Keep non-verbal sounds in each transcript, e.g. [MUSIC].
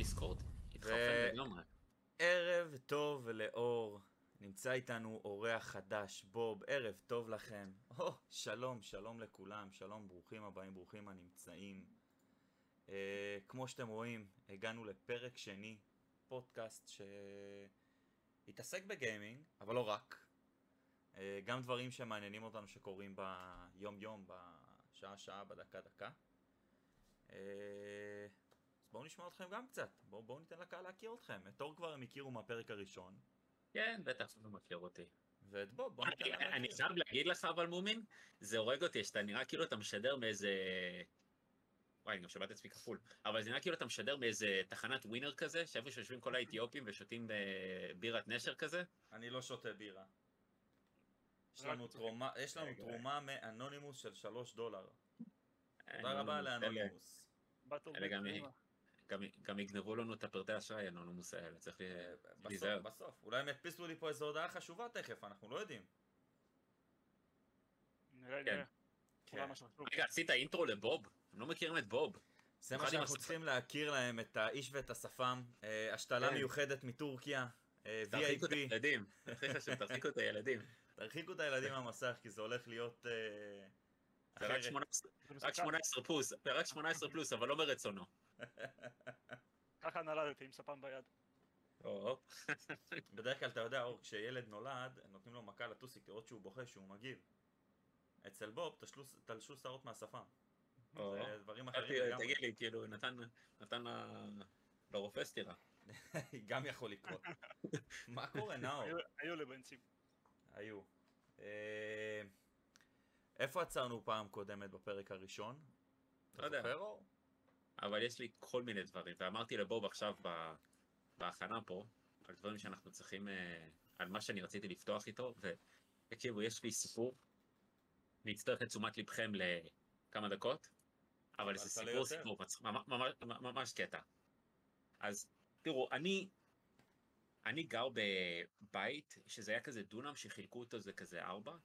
דיסקורד. ערב טוב לאור, נמצא איתנו אורח חדש, בוב, ערב טוב לכם. או, שלום, שלום לכולם, שלום, ברוכים הבאים, ברוכים הנמצאים. אה, כמו שאתם רואים, הגענו לפרק שני, פודקאסט שהתעסק בגיימינג, אבל לא רק. אה, גם דברים שמעניינים אותנו שקורים ביום-יום, בשעה-שעה, בדקה-דקה. אה, אז בואו נשמע אתכם גם קצת, בואו בוא ניתן לקהל להכיר אתכם. את אור כבר הם הכירו מהפרק הראשון, כן, בטח הוא מכיר אותי. ואת בוב, בואו ניתן להם אני אני להכיר. חייב להגיד לך אבל מומין, זה הורג אותי, שאתה נראה כאילו אתה משדר מאיזה... וואי, אני גם שמעתי את עצמי כפול. אבל זה נראה כאילו אתה משדר מאיזה תחנת ווינר כזה, שאיפה שיושבים כל האתיופים ושותים אה, בירת נשר כזה. אני לא שותה בירה. יש לנו. תרומה, יש לנו. תרומה מאנונימוס של שלוש דולר. אה, תודה רבה לאנונימוס. אלה גם-. גם- גם יגנבו לנו את הפרטי אשראי, האנונומוס האלה, צריך ל- אה, בסוף, להיזהר. בסוף. אולי הם ידפיסו לי פה איזו הודעה חשובה תכף, אנחנו לא יודעים. נראה, כן. נראה. כן. חשוב. רגע, עשית אינטרו לבוב? הם לא מכירים את בוב. זה מה שאנחנו. צריכים להכיר להם, את האיש ואת השפם. אה, השתלה כן. מיוחדת מטורקיה. אה, תרחיקו את VIP. הילדים. הכי חשוב, תרחיקו את הילדים. [LAUGHS] תרחיקו את הילדים מהמסך, כי זה הולך להיות אה, זה רק אחרת. 18 זה רק מסוכן. 18 פלוס, רק 18 פלוס, אבל לא מרצונו. ככה נולדתי עם ספן ביד. [LAUGHS] בדרך כלל אתה יודע, אור, כשילד נולד, נותנים לו מכה לטוסיק, לראות שהוא בוכה, שהוא מגיב. אצל בוב, תלשו שערות מהשפם. או. זה דברים אחרים לגמרי. תגיד לי, כאילו, נתן לרופא סטירה. [LAUGHS] גם יכול לקרות. [LAUGHS] מה קורה, נאור? היו- לבנצים. היו. אה, איפה עצרנו פעם קודמת בפרק הראשון? אתה לא יודע. זוכר, אור? אבל יש לי כל מיני דברים, ואמרתי לבוב עכשיו בהכנה פה, על דברים שאנחנו צריכים, אה, על מה שאני רציתי לפתוח איתו, ותקשיבו, יש לי סיפור, אני אצטרך את תשומת לבכם לכמה דקות, אבל זה סיפור יותר. סיפור, ממש- ממש- קטע. אז תראו, אני, אני גר בבית שזה היה כזה דונם שחילקו אותו זה כזה ארבע,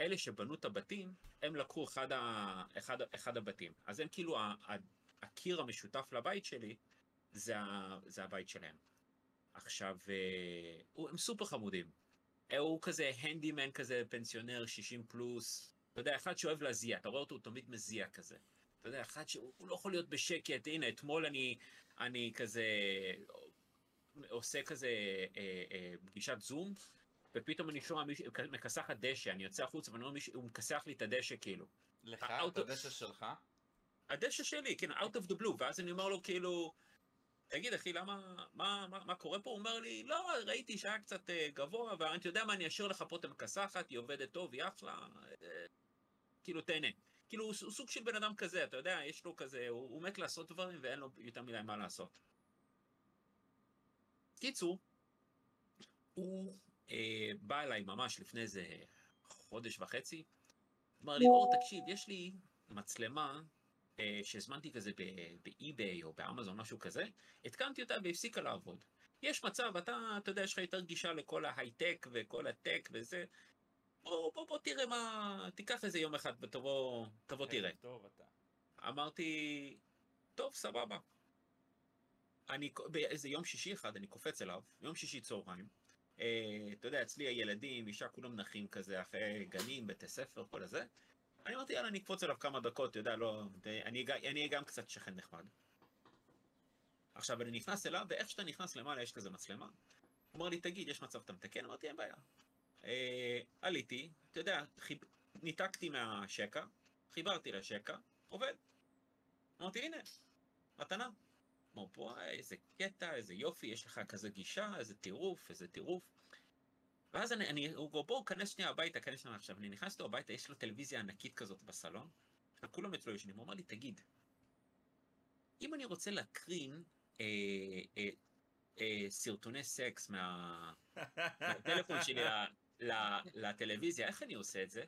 ואלה שבנו את הבתים, הם לקחו אחד, ה... אחד, אחד הבתים. אז הם כאילו, ה... ה... הקיר המשותף לבית שלי, זה, ה... זה הבית שלהם. עכשיו, אה, הם סופר חמודים. אה, הוא כזה הנדימן כזה, פנסיונר 60 פלוס. אתה יודע, אחד שאוהב להזיע, אתה רואה אותו, הוא תמיד מזיע כזה. אתה יודע, אחד שהוא הוא לא יכול להיות בשקט, הנה, אתמול אני, אני כזה עושה כזה אה, אה, פגישת זום, ופתאום אני שומע מישהו מכסחת דשא, אני יוצא החוצה ואני רואה מישהו, הוא מכסח לי את הדשא כאילו. לך, את הדשא שלך? הדשא שלי, כן, out of the blue, ואז אני אומר לו כאילו, תגיד אחי, למה, מה, מה, מה קורה פה? הוא אומר לי, לא, ראיתי שהיה קצת אה, גבוה, ואתה יודע מה, אני אשאיר לך פה את המכסחת, היא עובדת טוב, היא אחלה, אה, כאילו תהנה. כאילו, הוא, סוג של בן אדם כזה, אתה יודע, יש לו כזה, הוא, הוא מת לעשות דברים ואין לו יותר מדי מה לעשות. קיצור, הוא בא אליי ממש לפני איזה חודש וחצי, אמר לי, אור, תקשיב, יש לי מצלמה אה, שהזמנתי כזה באי-ביי או באמזון, משהו כזה, התקנתי אותה והפסיקה לעבוד. יש מצב, אתה, אתה יודע, יש לך יותר גישה לכל ההייטק וכל הטק וזה, בוא, בוא, בוא תראה מה, תיקח איזה יום אחד ותבוא, תבוא תראה. טוב אתה. אמרתי, טוב, סבבה. אני, באיזה יום שישי אחד, אני קופץ אליו, יום שישי צהריים. אה, אתה יודע, אצלי הילדים, אישה, כולם נחים כזה, אחרי גנים, בתי ספר, כל הזה. אני אמרתי, יאללה, אני אקפוץ אליו כמה דקות, אתה יודע, לא, אני אהיה גם קצת שכן נחמד. עכשיו, אני נכנס אליו, ואיך שאתה נכנס למעלה, יש כזה מצלמה. הוא אמר לי, תגיד, יש מצב שאתה מתקן? אמרתי, אין בעיה. אה, עליתי, אתה יודע, חיב... ניתקתי מהשקע, חיברתי לשקע, עובד. אמרתי, הנה, מתנה. אמרו, וואי, איזה קטע, איזה יופי, יש לך כזה גישה, איזה טירוף, איזה טירוף. ואז אני, אני הוא אומר, בואו, כנס שנייה הביתה, כנס שנייה עכשיו. אני נכנס לו הביתה, יש לו טלוויזיה ענקית כזאת בסלון, וכולם אצלו ישנים. הוא אמר לי, תגיד, אם אני רוצה להקרין אה, אה, אה, סרטוני סקס מה, [LAUGHS] מהטלפון שלי לטלוויזיה, איך אני עושה את זה?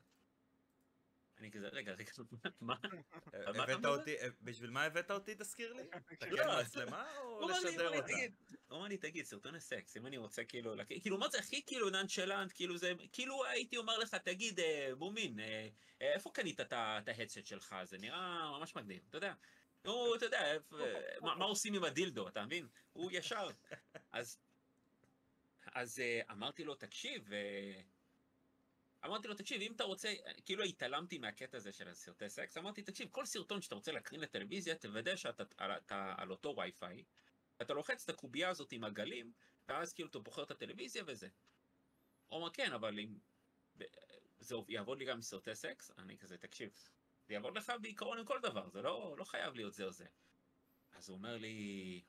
אני כזה, רגע, רגע, מה? [LAUGHS] מה אתה הבאת? אותי, אה, בשביל מה הבאת אותי, תזכיר לי? [LAUGHS] לתקן לא. מצלמה או לשדר אותה? תגיד, הוא אמר לי, תגיד, סרטוני סקס, אם אני רוצה כאילו, כאילו, מה זה הכי כאילו ננצ'לנט, כאילו זה, כאילו הייתי אומר לך, תגיד, בומין, אה, אה, איפה קנית את ההדסט שלך? זה נראה ממש מגניב, אתה יודע. הוא, אתה יודע, [LAUGHS] מה עושים עם הדילדו, אתה מבין? הוא ישר. אז אז אמרתי לו, תקשיב, אמרתי לו, תקשיב, אם אתה רוצה, כאילו התעלמתי מהקטע הזה של הסרטי סקס, אמרתי, תקשיב, כל סרטון שאתה רוצה להקרין לטלוויזיה, תוודא שאתה על, אתה, על אותו וי-פיי, אתה לוחץ את הקובייה הזאת עם הגלים, ואז כאילו אתה בוחר את הטלוויזיה וזה. הוא אומר, כן, אבל אם... זה יעבוד לי גם עם סרטי סקס? אני כזה, תקשיב, זה יעבוד לך בעיקרון עם כל דבר, זה לא, לא חייב להיות זה או זה. אז הוא אומר לי,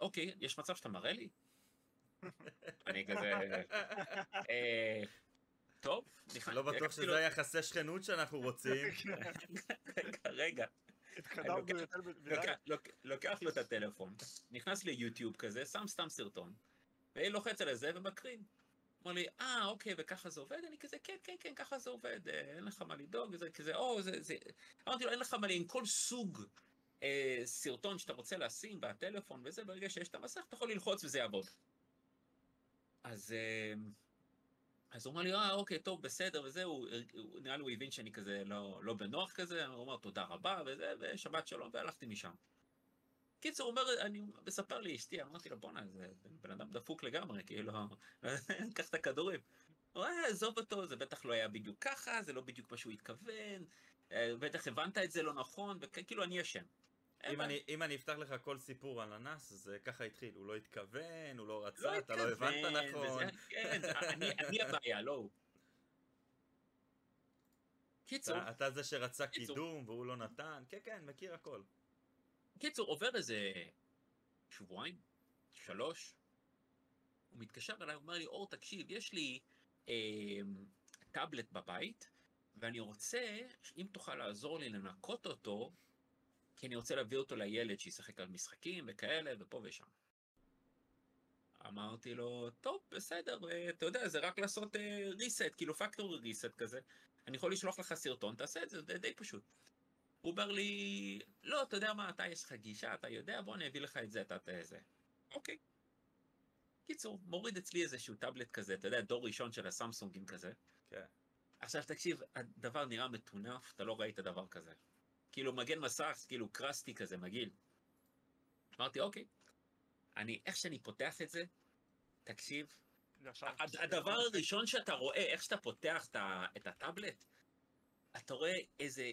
אוקיי, יש מצב שאתה מראה לי? אני כזה, אה, טוב, לא בטוח שזה היחסי שכנות שאנחנו רוצים. [LAUGHS] רגע, לוקח- לו את הטלפון, נכנס ליוטיוב כזה, שם סתם סרטון, ולוחץ על זה ומקרין. אמר לי, אה, אוקיי, וככה זה עובד? אני כזה, כן, כן, כן, ככה זה עובד, אה, אין לך מה לדאוג, וזה כזה, או, זה, זה... אמרתי לו, אין לך מה עם כל סוג אה, סרטון שאתה רוצה לשים בטלפון וזה, ברגע שיש את המסך, אתה יכול ללחוץ וזה יעבוד. אז, אה, אז הוא אמר לי, אה, אוקיי, טוב, בסדר, וזהו, הוא- נראה לי הוא הבין שאני כזה לא, לא בנוח כזה, הוא אמר תודה רבה, וזה, ושבת שלום, והלכתי משם. קיצור, הוא אומר, אני מספר לי אשתי, אמרתי לו, בואנה, זה בן אדם דפוק לגמרי, כאילו, [LAUGHS] קח את הכדורים. הוא אומר, "אה, עזוב אותו, זה בטח לא היה בדיוק ככה, זה לא בדיוק מה שהוא התכוון, אה, בטח הבנת את זה לא נכון, וכאילו אני אשם. אם אני- אם אני אפתח לך כל סיפור על אנס, זה ככה התחיל. הוא לא התכוון, הוא לא לא רצה, אתה לא הבנת התכוון, נכון. וזה- כן, זה- אני אני [LAUGHS] הבעיה, לא הוא. קיצור, אתה- אתה זה שרצה קיצור. קידום והוא לא נתן. כן, כן, מכיר הכל. קיצור, עובר איזה שבועיים, שלוש, הוא מתקשר אליי, הוא אומר לי, אור, תקשיב, יש לי אה, טאבלט בבית, ואני רוצה, אם תוכל לעזור לי לנקות אותו, כי אני רוצה להביא אותו לילד שישחק על משחקים וכאלה, ופה ושם. אמרתי לו, טוב, בסדר, אה, אתה יודע, זה רק לעשות ריסט, כאילו פקטור ריסט כזה. אני יכול לשלוח לך סרטון, תעשה את זה, זה די פשוט. הוא אומר לי, לא, אתה יודע מה, אתה יש לך גישה, אתה יודע, בוא אני אביא לך את זה, אתה. זה. אוקיי. קיצור, מוריד אצלי איזשהו טאבלט כזה, אתה יודע, דור ראשון של הסמסונגים כזה. כן. עכשיו תקשיב, הדבר נראה מטונף, אתה לא ראית דבר כזה. כאילו מגן מסך, כאילו קרסטי כזה, מגעיל. אמרתי, אוקיי. אני, איך שאני פותח את זה, תקשיב. הד- הדבר הראשון שאתה רואה, איך שאתה פותח את את הטאבלט, אתה רואה איזה,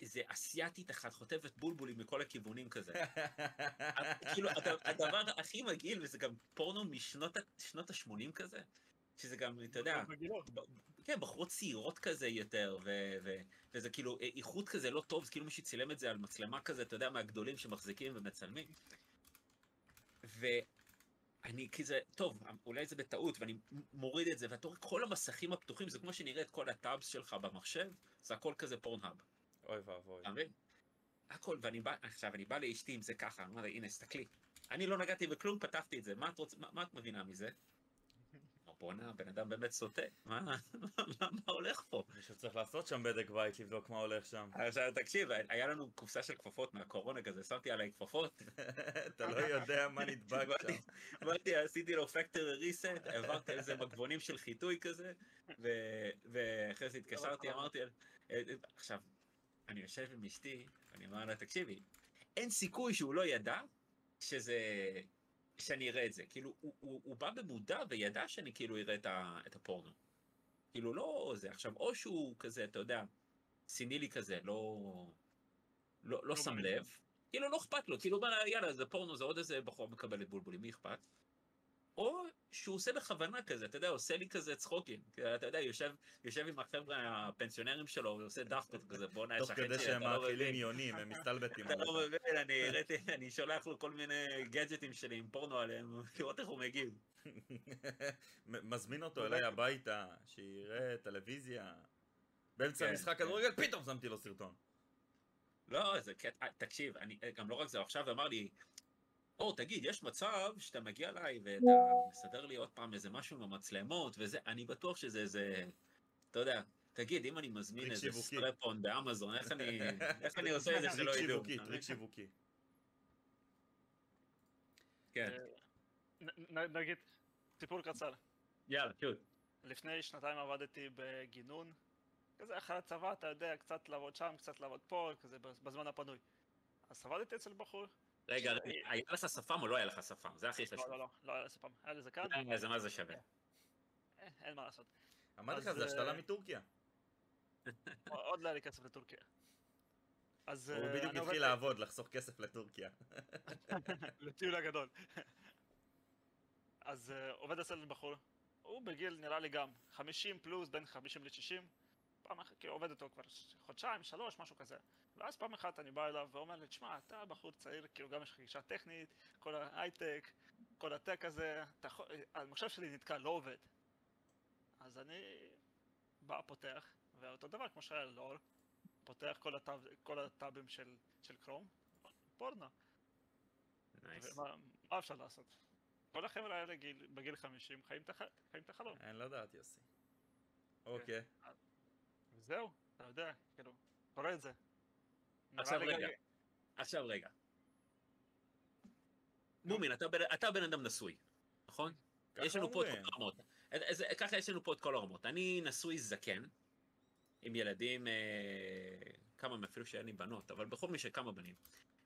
איזה אסייתית אחת חוטפת בולבולים מכל הכיוונים כזה. [LAUGHS] כאילו, הד- הדבר הכי מגעיל, וזה גם פורנו משנות ה- שנות ה-80 כזה, שזה גם, אתה יודע, כן, בחורות צעירות כזה יותר, ו- ו- וזה כאילו אה, איכות כזה לא טוב, זה כאילו מישהו צילם את זה על מצלמה כזה, אתה יודע, מהגדולים שמחזיקים ומצלמים. ואני כזה, טוב, אולי זה בטעות, ואני מוריד את זה, ואתה רואה כל המסכים הפתוחים, זה כמו שנראה את כל הטאבס שלך במחשב, זה הכל כזה פורנהאב, אוי ואבוי. אתה מבין? הכל, ואני בא, עכשיו, אני בא לאשתי עם זה ככה, אני אומר הנה, תסתכלי. אני לא נגעתי בכלום, פתחתי את זה, מה את רוצה, מה, מה את מבינה מזה? בואנה, הבן אדם באמת סוטה, מה, מה, [LAUGHS] מה הולך פה? מישהו צריך לעשות שם בדק בית, לבדוק מה הולך שם. עכשיו תקשיב, היה לנו קופסה של כפפות מהקורונה כזה, שמתי עליי כפפות, [LAUGHS] אתה לא יודע מה [LAUGHS] נדבק באתי- שם. אמרתי, עשיתי לו פקטורי ריסט, העברתי איזה מגבונים של חיטוי כזה, ואחרי זה התקשרתי, אמרתי, אה, אה, עכשיו, אני יושב עם אשתי, אני אומר לה, תקשיבי, אין סיכוי שהוא לא ידע שזה, שאני אראה את זה. כאילו, הוא, הוא, הוא בא במודע וידע שאני כאילו אראה את, ה, את הפורנו. כאילו, לא זה. עכשיו, או שהוא כזה, אתה יודע, סינילי כזה, לא, לא, לא שם מעניין. לב, כאילו, לא אכפת לו, כאילו, יאללה, זה פורנו, זה עוד איזה בחור מקבלת בולבולים, מי אכפת? או שהוא עושה בכוונה כזה, אתה יודע, עושה לי כזה צחוקים. אתה יודע, יושב, יושב עם החבר'ה הפנסיונרים שלו, ועושה דחקות כזה, בואנה, תוך השכן כדי שלי, שהם לא מאכילים מבין. יונים, הם מסתלבטים אתה לא. מבין, אני הראיתי, אני שולח לו כל מיני גאדג'טים שלי עם פורנו עליהם, לראות איך הוא מגיב. [LAUGHS] מזמין אותו אליי הביתה, שיראה טלוויזיה. באמצע כן, משחק כן. כדורגל, פתאום שמתי לו סרטון. לא, זה קטע, תקשיב, אני, גם לא רק זה, עכשיו אמר לי, אור, תגיד, יש מצב שאתה מגיע אליי ואתה מסדר לי עוד פעם איזה משהו עם המצלמות וזה, אני בטוח שזה איזה, אתה יודע, תגיד, אם אני מזמין איזה. strap-on באמזון, איך אני, [LAUGHS] איך אני עושה את זה שלא ידעו? שיווקי, טריק שיווקי. כן, נ- נגיד, סיפור קצר. יאללה, שוט. לפני שנתיים עבדתי בגינון, כזה אחרי הצבא, אתה יודע, קצת לעבוד שם, קצת לעבוד פה, כזה בזמן הפנוי. אז עבדתי אצל בחור. רגע, היה לך שפם או לא היה לך שפם? זה הכי לא, חשוב. לא, לא, לא היה לי ספם. היה לי זקן, אה, זה מה זה שווה. אה, אין מה לעשות. אמרתי לך, אז, זה השתלה אה, מטורקיה. עוד לא היה לי כסף לטורקיה. אז הוא אה, בדיוק התחיל לעבוד, לחסוך כסף לטורקיה. [LAUGHS] לטיול הגדול. אז אה, עובד אצל בחור, הוא בגיל נראה לי גם 50 פלוס, בין 50 ל-60. פעם אחת, כאילו עובד איתו כבר חודשיים, שלוש, משהו כזה. ואז פעם אחת אני בא אליו ואומר לי, תשמע, אתה בחור צעיר, כאילו גם יש לך גישה טכנית, כל ההייטק, כל הטק הזה, יכול, המחשב שלי נתקע, לא עובד. אז אני בא, פותח, ואותו דבר כמו שהיה לור, פותח כל, הטאב, כל הטאבים של, של קרום, פורנו. נייס. ומה מה אפשר לעשות? כל החבר'ה האלה גיל, בגיל 50 חיים את החלום. אין לדעת, יוסי. אוקיי. וזהו, אתה יודע, כאילו, קורה את זה. עכשיו רגע. עכשיו רגע. מומין, אתה בן- אתה בן אדם נשוי, נכון? יש לנו פה את. כל הרמות. ככה יש לנו פה את כל הרמות. אני נשוי זקן, עם ילדים, אה, כמה אפילו שאין לי בנות, אבל בכל מקרה כמה בנים.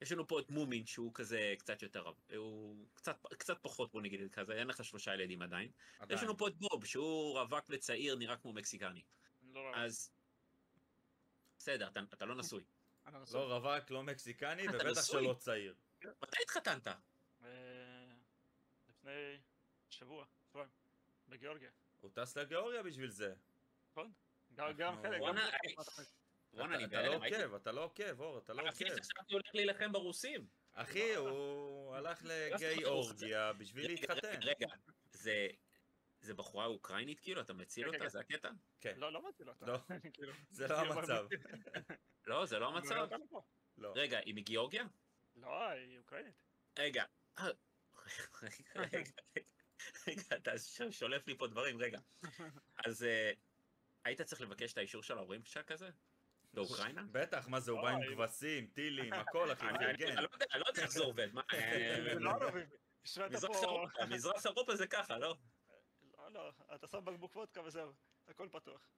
יש לנו פה את מומין, שהוא כזה קצת יותר, הוא קצת, קצת פחות, בוא נגיד כזה, אין לך שלושה ילדים עדיין. יש עדיין. לנו פה את בוב, שהוא רווק וצעיר, נראה כמו מקסיקני. לא. אז... בסדר, אתה, אתה לא נשוי. לא רווק, לא מקסיקני, ובטח? שלא צעיר. מתי התחתנת? אה, לפני שבוע, שבועיים, בגיאורגיה, הוא טס לגיאורגיה בשביל זה. נכון? גם חלק, אתה- לא עוקב, אתה לא עוקב, אור, אתה לא אחי, עוקב. חשבתי הולך להילחם ברוסים. אחי, הוא הלך לגיאורגיה בשביל רגע, להתחתן. רגע, זה... זה בחורה אוקראינית כאילו? אתה מציל כן, אותה? כן. זה הקטע? כן, לא, לא מציל אותה. לא. [LAUGHS] כאילו, זה לא המצב. לא, זה לא המצב. לא. רגע, היא מגיאורגיה? לא, היא אוקראינית. רגע. רגע, אתה שולף לי פה דברים, רגע. אז אה, היית צריך לבקש את האישור של ההורים שלך כזה? באוקראינה? בטח, מה זה, הוא בא עם. כבשים, טילים, הכל, אחי, אני הוא אני- לא יודע- לא איך זה עובד. מה, אה, זה לא מזרח אירופה זה ככה, לא? לא, לא, אתה שם בקבוק וודקה וזהו, הכל פתוח.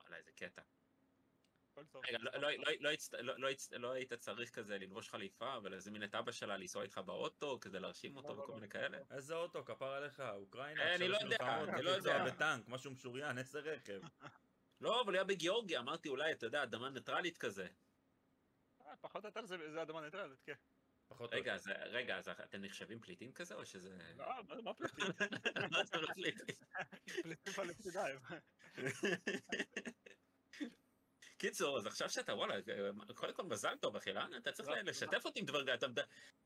וואלה, איזה קטע. הכל טוב. רגע, לא- לא- לא- לא לא- לא לא היית צריך כזה ללבוש חליפה ולהזמין את אבא שלה לנסוע איתך באוטו כדי להרשים אותו לא, לא, וכל לא. מיני כאלה? איזה אוטו, כפר עליך, אוקראינה, אה, אני לא יודע, אני לא יודע. בטנק, משהו משוריין, איזה רכב. [LAUGHS] לא, אבל היה בגיאורגיה, אמרתי אולי, אתה יודע, אדמה ניטרלית כזה. אה, פחות או יותר זה אדמה ניטרלית, כן. פחות רגע. אז רגע, אז אתם נחשבים פליטים כזה, או שזה... לא, מה- פליטים? [LAUGHS] מה זה לא פליטים? פליטים פלסטינאים. קיצור, אז עכשיו שאתה, וואלה, קודם כל מזל טוב, אחי, לאן אתה צריך תודה, לשתף אותי עם דברים, אתה-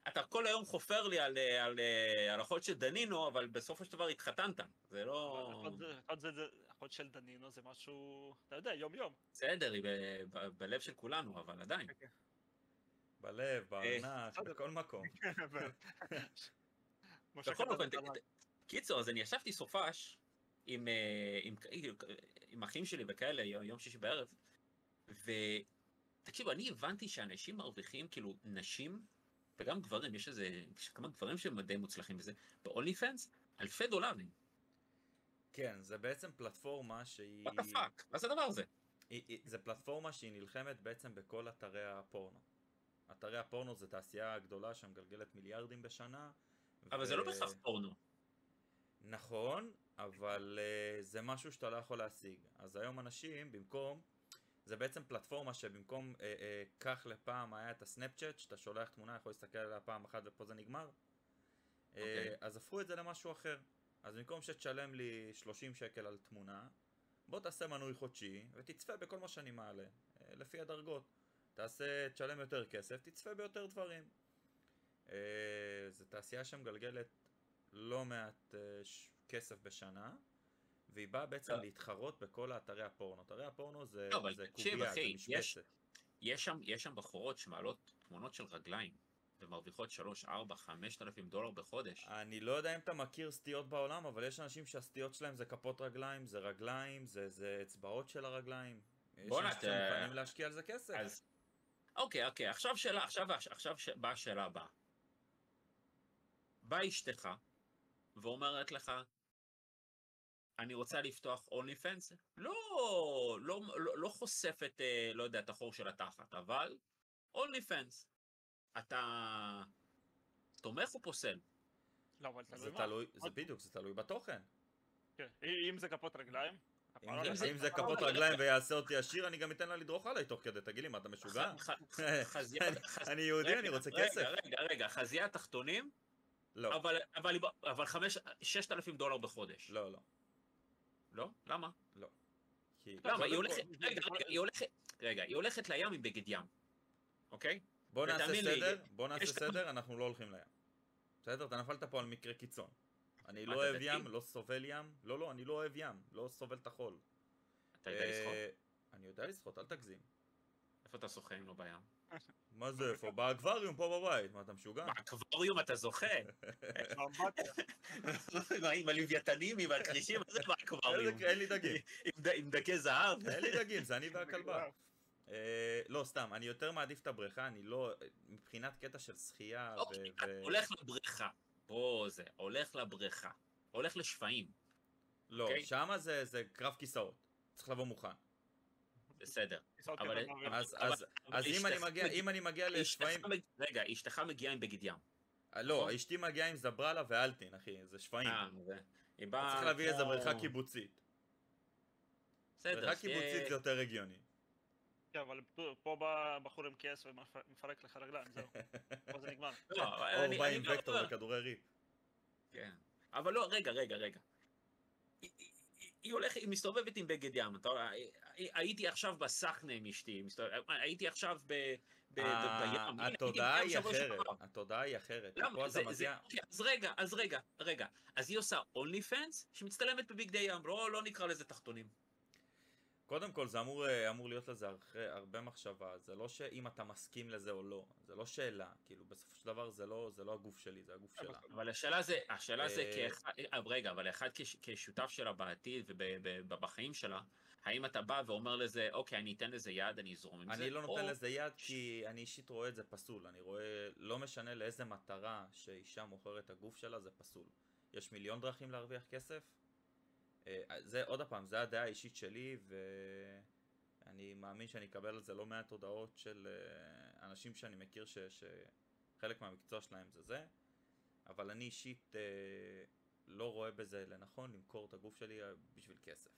אתה כל היום חופר לי על, אה, על, אה, על אחות של דנינו, אבל בסופו של דבר התחתנת. זה לא... אחות של דנינו זה משהו, אתה יודע, יום יום. בסדר, היא ב- ב- בלב של כולנו, אבל עדיין. בלב, בארנק, בסדר. בכל מקום. [LAUGHS] משה בכל אופן. קיצור, אז אני ישבתי סופש עם, אה, עם, עם אחים שלי וכאלה, יום שישי בערב, ותקשיבו, אני הבנתי שאנשים מרוויחים, כאילו, נשים, וגם גברים, יש איזה, יש כמה גברים שהם די מוצלחים בזה, ב-OnlyFans, אלפי דולרים. כן, זה בעצם פלטפורמה שהיא... what the fuck, מה זה הדבר הזה? היא- היא- זה פלטפורמה שהיא נלחמת בעצם בכל אתרי הפורנו. אתרי הפורנו זה תעשייה גדולה שמגלגלת מיליארדים בשנה. אבל זה לא בהכרח פורנו. נכון, אבל uh, זה משהו שאתה לא יכול להשיג. אז היום אנשים, במקום, זה בעצם פלטפורמה שבמקום uh, uh, כך לפעם היה את הסנאפצ'אט, שאתה שולח תמונה, יכול להסתכל עליה פעם אחת ופה זה נגמר. Uh, אוקיי. אז הפכו את זה למשהו אחר. אז במקום שתשלם לי 30 שקל על תמונה, בוא תעשה מנוי חודשי ותצפה בכל מה שאני מעלה, uh, לפי הדרגות. תעשה, תשלם יותר כסף, תצפה ביותר דברים. Uh, זו תעשייה שמגלגלת לא מעט uh, ש- כסף בשנה, והיא באה בעצם לא. להתחרות בכל האתרי הפורנו. אתרי הפורנו זה, לא, זה קובייה, זה יש- משבצת. יש שם, יש שם בחורות שמעלות תמונות של רגליים, ומרוויחות 3, 4, 5 אלפים דולר בחודש. אני לא יודע אם אתה מכיר סטיות בעולם, אבל יש אנשים שהסטיות שלהם זה כפות רגליים, זה רגליים, זה, זה אצבעות של הרגליים. יש אנשים שמוכנים להשקיע על זה כסף. אז, אוקיי, אוקיי, עכשיו שאלה, עכשיו, עכשיו ש- באה השאלה הבאה. באה אשתך, ואומרת לך, אני רוצה לפתוח אונלי פנס? לא, לא, לא, לא חושפת, אה, לא יודע, את החור של התחת, אבל אונלי פנס. אתה תומך או פוסל? לא, אבל זה תלוי מה. תלוי, זה בדיוק, זה תלוי בתוכן. כן. אם זה כפות רגליים, אם זה- כפות רגליים ויעשה אותי עשיר, אני גם אתן לה לדרוך עליי תוך כדי, תגיד לי, מה, אתה משוגע? [LAUGHS] אני יהודי, אני רוצה כסף. רגע, רגע, חזיית תחתונים, לא, אבל- אבל אבל חמש, ששת אלפים דולר בחודש. לא, לא. לא? למה? כי- למה? היא הולכת, רגע, היא הולכת, רגע, היא הולכת לים עם בגד ים, אוקיי? בוא נעשה סדר, בוא נעשה סדר, אנחנו לא הולכים לים. בסדר? אתה נפלת פה על מקרה קיצון. אני לא אוהב? ים, לא סובל ים. לא, לא, אני לא אוהב ים. לא סובל את החול. אתה יודע לשחות? אה, אני יודע לשחות, אל תגזים. איפה אתה שוחה אם לא בים? מה זה איפה? באקווריום פה בבית. מה, אתה משוגע? באקווריום אתה זוכה. עם הלוויתנים, עם הכרישים, מה זה באקווריום? אין לי דגים. עם ד- עם דגי זהב? אין לי דגים, זה אני והכלבה. [LAUGHS] אה, לא, סתם, אני יותר מעדיף את הבריכה, אני לא... מבחינת קטע של שחייה ו... אוקיי, ו- הולך לבריכה. בוא זה, הולך לבריכה. הולך לשפיים. לא, אוקיי. שמה זה זה קרב כיסאות. צריך לבוא מוכן. בסדר. אבל-. אז- אבל- אז- אבל אז אם אני מגיע- אם אני מגיע לשפיים... מג- רגע, אשתך מגיעה עם בגד ים. לא, נכון? אשתי מגיעה עם זברלה ואלטין, אחי, זה שפיים. אה. צריך להביא איזה בריכה קיבוצית. בסדר, בריכה קיבוצית זה יותר הגיוני. כן, אבל פה- פה בא בחור עם כס ומפרק לך רגליים, זהו. [LAUGHS] פה זה נגמר. לא, אור אני- בא עם וקטור. וכדורי ריפ. כן. אבל לא, רגע, רגע, רגע. היא- הולכת, היא מסתובבת עם בגד ים. אתה יודע, הי- הייתי עכשיו בסחנה עם אשתי, הייתי עכשיו ב- ב- ב- ה- בים. התודעה היא אחרת. התודעה היא אחרת. למה? אוקיי, אז רגע, אז רגע, רגע. אז היא עושה אונלי פנס שמצטלמת בבגדי ים. לא לא נקרא לזה תחתונים. קודם כל זה אמור, אה, אמור להיות לזה אחרי, הרבה מחשבה, זה לא שאם אתה מסכים לזה או לא, זה לא שאלה, כאילו בסופו של דבר זה לא, זה לא הגוף שלי, זה הגוף שלה. אבל השאלה זה, השאלה זה אה, כאחד, אה, רגע, אבל אחד כש- כשותף שלה בעתיד ובחיים שלה, האם אתה בא ואומר לזה, אוקיי, אני אתן לזה יד, אני אזרום עם זה? אני לא נותן או- לזה יד כי אני אישית רואה את זה פסול, אני רואה, לא משנה לאיזה מטרה שאישה מוכרת את הגוף שלה, זה פסול. יש מיליון דרכים להרוויח כסף, זה עוד פעם, זה הדעה האישית שלי ואני מאמין שאני אקבל על זה לא מעט הודעות של אה, אנשים שאני מכיר ש, שחלק מהמקצוע שלהם זה זה, אבל אני אישית אה, לא רואה בזה לנכון למכור את הגוף שלי אה, בשביל כסף.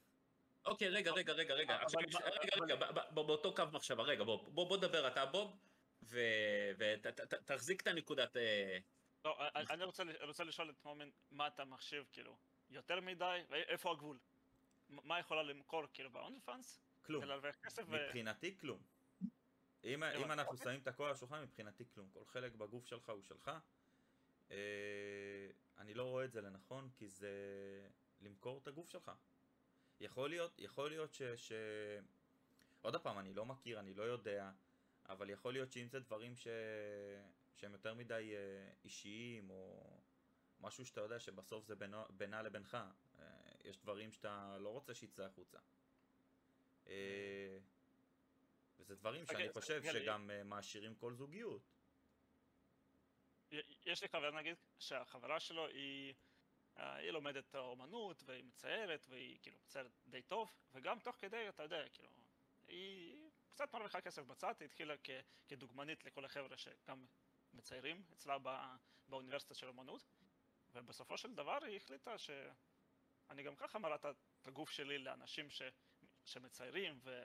אוקיי, רגע, רגע, רגע, רגע, רגע, רגע, ב- ב- ב- באותו קו מחשבה, רגע, בוא, בוא, בוא דבר אתה, בוב, ותחזיק את הנקודת... אה, לא, אני- רוצה לשאול את מומן, מה אתה מחשיב, כאילו, יותר מדי, ואיפה הגבול? מה יכולה למכור, כאילו, ב-only fans? כלום. ו... מבחינתי כלום. אם, אם אנחנו. שמים את הכל על השולחן, מבחינתי כלום. כל חלק בגוף שלך הוא שלך. אה, אני לא רואה את זה לנכון, כי זה למכור את הגוף שלך. יכול להיות, יכול להיות ש... ש... עוד פעם, אני לא מכיר, אני לא יודע, אבל יכול להיות שאם זה דברים ש... שהם יותר מדי אה, אישיים, או משהו שאתה יודע שבסוף זה בינו, בינה לבינך, אה, יש דברים שאתה לא רוצה שיצא החוצה. אה, וזה דברים שאני אוקיי, חושב רגע, שגם אה, מעשירים כל זוגיות. יש לי חבר נגיד, שהחברה שלו היא, היא לומדת אומנות והיא מציירת והיא כאילו מציירת די טוב וגם תוך כדי אתה יודע כאילו היא קצת מרוויחה כסף בצד, היא התחילה כ, כדוגמנית לכל החבר'ה שגם מציירים אצלה בא, באוניברסיטה של אומנות ובסופו של דבר היא החליטה שאני גם ככה מראה את- הגוף שלי לאנשים ש, שמציירים ו,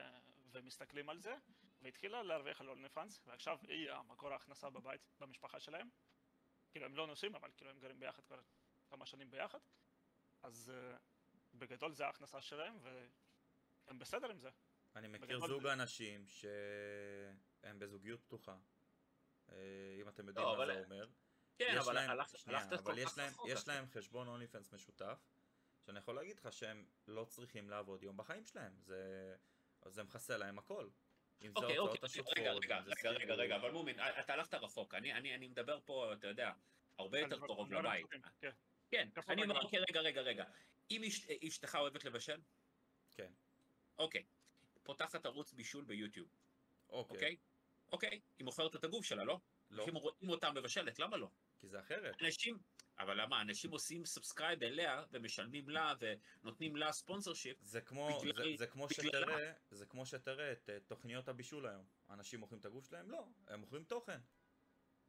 ומסתכלים על זה והתחילה להרוויח על אולני פאנס, ועכשיו היא המקור ההכנסה בבית, במשפחה שלהם. כאילו הם לא נוסעים, אבל כאילו הם גרים ביחד כבר כמה שנים ביחד. אז uh, בגדול זה ההכנסה שלהם, והם בסדר עם זה. אני מכיר בגדול זוג זה- אנשים שהם בזוגיות פתוחה. אה, אם אתם יודעים לא, מה אבל- זה אומר. כן, אבל להם- הלכת שנייה, הלכת אבל כל יש כך להם, רחוק, יש. להם חשבון אונלי פנס משותף, שאני יכול להגיד לך שהם לא צריכים לעבוד יום בחיים שלהם, זה, זה מכסה להם הכל. אם זה אוקיי, ההוצאות אוקיי, השוטפות, רגע, רגע, אם זה רגע, רגע. רגע, אבל מומין, אתה הלכת רחוק, אני- אני אני מדבר פה, אתה יודע, הרבה יותר דברים- קרוב דברים לבית. כן. כן, אני אומר? אוקיי, רגע, רגע, רגע. אם אשת- אשתך אוהבת לבשל? כן. אוקיי. פותחת ערוץ בישול ביוטיוב, אוקיי. אוקיי? אוקיי. היא מוכרת את הגוף שלה, לא? לא, אנשים רואים אותה מבשלת, למה לא? כי זה אחרת. אנשים, אבל למה? אנשים עושים subscribe אליה ומשלמים לה ונותנים לה sponsorship. זה כמו, בגלל- זה, זה כמו בגלל- שתראה, זה כמו שתראה את אה, תוכניות הבישול היום. אנשים מוכרים את הגוף שלהם? לא, הם מוכרים תוכן.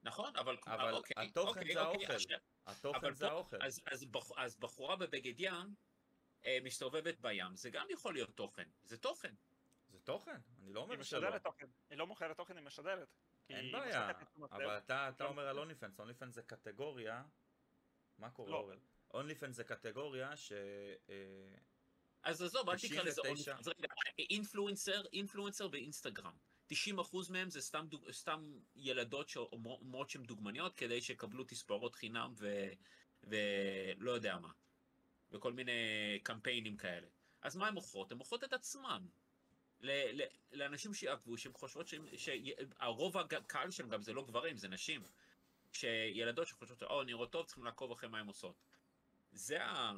נכון, אבל... אבל אוקיי, התוכן אוקיי, זה אוקיי, האוכל. עכשיו- התוכן זה פה- האוכל. אז, אז, בח, אז בחורה בבגד ים אה, מסתובבת בים, זה גם יכול להיות תוכן, זה תוכן. זה תוכן, אני לא היא אומר שלא. משדרת תוכן. היא לא מוכרת תוכן, היא משדרת. אין בעיה. אבל אתה אתה לא אומר על אונליפנס, אונליפנס זה קטגוריה, מה קורה לא. אורל? אונליפנס זה קטגוריה ש... אה, אז עזוב, אל תקרא לזה 99. עוד... רגע, אינפלואנסר, אינפלואנסר באינסטגרם. 90% מהם זה סתם, דוג... סתם ילדות שאומרות שהן דוגמניות כדי שיקבלו תספורות חינם ו... ולא יודע מה. וכל מיני קמפיינים כאלה. אז מה הן מוכרות? הן מוכרות את עצמן. ל... ל... לאנשים שיעקבו, שהן חושבות. שהרוב הקהל שלהם גם זה לא גברים, זה נשים. שילדות שחושבות, או, נראות טוב, צריכים לעקוב אחרי מה הן עושות. זה ה...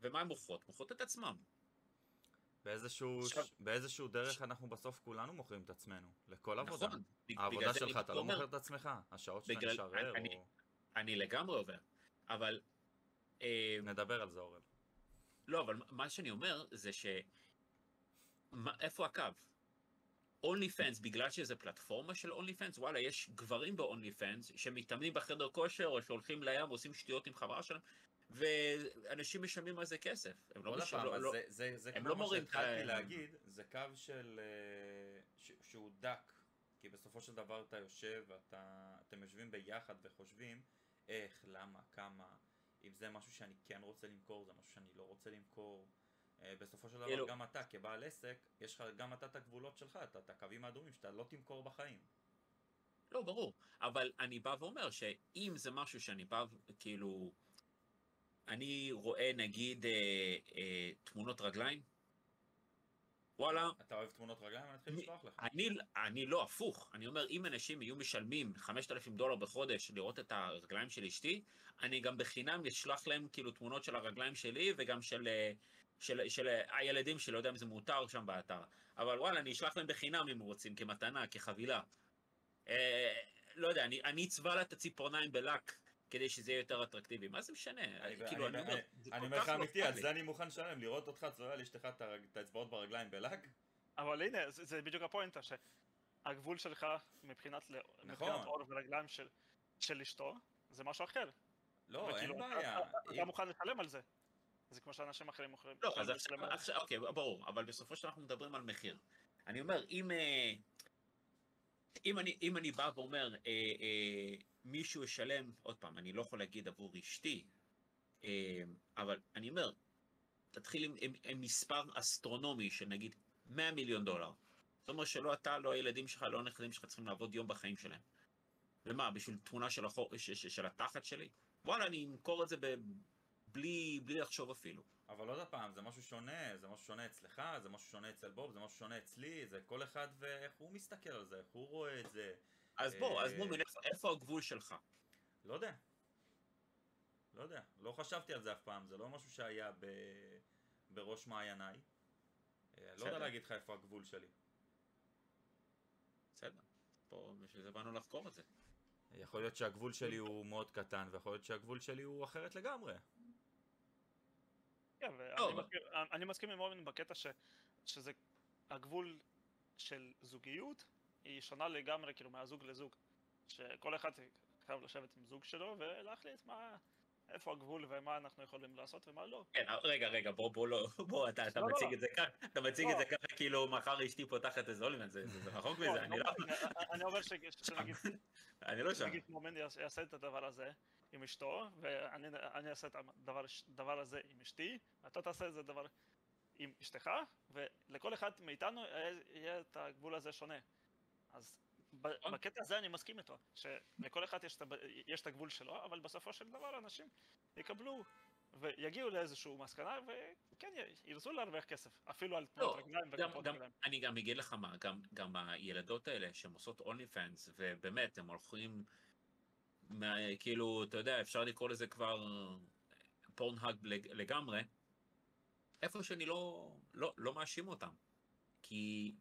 ומה הן מוכרות? מוכרות את עצמן. באיזשהו, עכשיו- באיזשהו דרך אנחנו בסוף כולנו מוכרים את עצמנו, לכל עבודה. נכון. העבודה שלך, אתה לא מוכר את עצמך, השעות בגלל- משרר, אני- או... אני לגמרי עובר. אבל... אה, נדבר על זה אורל. לא, אבל מה שאני אומר זה ש... מה, איפה הקו? אונלי פנס, בגלל שזה פלטפורמה של אונלי פנס, וואלה, יש גברים באונלי פנס שמתאמנים בחדר כושר, או שהולכים לים ועושים שטויות עם חברה שלהם, ואנשים משלמים על זה כסף. הם לא משלמים, לא, לא, זה- זה זה הם כמו לא מורים את שהתחלתי להגיד, זה קו של... אה, ש- שהוא דק, כי בסופו של דבר אתה יושב, ואתה- אתם יושבים ביחד וחושבים איך, למה, כמה, אם זה משהו שאני כן רוצה למכור, זה משהו שאני לא רוצה למכור. אה, בסופו של דבר כאילו- גם אתה כבעל עסק, יש לך גם אתה את הגבולות שלך, אתה את הקווים האדומים שאתה לא תמכור בחיים. לא, ברור. אבל אני בא ואומר שאם זה משהו שאני בא, כאילו... אני רואה נגיד אה, אה, תמונות רגליים, וואלה, אתה אוהב תמונות רגליים? אני אתחיל לשלוח לך. אני, אני לא הפוך, אני אומר אם אנשים יהיו משלמים 5,000 דולר בחודש לראות את הרגליים של אשתי, אני גם בחינם אשלח להם כאילו תמונות של הרגליים שלי וגם של, אה, של, של הילדים שלי, לא יודע אם זה מותר שם באתר, אבל וואלה, אני אשלח להם בחינם אם רוצים, כמתנה, כחבילה. אה, לא יודע, אני, אני אצבע לה את הציפורניים בלק כדי שזה יהיה יותר אטרקטיבי, מה זה משנה? אני- כאילו, אני- אני אומר, אני- זה אני אומר לך לא אמיתי, על. זה אני מוכן לשלם, לראות אותך צורע לאשתך את האצבעות ברגליים בלק? אבל הנה, זה, זה בדיוק הפואנטה, שהגבול שלך מבחינת. נכון. עור ורגליים של, של אשתו, זה משהו אחר. לא, אין בעיה. אתה, מוכן לשלם על זה. זה כמו שאנשים אחרים מוכרים. לא, אז עכשיו, אוקיי, ברור, אבל בסופו של דבר אנחנו מדברים על מחיר. אני אומר, אם, אה, אם, אני, אם אני בא ואומר, אה, אה, מישהו ישלם, עוד פעם, אני לא יכול להגיד עבור אשתי, אה, אבל אני אומר, תתחיל עם, עם, עם מספר אסטרונומי של נגיד 100 מיליון דולר. זאת אומרת שלא אתה, לא הילדים שלך, לא הנכדים שלך צריכים לעבוד יום בחיים שלהם. ומה, בשביל תמונה של, החור, ש, ש, של התחת שלי? וואלה, אני אמכור את זה ב, בלי, בלי לחשוב אפילו. אבל עוד פעם, זה משהו שונה, זה משהו שונה אצלך, זה משהו שונה אצל בוב, זה משהו שונה אצלי, זה כל אחד ואיך הוא מסתכל על זה, איך הוא רואה את זה. אז בוא, אז אה, בוא, איפה, איפה הגבול שלך? לא יודע. לא יודע, לא חשבתי על זה אף פעם, זה לא משהו שהיה ב... בראש מעייניי. אה, לא יודע. להגיד לך איפה הגבול שלי. בסדר. פה, בשביל זה באנו לחקור את זה. יכול להיות שהגבול שלי הוא מאוד קטן, ויכול להיות שהגבול שלי הוא אחרת לגמרי. כן, לא, ואני אבל- מכיר- אני מסכים עם אורן בקטע ש, שזה הגבול של זוגיות היא שונה לגמרי כאילו מהזוג לזוג. שכל אחד חייב לשבת עם זוג שלו ולהחליט מה, איפה הגבול ומה אנחנו יכולים לעשות ומה לא. כן, רגע, רגע, בוא, בוא, לא, בוא, אתה, אתה לא, לא, מציג לא. את זה ככה, אתה מציג לא. את זה ככה, כאילו מחר אשתי פותחת איזה אולימן, זה זה- רחוק לא, מזה, אני לא, אני- אומר [LAUGHS] שנגיד אני לא שם. נגיד יעש- יעשה את הדבר הזה עם אשתו, ואני אני אעשה את הדבר הדבר הזה עם אשתי, ואתה תעשה את זה דבר עם אשתך, ולכל אחד מאיתנו יהיה- את הגבול הזה שונה. אז נכון. בקטע הזה אני מסכים איתו, שלכל אחד יש את יש את הגבול שלו, אבל בסופו של דבר אנשים יקבלו ויגיעו לאיזושהי מסקנה, וכן ירצו להרוויח כסף, אפילו על תנועות לא, רגליים וכפות רגליים. אני גם אגיד לך מה, גם, גם הילדות האלה שהן עושות אונלי פאנס, ובאמת, הם הולכים, כאילו, אתה יודע, אפשר לקרוא לזה כבר פורנהאג לג- לגמרי, איפה שאני לא, לא, לא מאשים אותם. כי,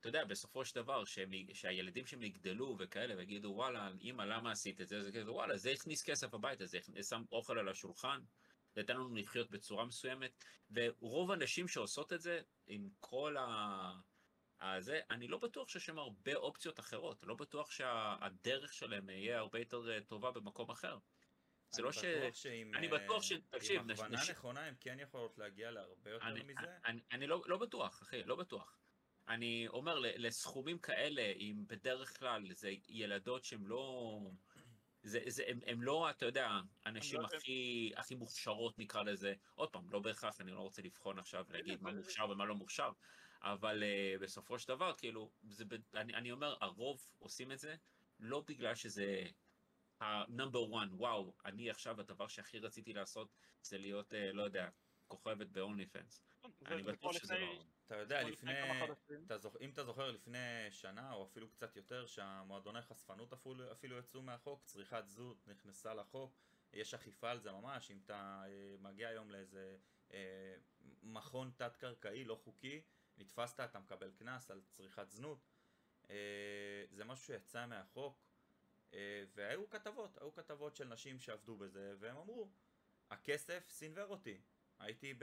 אתה יודע, בסופו של דבר, שהם, שהילדים שהם יגדלו וכאלה, ויגידו, וואלה, אמא, למה עשית את זה? זה כזה, וואלה, זה הכניס כסף הביתה, זה שם אוכל על השולחן, זה נתן לנו לחיות בצורה מסוימת, ורוב הנשים שעושות את זה, עם כל ה... אז זה, אני לא בטוח שיש שם הרבה אופציות אחרות, לא בטוח שהדרך שלהם יהיה הרבה יותר אה, טובה במקום אחר. זה לא ש... אני שעם... אני אה, בטוח ש- תקשיב, עם הכוונה נש- נכונה הם כן יכולות להגיע להרבה יותר אני, מזה. אני, אני לא, לא בטוח, אחי, לא בטוח. אני אומר, לסכומים כאלה, אם בדרך כלל זה ילדות שהן לא... זה, זה, הם, הם לא, אתה יודע, אנשים לא- הכי, הכי מוכשרות נקרא לזה. עוד פעם, לא בהכרח, אני לא רוצה לבחון עכשיו ולהגיד מה מוכשר ומה לא מוכשר, אבל uh, בסופו של דבר, כאילו, זה, ב- אני, אני אומר, הרוב עושים את זה לא בגלל שזה ה-number one, וואו, אני עכשיו, הדבר שהכי רציתי לעשות זה להיות, uh, לא יודע, כוכבת ב-only fans. זה- אני בטוח שזה לפני- לא... אתה יודע, לפני... אתה זוכ... אם אתה זוכר לפני שנה או אפילו קצת יותר שהמועדוני חשפנות אפילו, אפילו יצאו מהחוק, צריכת זנות נכנסה לחוק, יש אכיפה על זה ממש, אם אתה אה, מגיע היום לאיזה אה, מכון תת-קרקעי לא חוקי, נתפסת, אתה מקבל קנס על צריכת זנות, אה, זה משהו שיצא מהחוק, אה, והיו כתבות, היו כתבות של נשים שעבדו בזה, והם אמרו, הכסף סינוור אותי, הייתי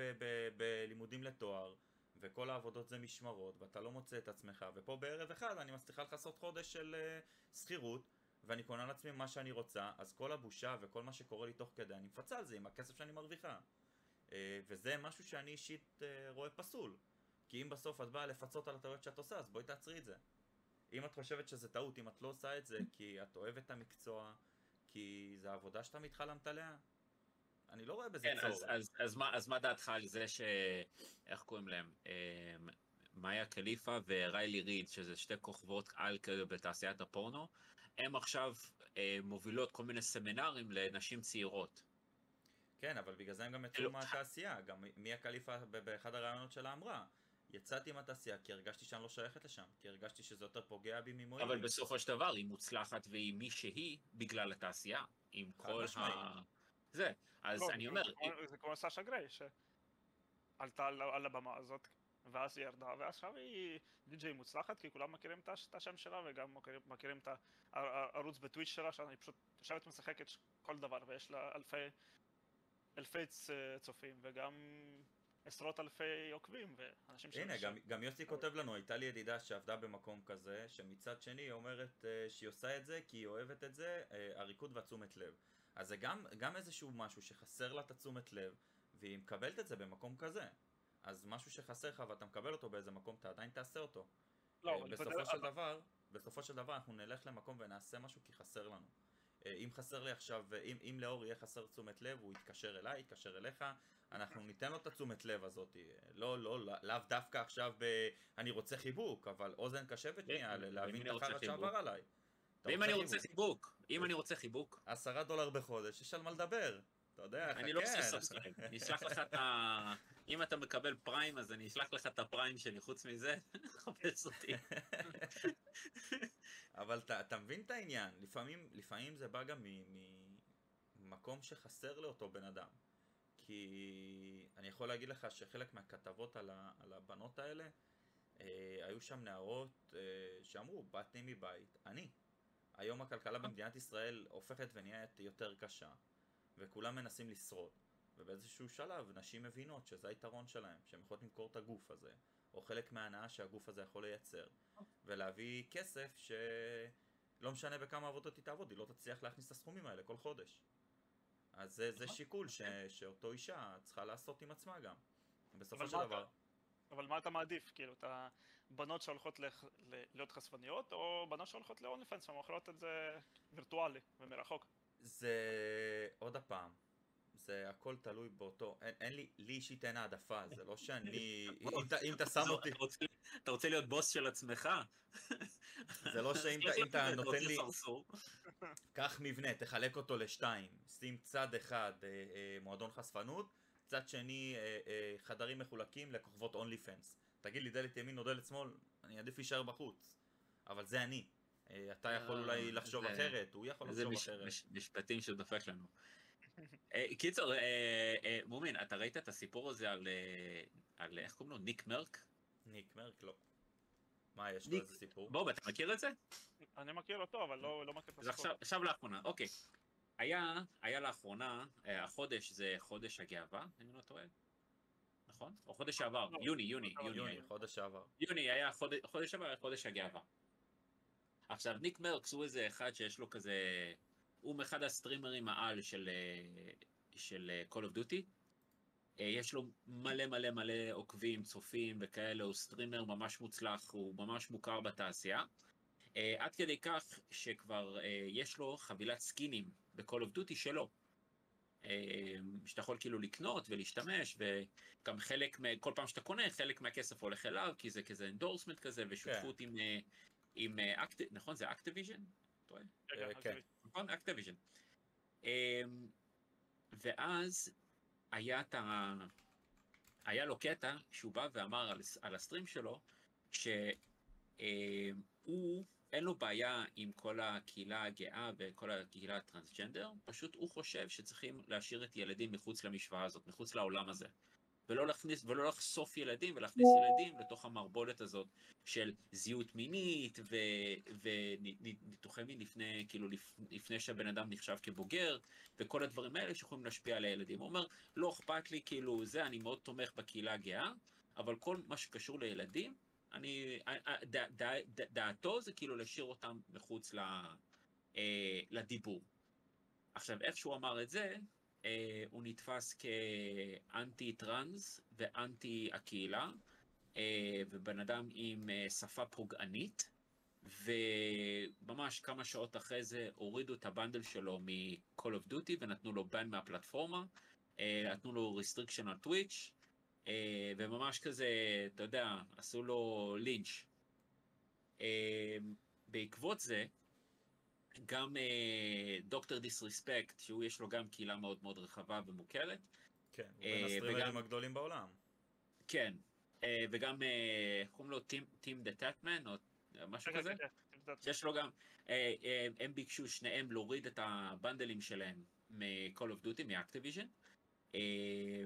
בלימודים לתואר, וכל העבודות זה משמרות, ואתה לא מוצא את עצמך, ופה בערב אחד אני מצליחה לכסות חודש של uh, שכירות, ואני קונה לעצמי מה שאני רוצה, אז כל הבושה וכל מה שקורה לי תוך כדי, אני מפצה על זה עם הכסף שאני מרוויחה. Uh, וזה משהו שאני אישית uh, רואה פסול. כי אם בסוף את באה לפצות על הטעויות שאת עושה, אז בואי תעצרי את זה. אם את חושבת שזה טעות, אם את לא עושה את זה כי את אוהבת את המקצוע, כי זה העבודה שאתה מתחלמת עליה, אני לא רואה בזה כן, צורך. אז, אז, אז, מה, אז מה דעתך על זה ש... איך קוראים להם? אה, מאיה קליפה וריילי ריד, שזה שתי כוכבות על כזה בתעשיית הפורנו, הם עכשיו אה, מובילות כל מיני סמינרים לנשים צעירות. כן, אבל בגלל זה הם גם יצאו אלו- מהתעשייה. גם מיה קליפה באחד הראיונות שלה אמרה, יצאתי מהתעשייה כי הרגשתי שאני לא שייכת לשם, כי הרגשתי שזה יותר פוגע בי ממועיל. אבל בסופו של דבר היא מוצלחת והיא מי שהיא בגלל התעשייה, עם כל. ה... זה. אז לא, אני זה אומר, כמו- זה כמו סאשה גריי, שעלתה על- על הבמה הזאת, ואז היא ירדה, ועכשיו היא די.ג'יי מוצלחת, כי כולם מכירים את הש- את השם שלה, וגם מכירים- מכירים את הערוץ בטוויץ' שלה, שאני פשוט יושבת משחקת ש- כל דבר, ויש לה אלפי, אלפי צופים, וגם עשרות אלפי עוקבים, ואנשים ש- הנה, גם, גם יוסי כותב לנו, הייתה לי ידידה שעבדה במקום כזה, שמצד שני היא אומרת uh, שהיא עושה את זה כי היא אוהבת את זה, uh, הריקוד והתשומת לב. אז זה גם, גם איזשהו משהו שחסר לה את התשומת לב, והיא מקבלת את זה במקום כזה. אז משהו שחסר לך ואתה מקבל אותו באיזה מקום, אתה עדיין תעשה אותו. לא, אבל בסופו של דבר, בסופו של דבר אנחנו נלך למקום ונעשה משהו כי חסר לנו. אה, אם חסר לי עכשיו, אם, אם לאור יהיה חסר תשומת לב, הוא יתקשר אליי, יתקשר אליך, אנחנו ניתן לו את התשומת לב הזאת. לא, לא, לא- לאו דווקא עכשיו ב... אני רוצה חיבוק, אבל אוזן קשבת שנייה, להבין את החרא? שעבר עליי. ואם אני רוצה חיבוק, אם אני רוצה חיבוק, עשרה דולר בחודש, יש על מה לדבר. אתה יודע, אני לא עושה חכה. סאבסקרייב, אני אשלח לך את ה... [LAUGHS] אם אתה מקבל פריים, אז אני אשלח לך את הפריים שלי, חוץ מזה, [LAUGHS] חפש אותי. [LAUGHS] אבל אתה, אתה מבין את העניין, לפעמים, לפעמים זה בא גם ממקום שחסר לאותו בן אדם. כי אני יכול להגיד לך שחלק מהכתבות על, ה, על הבנות האלה, אה, היו שם נערות אה, שאמרו, באתי מבית, אני. היום הכלכלה במדינת ישראל הופכת ונהיית יותר קשה, וכולם מנסים לשרוד. ובאיזשהו שלב נשים מבינות שזה היתרון שלהם, שהן יכולות למכור את הגוף הזה, או חלק מההנאה שהגוף הזה יכול לייצר, ולהביא כסף שלא משנה בכמה עבודות היא תעבוד, היא לא תצליח להכניס את הסכומים האלה כל חודש. אז זה, זה נכון. שיקול ש, שאותו אישה צריכה לעשות עם עצמה גם. בסופו של דבר, אבל מה אתה מעדיף? כאילו, את הבנות שהולכות לח... ל... להיות חשפניות, או בנות שהולכות ל-only fans ומוכרות את זה וירטואלי ומרחוק? זה עוד הפעם, זה הכל תלוי באותו, אין, אין לי, לי אישית אין העדפה, זה לא שאני, אם, [LAUGHS] אתה- אם אתה שם אותי, אתה רוצה- אתה רוצה להיות בוס של עצמך? [LAUGHS] זה לא שאם אתה- אם אתה [LAUGHS] נותן לי. קח מבנה, תחלק אותו לשתיים, שים צד אחד אה, אה, מועדון חשפנות, צד שני אה, אה, חדרים מחולקים לכוכבות אונלי פנס. תגיד לי דלת ימין או דלת שמאל, אני עדיף להישאר בחוץ. אבל זה אני. אה, אתה יכול אה, אולי לחשוב זה- אחרת, הוא יכול זה לחשוב אחרת. מש- משפטים שדופק לנו. אה, קיצור, אה, אה, מומין, אתה ראית את הסיפור הזה על, אה, על איך קוראים לו? ניק מרק? ניק מרק לא. מה, יש לו איזה סיפור? בוב, אתה מכיר את זה? אני מכיר אותו, אבל לא, לא מכיר את אז הסיפור. עכשיו, עכשיו לאחרונה, אוקיי. היה, היה לאחרונה, אה, החודש זה חודש הגאווה, אם אני לא טועה. נכון? או חודש שעבר, לא, יוני, יוני, יוני. חודש שעבר. יוני היה חודש, חודש שעבר, היה חודש הגאווה. עכשיו, ניקמרקס הוא איזה אחד שיש לו כזה... הוא מאחד ה streamers העל של, אה, של אה, Call of Duty. אה, יש לו מלא מלא מלא עוקבים, צופים וכאלה, הוא streamer ממש מוצלח, הוא ממש מוכר בתעשייה. עד כדי כך שכבר יש לו חבילת סקינים ב-Call of Duty שלו. שאתה יכול כאילו לקנות ולהשתמש, וגם חלק, כל פעם שאתה קונה, חלק מהכסף הולך אליו, כי זה כזה endorsement כזה, ושותפות עם, אה, עם אקט... נכון? זה Activision? רק כן. נכון? Activision. אמ, ואז היה את ה... היה לו קטע שהוא בא ואמר על, על ה stream שלו, שהוא, אין לו בעיה עם כל הקהילה הגאה וכל הקהילה הטרנסג'נדר, פשוט הוא חושב שצריכים להשאיר את ילדים מחוץ למשוואה הזאת, מחוץ לעולם הזה. ולא להכניס, ולא לחשוף ילדים, ולהכניס ילדים לתוך המערבולת הזאת של זהות מינית ו- וניתוחי מין לפני, כאילו, לפ- לפני שהבן אדם נחשב כבוגר, וכל הדברים האלה שיכולים להשפיע על הילדים. הוא אומר, לא אכפת לי, כאילו, זה, אני מאוד תומך בקהילה הגאה, אבל כל מה שקשור לילדים, אני, ד- ד- ד- דעתו זה כאילו להשאיר אותם מחוץ ל, אה, לדיבור. עכשיו, איך שהוא אמר את זה, אה, הוא נתפס כאנטי טראנס ואנטי הקהילה, אה, ובן אדם עם אה, שפה פוגענית, וממש כמה שעות אחרי זה הורידו את הבנדל שלו מ-Call of Duty ונתנו לו בן מהפלטפורמה, אה, נתנו לו restriction על טוויץ', אה, וממש כזה, אתה יודע, עשו לו לינץ'. אה, בעקבות זה, גם דוקטור דיסרספקט, שהוא יש לו גם קהילה מאוד מאוד רחבה ומוכרת, כן, הוא אה, בין הסטרימרים וגם- הגדולים בעולם. כן, אה, וגם, אה, איך קוראים לו? טים דה טאטמן, או משהו רגע, כזה? כן, כן. שיש לו גם, אה, אה, הם ביקשו שניהם להוריד את הבנדלים שלהם מ-Call of Duty, מ-Activision, אה,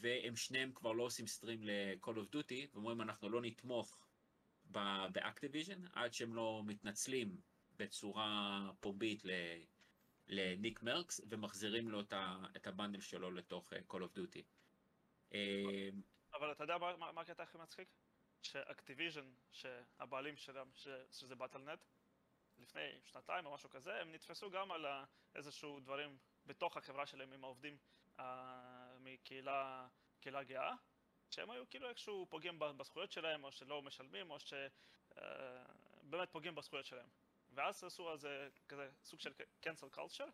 והם שניהם כבר לא עושים סטרים ל-Call of Duty, ואומרים אנחנו לא נתמוך ב- ב-Activision עד שהם לא מתנצלים בצורה פומבית לניק מרקס, ומחזירים לו את הבנדל שלו לתוך אה, Call of Duty. אה, אבל אתה יודע מה- הקטע הכי מצחיק? שאקטיביז'ן, שהבעלים שלהם, שזה באטלנט, לפני שנתיים או משהו כזה, הם נתפסו גם על איזשהו דברים בתוך החברה שלהם עם העובדים אה, מקהילה קהילה גאה, שהם היו כאילו איכשהו פוגעים בזכויות שלהם, או שלא משלמים, או שבאמת פוגעים בזכויות שלהם. ואז עשו על זה כזה סוג של cancel culture,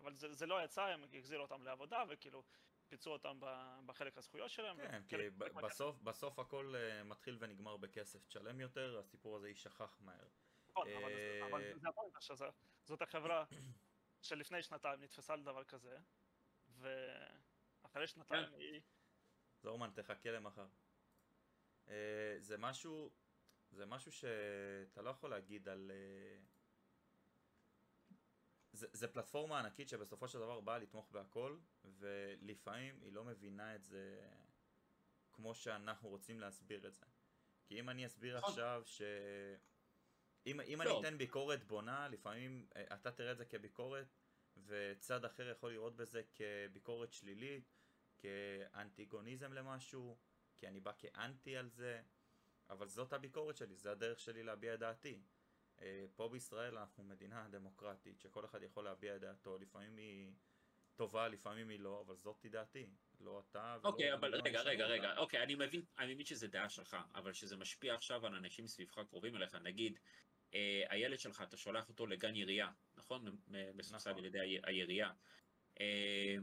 אבל זה, זה לא יצא, הם החזירו אותם לעבודה, וכאילו פיצו אותם ב- בחלק הזכויות שלהם. כן, כי. בסוף, בסוף הכל אה, מתחיל ונגמר בכסף. תשלם יותר, הסיפור הזה יישכח מהר. נכון, אבל זה- אה, אבל זה החברה [CLEARS THROAT] שלפני שנתיים נתפסה לדבר כזה, ואחרי שנתיים כן. היא... זורמן, תחכה למחר. אה, זה משהו, זה משהו שאתה לא יכול להגיד על... זה, זה פלטפורמה ענקית שבסופו של דבר באה לתמוך בהכל, ולפעמים היא לא מבינה את זה כמו שאנחנו רוצים להסביר את זה. כי אם אני אסביר נכון. עכשיו ש... אם, אם לא. אני אתן ביקורת בונה, לפעמים אה, אתה תראה את זה כביקורת, וצד אחר יכול לראות בזה כביקורת שלילית, כאנטיגוניזם למשהו, כי אני בא כאנטי על זה, אבל זאת הביקורת שלי, זה הדרך שלי להביע את דעתי. אה, פה בישראל אנחנו מדינה דמוקרטית, שכל אחד יכול להביע את דעתו, לפעמים היא טובה, לפעמים היא לא, אבל זאת דעתי, לא אתה ולא... אוקיי, אבל רגע, ישנו רגע, אותה. רגע, אוקיי, אני מבין, אני מבין שזה דעה שלך, אבל שזה משפיע עכשיו על אנשים סביבך קרובים אליך, נגיד, אה, הילד שלך, אתה שולח אותו לגן עירייה, נכון? מסובסד נכון. על ידי העירייה. אה,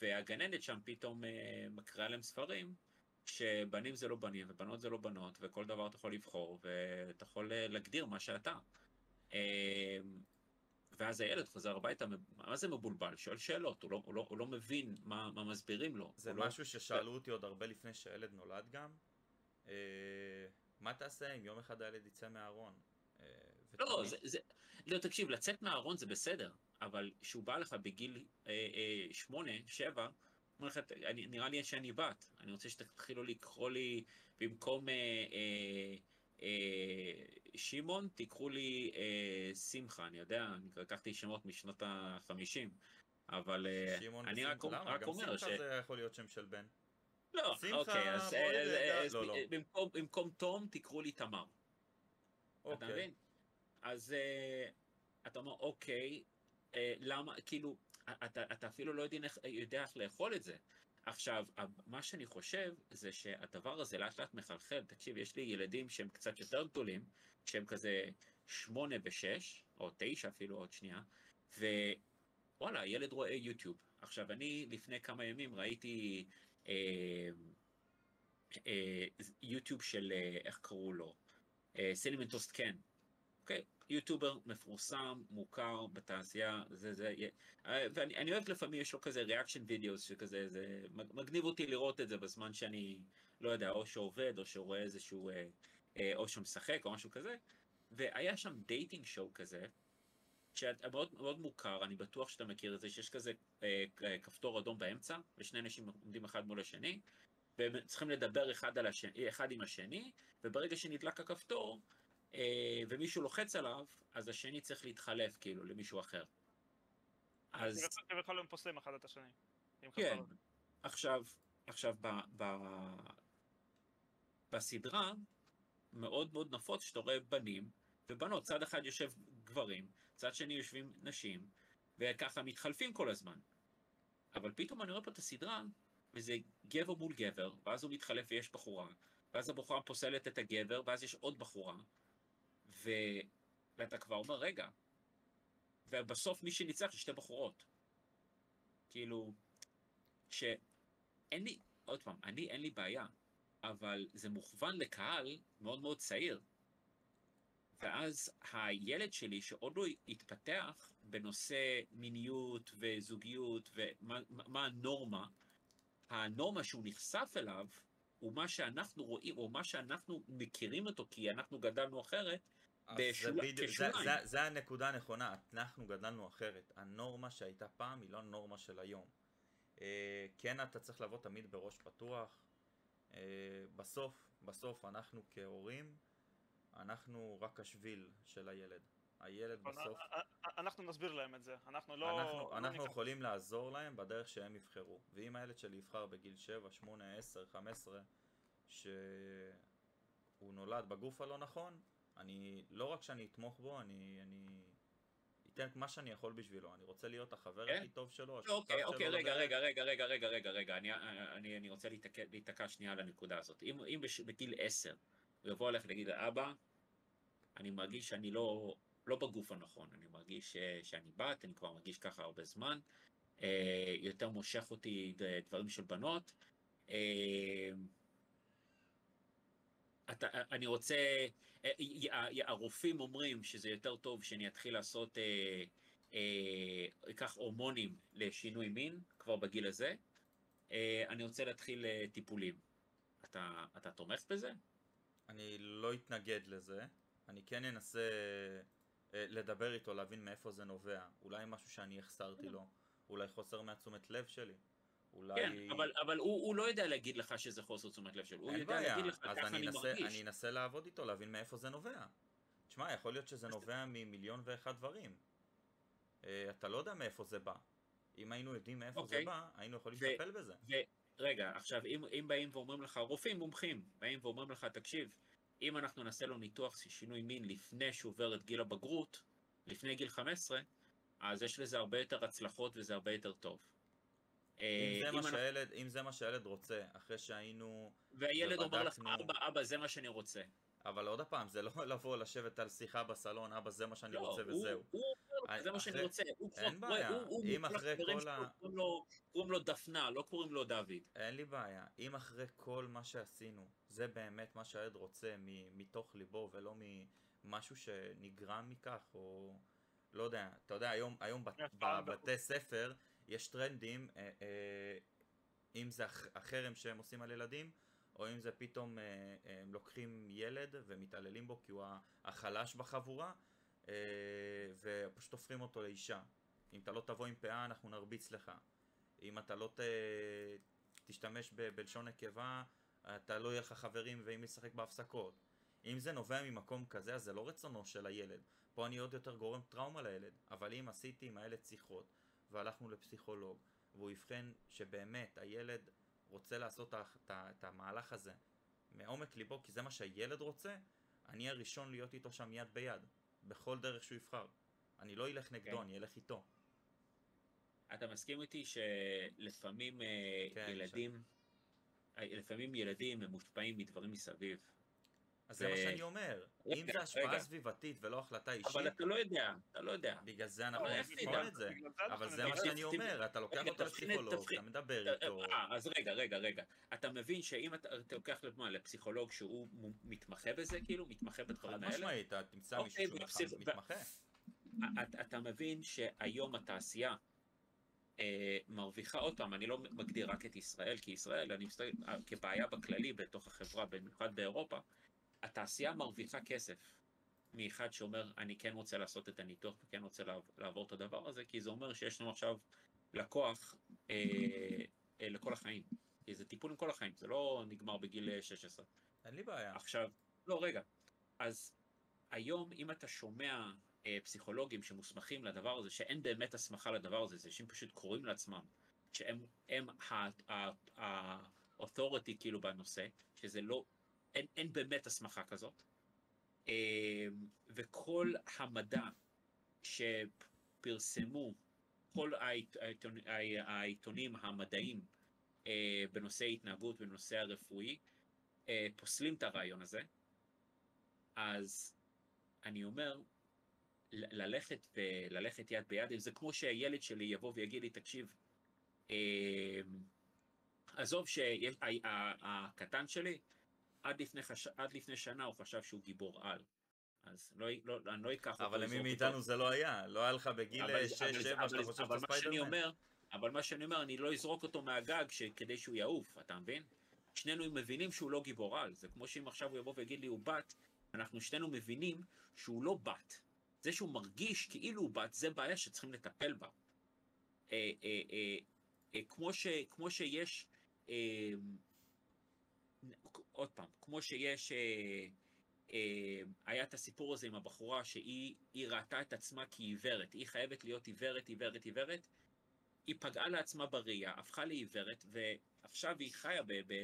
והגננת שם פתאום אה, מקריאה להם ספרים, שבנים זה לא בנים ובנות זה לא בנות, וכל דבר אתה יכול לבחור, ואתה יכול אה, להגדיר מה שאתה. אה, ואז הילד חוזר הביתה, מה זה מבולבל? שואל שאלות, הוא לא, הוא לא, הוא לא מבין מה, מה מסבירים לו. זה לא- משהו ששאלו אותי עוד הרבה לפני שהילד נולד גם. אה, מה תעשה אם יום אחד הילד יצא מהארון? אה, לא, זה, זה, לא, תקשיב, לצאת מהארון זה בסדר, אבל כשהוא בא לך בגיל אה, אה, שמונה, שבע, הוא אומר לך, אני, נראה לי שאני בת, אני רוצה שתתחילו לקרוא לי, במקום אה, אה, אה, שמעון, תיקחו לי אה, שמחה, אני יודע, אני לקחתי שמות משנות ה-50, אבל אה, אני רק, למה? רק אומר ש... שמחה זה יכול להיות שם של בן. לא, שמחה, אוקיי, אז אה, נראה, אה, אז לא, לא. במקום- במקום תום תקראו לי תמר. אתה אוקיי. מבין? אז אה, אתה אומר, אוקיי, אה, למה, כאילו, אתה, אתה אפילו לא יודע יודע איך לאכול את זה. עכשיו, מה שאני חושב זה שהדבר הזה לאט לאט מחלחל. תקשיב, יש לי ילדים שהם קצת יותר גדולים, שהם כזה שמונה ושש, או תשע אפילו עוד שנייה, ווואלה, הילד רואה יוטיוב. עכשיו, אני לפני כמה ימים ראיתי אה, אה, יוטיוב של, אה, איך קראו לו? CinnamonToastKen. אוקיי, YouTuber מפורסם, מוכר בתעשייה, זה זה, אה, ואני אני אוהב לפעמים, יש לו כזה reaction videos שכזה, זה מג- מגניב אותי לראות את זה בזמן שאני, לא יודע, או שעובד, או שרואה איזשהו, אה, אה, או שמשחק, או משהו כזה, והיה שם dating show כזה, שמאוד מאוד מוכר, אני בטוח שאתה מכיר את זה, שיש כזה כפתור אדום באמצע, ושני אנשים עומדים אחד מול השני, והם צריכים לדבר אחד, השני, אחד עם השני, וברגע שנדלק הכפתור, ומישהו לוחץ עליו, אז השני צריך להתחלף כאילו למישהו אחר. אז כביכול הם פוסלים אחד את השני. כן. עכשיו, עכשיו ב, ב, בסדרה מאוד מאוד נפוץ שאתה רואה בנים ובנות, צד אחד יושב גברים, צד שני יושבים נשים, וככה מתחלפים כל הזמן. אבל פתאום אני רואה פה את הסדרה, וזה גבר מול גבר, ואז הוא מתחלף ויש בחורה, ואז הבחורה פוסלת את הגבר, ואז יש עוד בחורה, ו... ואתה כבר אומר, רגע, ובסוף מי שניצח זה שתי בחורות. כאילו, שאין לי, עוד פעם, אני אין לי בעיה, אבל זה מוכוון לקהל מאוד מאוד צעיר. ואז הילד שלי, שעוד לא התפתח בנושא מיניות וזוגיות ומה מה- מה הנורמה, הנורמה שהוא נחשף אליו הוא מה שאנחנו רואים, או מה שאנחנו מכירים אותו, כי אנחנו גדלנו אחרת, זה בשול- זה- כשוליים. זה- זה הנקודה הנכונה, אנחנו גדלנו אחרת. הנורמה שהייתה פעם היא לא הנורמה של היום. אה, כן, אתה צריך לבוא תמיד בראש פתוח. אה, בסוף, בסוף אנחנו כהורים, אנחנו רק השביל של הילד. הילד בסוף, אה, אה, אנחנו נסביר להם את זה. אנחנו לא... אנחנו, לא אנחנו יכולים לעזור להם בדרך שהם יבחרו. ואם הילד שלי יבחר בגיל 7, 8, 10, 15, שהוא נולד בגוף הלא נכון, אני, לא רק שאני אתמוך בו, אני, אני אתן מה שאני יכול בשבילו. אני רוצה להיות החבר כן? הכי טוב שלו, השותף אוקיי, שלו אוקיי, רגע. רגע, רגע, רגע, רגע, רגע, רגע, אני, אני, אני רוצה להיתקע, להיתקע שנייה על הנקודה הזאת. אם, אם בש, בגיל עשר הוא יבוא אליך ויגיד, אבא, אני מרגיש שאני לא, לא בגוף הנכון, אני מרגיש ש, שאני בת, אני כבר מרגיש ככה הרבה זמן, אה, יותר מושך אותי דברים של בנות. אתה, אני רוצה, אה, הרופאים אומרים שזה יותר טוב שאני אתחיל לעשות אה, אה, הורמונים לשינוי מין כבר בגיל הזה. אה, אני רוצה להתחיל אה, טיפולים. אתה, אתה תומך בזה? אני לא אתנגד לזה, אני כן אנסה אה, לדבר איתו, להבין מאיפה זה נובע. אולי משהו שאני החסרתי לו, אולי חוסר מהתשומת לב שלי, אולי... כן, אבל, אבל הוא, הוא לא יודע להגיד לך שזה חוסר תשומת לב שלו. הוא יודע בעיה, להגיד לך, אז ככה אני אני מרגיש. אני אנסה לעבוד איתו, להבין מאיפה זה נובע. תשמע, יכול להיות שזה נובע ממיליון ואחד דברים. אה, אתה לא יודע מאיפה זה בא. אם היינו יודעים מאיפה זה אוקיי. בא, היינו יכולים ו- לטפל בזה. רגע, עכשיו, אם, אם באים ואומרים לך, רופאים מומחים, באים ואומרים לך, תקשיב, אם אנחנו נעשה לו ניתוח שינוי מין לפני שהוא עובר את גיל הבגרות, לפני גיל 15, אז יש לזה הרבה יותר הצלחות וזה הרבה יותר טוב. אם אה, זה, אם מה אנחנו- שהילד, אם זה מה שהילד רוצה, אחרי שהיינו... והילד אומר לך, ובדקנו- אבא, אבא, זה מה שאני רוצה. אבל עוד פעם, זה לא [LAUGHS] לבוא לשבת על שיחה בסלון, אבא זה מה שאני לא, רוצה הוא- וזהו. הוא אומר לך, זה מה שאני אחרי- רוצה. הוא אין בעיה. הוא- הוא אם אחרי כל ה- קוראים לו- קוראים לו דפנה, לא קוראים לו דוד. אין לי בעיה. אם אחרי כל מה שעשינו, זה באמת מה שהילד רוצה מ- מתוך ליבו ולא ממשהו שנגרם מכך, או לא יודע, אתה יודע, היום, היום בת- בבתי ספר יש טרנדים, אה, אה, אם זה הח- החרם שהם עושים על ילדים, או אם זה פתאום אה, הם לוקחים ילד ומתעללים בו כי הוא החלש בחבורה, ופשוט הופכים אותו לאישה. אם אתה לא תבוא עם פאה אנחנו נרביץ לך. אם אתה לא ת... תשתמש ב... בלשון נקבה, אתה לא יהיה לך חברים מי לשחק בהפסקות. אם זה נובע ממקום כזה, אז זה לא רצונו של הילד. פה אני עוד יותר גורם טראומה לילד. אבל אם עשיתי עם הילד שיחות, והלכנו לפסיכולוג, והוא יבחן שבאמת הילד רוצה לעשות את המהלך הזה מעומק ליבו, כי זה מה שהילד רוצה, אני הראשון להיות איתו שם יד ביד, בכל דרך שהוא יבחר. אני לא אלך נגדו, כן. אני אלך איתו. אתה מסכים איתי שלפעמים אה, כן, ילדים, אה, לפעמים ילדים הם מושפעים מדברים מסביב. אז זה מה שאני אומר. רגע, אם זה השפעה רגע. סביבתית ולא החלטה אישית, אבל אתה לא יודע, אתה לא יודע. בגלל זה אנחנו לא, איך נבחון? את זה. אבל זה. מה שאני אומר, אתה לוקח אותו לפסיכולוג, אתה מדבר איתו. אה, אז רגע, רגע, רגע. אתה מבין שאם אתה אתה לוקח לדוגמה לפסיכולוג שהוא מתמחה בזה, כאילו, מתמחה בדברים חד האלה, משמעית, אתה תמצא אוקיי, מישהו שהוא בפסיכ- בכלל מתמחה. אתה, אתה מבין שהיום התעשייה אה, מרוויחה, עוד פעם, אני לא מגדיר רק את ישראל, כי ישראל, אני מסתכל, אה, כבעיה בכללי בתוך החברה, במיוחד באירופה, התעשייה מרוויחה כסף מאחד שאומר, אני כן רוצה לעשות את הניתוח וכן רוצה לעב- לעבור את הדבר הזה, כי זה אומר שיש לנו עכשיו לקוח אה, אה, לכל החיים. כי זה טיפול עם כל החיים, זה לא נגמר בגיל אה, 16. אין לי בעיה. עכשיו, לא, רגע. אז היום, אם אתה שומע אה, פסיכולוגים שמוסמכים לדבר הזה, שאין באמת הסמכה לדבר הזה, זה שהם פשוט קוראים לעצמם, שהם הם ה-authority כאילו בנושא, שזה לא, אין, אין באמת הסמכה כזאת. אה, וכל המדע שפרסמו, כל העית, העיתון, העיתונים המדעיים אה, בנושא התנהגות, בנושא הרפואי, אה, פוסלים את הרעיון הזה, אז אני אומר, ללכת וללכת יד ביד, זה כמו שילד שלי יבוא ויגיד לי, תקשיב, אה, עזוב שהקטן שלי, עד לפני, חש... עד לפני שנה הוא חשב שהוא גיבור על. אז לא, לא, אני לא אקח אותו. אבל למי מאיתנו. זה לא היה? לא היה לך בגיל אבל- 6-7 אבל- שאתה חושב שאתה מה שאני ספיידרמן? אומר, אבל מה שאני אומר, אני לא אזרוק אותו מהגג ש- כדי שהוא יעוף, אתה מבין? שנינו מבינים שהוא לא גיבור על. זה כמו שאם עכשיו הוא יבוא ויגיד לי הוא בת, אנחנו שנינו מבינים שהוא לא בת. זה שהוא מרגיש כאילו הוא בת, זה בעיה שצריכים לטפל בה. אה, אה, אה, אה, כמו, ש, כמו שיש, אה, עוד פעם, כמו שיש, אה, אה, היה את הסיפור הזה עם הבחורה שהיא היא ראתה את עצמה כעיוורת, היא חייבת להיות עיוורת, עיוורת, עיוורת, היא פגעה לעצמה בראייה, הפכה לעיוורת, ועכשיו היא חיה ב... ב...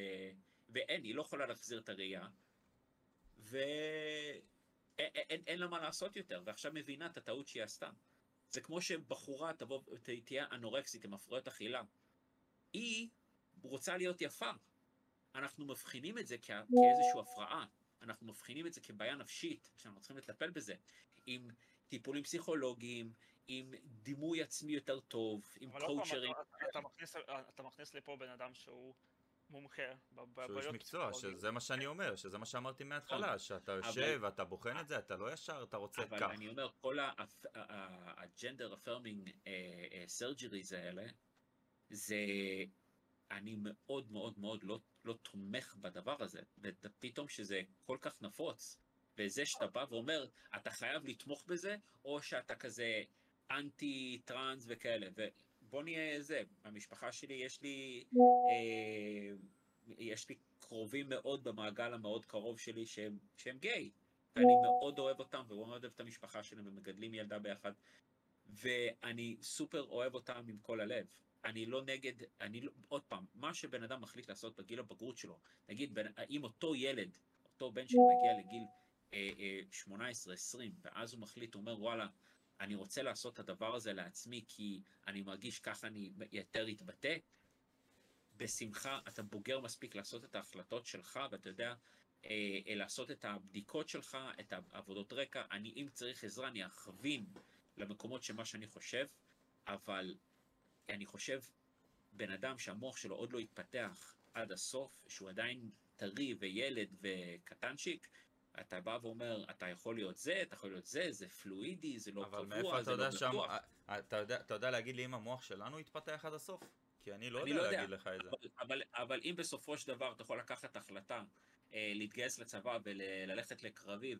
ואין, היא לא יכולה להחזיר את הראייה, ואין אין, אין לה מה לעשות יותר, ועכשיו מבינה את הטעות שהיא עשתה. זה כמו שבחורה תבוא, תהיה אנורקסית עם הפרעות אכילה. היא רוצה להיות יפה. אנחנו מבחינים את זה כ- כאיזושהי הפרעה. אנחנו מבחינים את זה כבעיה נפשית, שאנחנו צריכים לטפל בזה. עם טיפולים פסיכולוגיים, עם דימוי עצמי יותר טוב, עם אבל עוד פעם, קואוצ'רים. אתה- אתה מכניס- אתה מכניס לפה בן אדם שהוא מומחה שהוא איש בבעיות מקצוע, פסיכולוגיות. שזה מה שאני אומר, שזה מה שאמרתי מההתחלה, שאתה יושב ואתה בוחן את זה, אתה לא ישר, אתה רוצה אבל כך. אני אומר, כל הג'נדר affirming סרג'ריז האלה, זה... אני מאוד מאוד מאוד לא, לא תומך בדבר הזה, ופתאום שזה כל כך נפוץ, וזה שאתה בא ואומר, אתה חייב לתמוך בזה, או שאתה כזה אנטי טראנס וכאלה, ובוא נהיה זה, במשפחה שלי יש לי, אה, יש לי קרובים מאוד במעגל המאוד קרוב שלי שהם, שהם גיי, ואני מאוד אוהב אותם, ומאוד אוהב את המשפחה שלהם, ומגדלים ילדה ביחד, ואני סופר אוהב אותם עם כל הלב. אני לא נגד, אני לא, עוד פעם, מה שבן אדם מחליט לעשות בגיל הבגרות שלו, נגיד, בן, אם אותו ילד, אותו בן שלי מגיע לגיל אה, אה, 18, 20, ואז הוא מחליט, הוא אומר, וואלה, אני רוצה לעשות את הדבר הזה לעצמי, כי אני מרגיש ככה אני יותר אתבטא, בשמחה, אתה בוגר מספיק לעשות את ההחלטות שלך, ואתה יודע, אה, אה, לעשות את הבדיקות שלך, את העבודות רקע. אני, אם צריך עזרה, אני אכווין למקומות שמה שאני חושב, אבל אני חושב, בן אדם שהמוח שלו עוד לא התפתח עד הסוף, שהוא עדיין טרי וילד וקטנצ'יק, אתה בא ואומר, אתה יכול להיות זה, אתה יכול להיות זה, זה פלואידי, זה לא אבל קבוע, מאיפה זה לא יודע שם... בטוח. אה, אתה יודע- אתה יודע להגיד לי אם המוח שלנו התפתח עד הסוף? כי אני לא אני יודע לא יודע, להגיד לך את זה. אבל, אבל, אבל אם בסופו של דבר אתה יכול לקחת החלטה אה, להתגייס לצבא וללכת לקרבי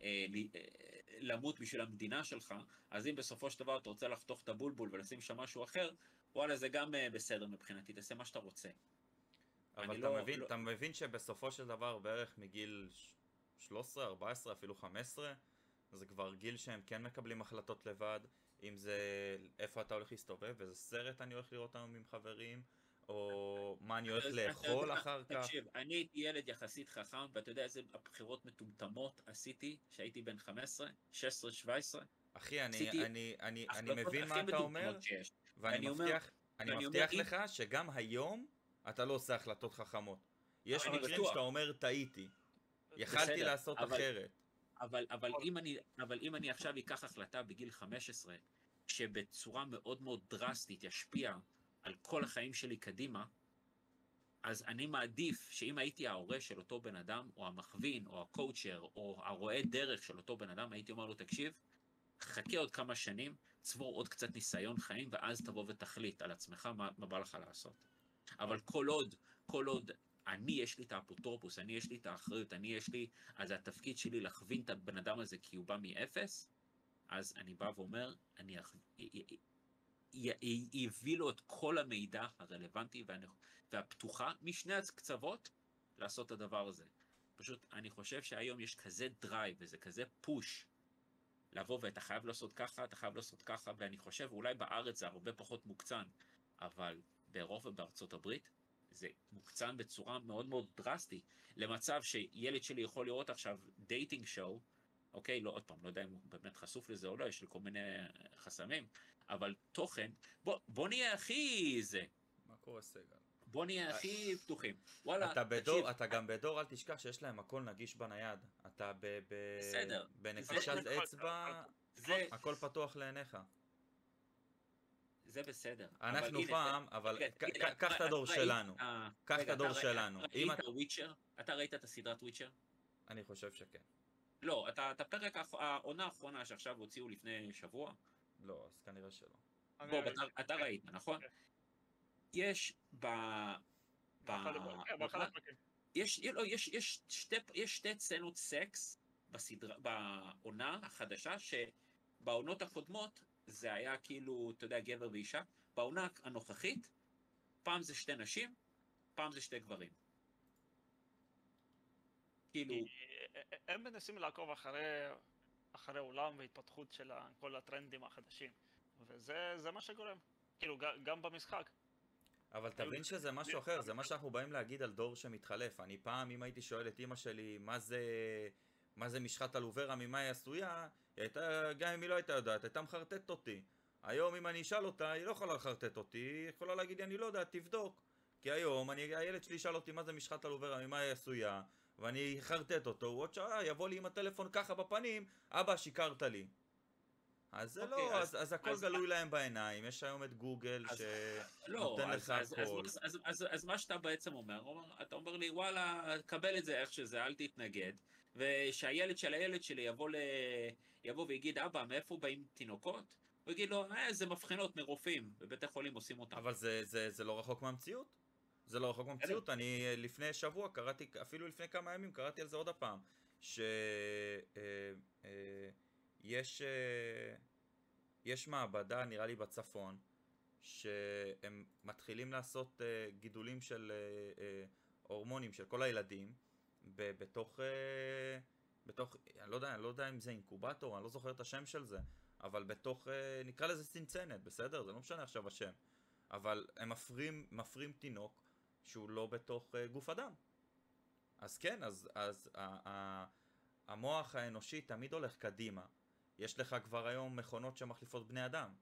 ולמות בשביל המדינה שלך, אז אם בסופו של דבר אתה רוצה לחתוך את הבולבול ולשים שם משהו אחר, וואלה זה גם אה, בסדר מבחינתי, תעשה מה שאתה רוצה. אבל אתה לא- מבין, לא- אתה מבין שבסופו של דבר בערך מגיל ש- 13, 14, אפילו 15, זה כבר גיל שהם כן מקבלים החלטות לבד, אם זה איפה אתה הולך להסתובב, איזה סרט אני הולך לראות היום עם חברים, או מה אני הולך לאכול אחר כך. תקשיב, אני הייתי ילד יחסית חכם, ואתה יודע איזה בחירות מטומטמות עשיתי כשהייתי בן 15, 16, 17? אחי, אני, עשיתי אני, אני, אני החלטות מבין מה אתה אומר. ואני מבטיח, אני לך שגם היום אתה לא עושה החלטות חכמות. יש מקרים. שאתה אומר טעיתי, יכלתי לעשות אחרת. אבל, אבל. אם אני, אבל אם אני עכשיו אקח החלטה בגיל 15, שבצורה מאוד מאוד דרסטית ישפיע על כל החיים שלי קדימה, אז אני מעדיף שאם הייתי ההורה של אותו בן אדם, או המכווין, או הקואוצ'ר, או הרואה דרך של אותו בן אדם, הייתי אומר לו, תקשיב, חכה עוד כמה שנים, צבור עוד קצת ניסיון חיים, ואז תבוא ותחליט על עצמך מה, מה בא לך לעשות. אבל כל עוד, כל עוד אני יש לי את האפוטרופוס, אני יש לי את האחריות, אני יש לי, אז התפקיד שלי להכווין את הבן אדם הזה כי הוא בא מאפס, אז אני בא ואומר, אני יביא לו את כל המידע הרלוונטי והפתוחה משני הקצוות לעשות את הדבר הזה. פשוט, אני חושב שהיום יש כזה drive וזה כזה push לבוא ואתה חייב לעשות ככה, אתה חייב לעשות ככה, ואני חושב, אולי בארץ זה הרבה פחות מוקצן, אבל באירופה ובארצות הברית, זה מוקצן בצורה מאוד מאוד דרסטית, למצב שילד שלי יכול לראות עכשיו dating show, אוקיי, לא, עוד פעם, לא יודע אם הוא באמת חשוף לזה או לא, יש לי כל מיני חסמים, אבל תוכן, בוא, בוא נהיה הכי זה, מה קורה סגל? בוא נהיה הכי פתוחים. וואלה, אתה תקשיב, בדור, אתה גם בדור, אל תשכח שיש להם הכל נגיש בנייד. אתה ב... ב- בסדר. בנקישת אצבע, זה, הכל פתוח לעיניך. זה בסדר. אבל אנחנו הנה, פעם, אבל רגע, ק- רגע, ק- קח את הדור ראית- שלנו. אה, קח את הדור שלנו. אם ראית אתה- וויצ'ר? אתה ראית את הסדרת וויצ'ר? אני חושב שכן. לא, אתה, את הפרק, העונה האחרונה שעכשיו הוציאו לפני שבוע, לא, אז כנראה שלא. בוא. אתה, אתה ראית, נכון? כן. יש ב... ב... באחד- כן, באחד הפרקים. יש, לא, יש, יש, שתי, יש שתי סצנות סקס בסדרה, בעונה החדשה, שבעונות הקודמות זה היה כאילו, אתה יודע, גבר ואישה. בעונה הנוכחית, פעם זה שתי נשים, פעם זה שתי גברים. כאילו, כי הם מנסים לעקוב אחרי, אחרי עולם והתפתחות של כל הטרנדים החדשים. וזה זה מה שגורם. כאילו, גם במשחק. אבל תבין שזה משהו אחר, זה מה שאנחנו באים להגיד על דור שמתחלף. אני פעם, אם הייתי שואל את אימא שלי מה זה, מה זה משחת אלוברה, ממה היא עשויה, היא הייתה, גם אם היא לא הייתה יודעת, הייתה מחרטטת אותי. היום אם אני אשאל אותה, היא לא יכולה לחרטט אותי, היא יכולה להגיד לי, אני לא יודע, תבדוק. כי היום, אני, הילד שלי ישאל אותי מה זה משחת אלוברה, ממה היא עשויה, ואני אחרטט אותו, הוא עוד שעה יבוא לי עם הטלפון ככה בפנים, אבא, שיקרת לי. אז זה אוקיי, לא, אז- אז, אז הכל אז- גלוי להם בעיניים, יש היום את גוגל אז- ש... לא, אז, לך אז, אז, הכל. אז, אז, אז, אז מה שאתה בעצם אומר, אומר, אתה אומר לי, וואלה, קבל את זה איך שזה, אל תתנגד, ושהילד של הילד שלי יבוא, ל... יבוא ויגיד, אבא, מאיפה באים תינוקות? הוא יגיד לו, אה, זה מבחנות מרופאים, בבתי חולים עושים אותם. אבל זה, זה, זה לא רחוק מהמציאות. זה לא רחוק מהמציאות. אני לפני שבוע קראתי, אפילו לפני כמה ימים קראתי על זה עוד הפעם, שיש אה, אה, יש, אה, יש מעבדה, נראה לי בצפון, שהם מתחילים לעשות גידולים של הורמונים של כל הילדים בתוך, בתוך, אני לא יודע, אני לא יודע אם זה אינקובטור, אני לא זוכר את השם של זה, אבל בתוך, נקרא לזה צנצנת, בסדר? זה לא משנה עכשיו השם. אבל הם מפרים, מפרים תינוק שהוא לא בתוך uh, גוף אדם. אז כן, אז, אז ה, ה, המוח האנושי תמיד הולך קדימה. יש לך כבר היום מכונות שמחליפות בני אדם.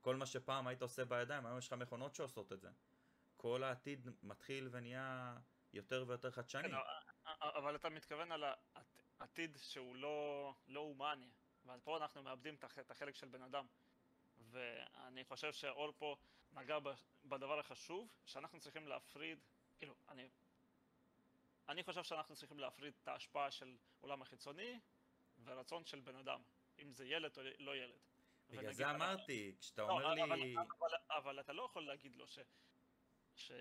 כל מה שפעם היית עושה בידיים, היום יש לך מכונות שעושות את זה. כל העתיד מתחיל ונהיה יותר ויותר חדשני. כן, אבל- אתה מתכוון על העתיד שהוא לא, לא הומני, אבל פה אנחנו מאבדים את החלק של בן אדם. ואני חושב שאור פה נגע בדבר החשוב, שאנחנו צריכים להפריד, כאילו, אני, אני חושב שאנחנו צריכים להפריד את ההשפעה של עולם החיצוני ורצון של בן אדם, אם זה ילד או לא ילד. בגלל זה אמרתי, כשאתה לא, אומר אבל, לי... אבל, אבל אתה לא יכול להגיד לו ש... ש...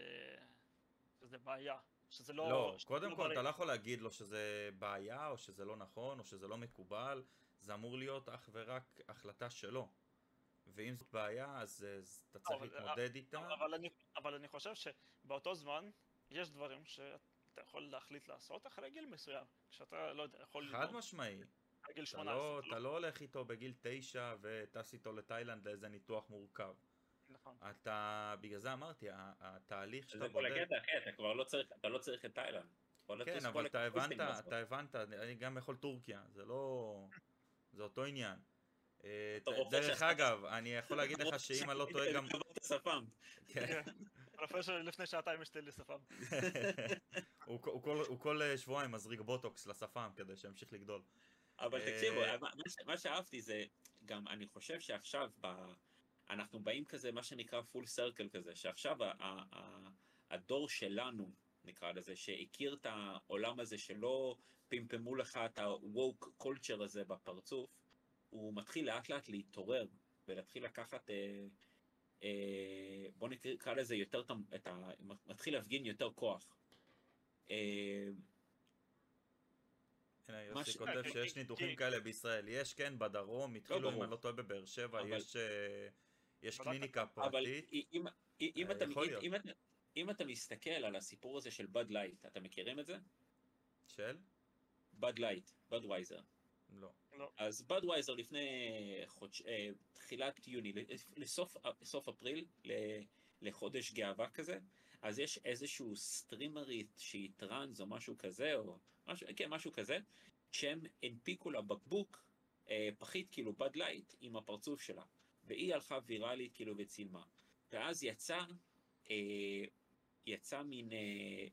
שזה בעיה, שזה לא... לא, שזה קודם לא כל בריא. אתה לא יכול להגיד לו שזה בעיה, או שזה לא נכון, או שזה לא מקובל, זה אמור להיות אך ורק החלטה שלו. ואם זאת בעיה, אז אה, אז אתה צריך אבל- להתמודד איתה. אבל אני, אבל אני חושב שבאותו זמן יש דברים שאתה יכול להחליט לעשות אחרי גיל מסוים. כשאתה, לא יודע, יכול חד ללמוד משמעי. גיל אתה 18. לא, אתה אתה לא הולך איתו בגיל תשע וטס איתו לתאילנד לאיזה ניתוח מורכב. נכון. אתה, בגלל זה אמרתי, התהליך שאתה זה כל בודק... הקטע, אחי, אתה כבר לא צריך, אתה לא צריך את תאילנד. כן, אבל אתה הבנת. אתה הבנת, אני גם יכול טורקייה, זה לא... זה אותו עניין. אה, דרך אגב, אני יכול להגיד לך שאם אני לא [LAUGHS] טועה גם... השפם. כן. הרופא שלי לפני שעתיים השתיל לי שפם. [LAUGHS] הוא כל- אה, שבועיים מזריק בוטוקס לשפם כדי שימשיך לגדול. אבל אה, תקשיבו, מה- שאהבתי זה, גם אני חושב שעכשיו, ב- אנחנו באים כזה, מה שנקרא full circle כזה, שעכשיו הדור שלנו, נקרא לזה, שהכיר את העולם הזה שלא פמפמו לך את ה-woke culture הזה בפרצוף, הוא מתחיל לאט לאט להתעורר ולהתחיל לקחת, אה, אה, בוא נקרא לזה יותר, את ה- את ה... מתחיל להפגין יותר כוח. אה, הנה, יוסי כותב כי- שיש כי- ניתוחים כי- כאלה בישראל. יש, כן, בדרום, התחילו, אם ברור. אני לא טועה, בבאר שבע, אבל- יש אה? קליניקה אבל פרטית. אם, אם, אם, אה, אתה, אם. אם, אתה, אם אתה מסתכל על הסיפור הזה של Bud Light, אתם מכירים את זה? של? Bud Light, Budweiser. לא. אז Budweiser לפני חודש, אה, תחילת יוני, לסוף סוף אפריל, ל- לחודש גאווה כזה, אז יש איזשהו סטרימרית שהיא טראנס או משהו כזה, או משהו, כן, משהו כזה, שהם הנפיקו לה בקבוק, אה, פחית כאילו Bud Light עם הפרצוף שלה, והיא הלכה ויראלית כאילו וצילמה. ואז יצא, אה, יצא מין אה,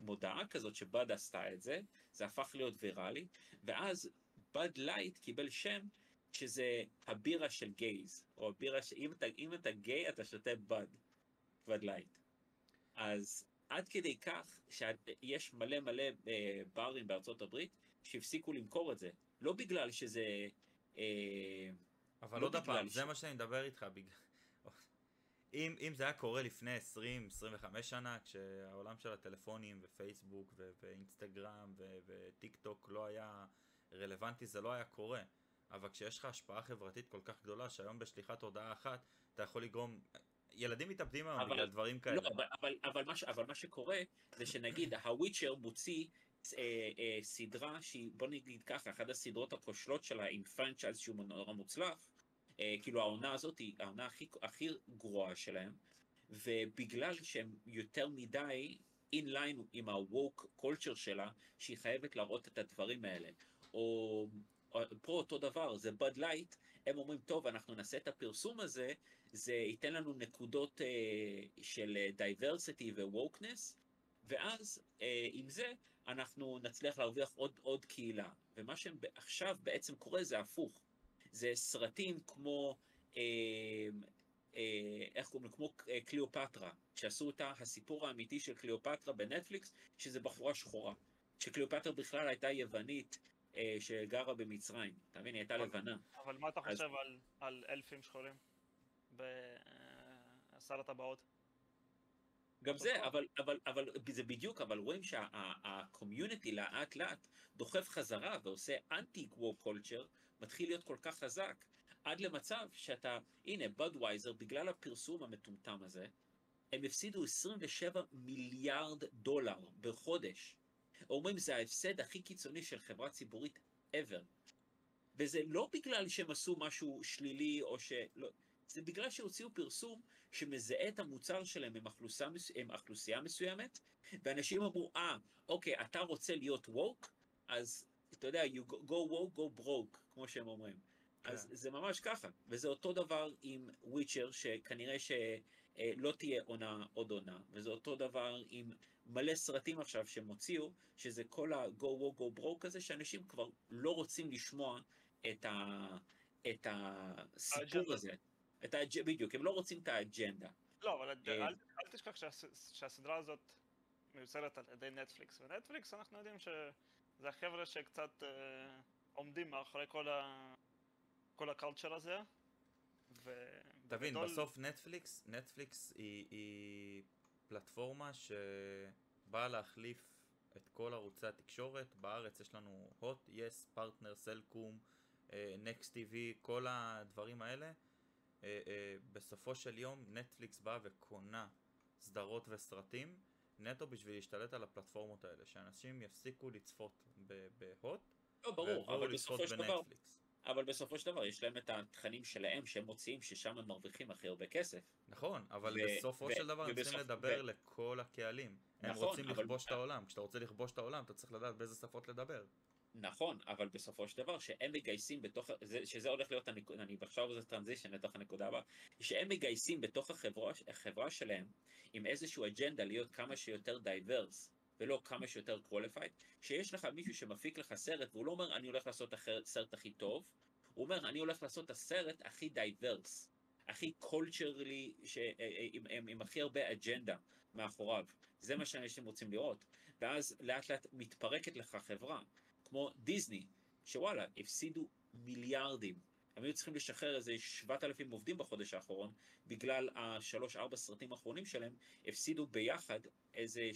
מודעה כזאת ש Bud עשתה את זה, זה הפך להיות ויראלי, ואז Bud Light קיבל שם שזה הבירה של gays, או הבירה ש... אם אתה, אם אתה גיי אתה שותה Bud, Bud Light. אז עד כדי כך שיש מלא מלא אה, ברים בארצות הברית שהפסיקו למכור את זה. לא בגלל שזה... אה, אבל לא עוד בגלל פעם, ש- זה מה שאני מדבר איתך, בגלל... אם, אם זה היה קורה לפני 20-25 שנה, כשהעולם של הטלפונים ופייסבוק ו- ואינסטגרם ו- וטיק טוק לא היה רלוונטי, זה לא היה קורה. אבל כשיש לך השפעה חברתית כל כך גדולה, שהיום בשליחת הודעה אחת, אתה יכול לגרום... ילדים מתאבדים היום בגלל דברים כאלה. לא, אבל, אבל, אבל, מה, אבל מה שקורה זה שנגיד The Witcher מוציא אה, אה, סדרה שהיא, בוא נגיד ככה, אחת הסדרות הכושלות שלה עם franchise שהוא נורא מוצלח, אה, כאילו העונה הזאת היא העונה הכי, הכי גרועה שלהם, ובגלל שהם יותר מדי inline עם ה-woke culture שלה, שהיא חייבת להראות את הדברים האלה. או, פה אותו דבר, זה Bud Light, הם אומרים, טוב, אנחנו נעשה את הפרסום הזה, זה ייתן לנו נקודות אה, של diversity ו wokeness, ואז אה, עם זה אנחנו נצליח להרוויח עוד, עוד קהילה. ומה שעכשיו בעצם קורה זה הפוך. זה סרטים כמו, אה, אה, איך קוראים לו? כמו קליאופטרה, שעשו אותה הסיפור האמיתי של קליאופטרה בנטפליקס, שזה בחורה שחורה. שקליאופטרה בכלל הייתה יוונית שגרה במצרים. אתה מבין? היא הייתה לבנה. אבל מה אתה חושב על- על אלפים שחורים? בשר הטבעות? גם זה. אבל, אבל, אבל זה בדיוק, אבל רואים שה community לאט לאט דוחף חזרה ועושה אנטי woke culture, מתחיל להיות כל כך חזק, עד למצב שאתה, הנה, בדווייזר, בגלל הפרסום המטומטם הזה, הם הפסידו 27 מיליארד דולר בחודש. אומרים, זה ההפסד הכי קיצוני של חברה ציבורית ever. וזה לא בגלל שהם עשו משהו שלילי או ש... לא, זה בגלל שהוציאו פרסום שמזהה את המוצר שלהם עם אוכלוסייה, מס- עם אוכלוסייה מסוימת, ואנשים אמרו, אה, אוקיי, אתה רוצה להיות woke, אז אתה יודע, you go, go woke, go broke, כמו שהם אומרים. אז כן. זה ממש ככה, וזה אותו דבר עם וויצ'ר, שכנראה שלא תהיה עונה עוד עונה, וזה אותו דבר עם מלא סרטים עכשיו שהם הוציאו, שזה כל ה-go woke, go broke הזה, שאנשים כבר לא רוצים לשמוע את, ה, את הסיפור. הזה. את האג'... בדיוק, הם לא רוצים את האג'נדה. לא, אבל אל- אה, אל אל תשכח שהס- שהסדרה הזאת מיוצרת על ידי נטפליקס, ונטפליקס אנחנו יודעים שזה החבר'ה שקצת אה, עומדים מאחורי כל ה... כל הקולצ'ר הזה. ו- תבין, בגדול- בסוף נטפליקס, נטפליקס היא, היא פלטפורמה שבאה להחליף את כל ערוצי התקשורת. בארץ יש לנו הוט, יס, פרטנר, סלקום, נקסט טיווי, כל הדברים האלה. אה, אה, בסופו של יום נטפליקס באה וקונה סדרות וסרטים נטו בשביל להשתלט על הפלטפורמות האלה, שאנשים יפסיקו לצפות בהוט, לא, ברור, אבל בסופו של דבר, בנטפליקס. אבל בסופו של דבר יש להם את התכנים שלהם שהם מוציאים, ששם הם מרוויחים הכי הרבה כסף. נכון, אבל ו- בסופו ו- של דבר הם צריכים לדבר ו- לכל הקהלים. הם נכון, רוצים אבל- לכבוש את העולם. כשאתה רוצה לכבוש את העולם, אתה צריך לדעת באיזה שפות לדבר. נכון, אבל בסופו של דבר, שהם מגייסים בתוך, זה, שזה הולך להיות הנקודה, אני עכשיו זה transition לתוך הנקודה הבאה, שהם מגייסים בתוך החברה, החברה שלהם עם איזשהו אג'נדה להיות כמה שיותר diverse, ולא כמה שיותר qualified, שיש לך מישהו שמפיק לך סרט, והוא לא אומר אני הולך לעשות את הסרט הכי טוב, הוא אומר אני הולך לעשות את הסרט הכי diverse, הכי culturally, עם, עם, עם הכי הרבה אג'נדה מאחוריו. זה מה שאנשים רוצים לראות. ואז לאט לאט מתפרקת לך חברה. כמו דיסני, שוואלה, הפסידו מיליארדים. הם היו צריכים לשחרר איזה 7,000 עובדים בחודש האחרון, בגלל השלוש-ארבע סרטים האחרונים שלהם, הפסידו ביחד איזה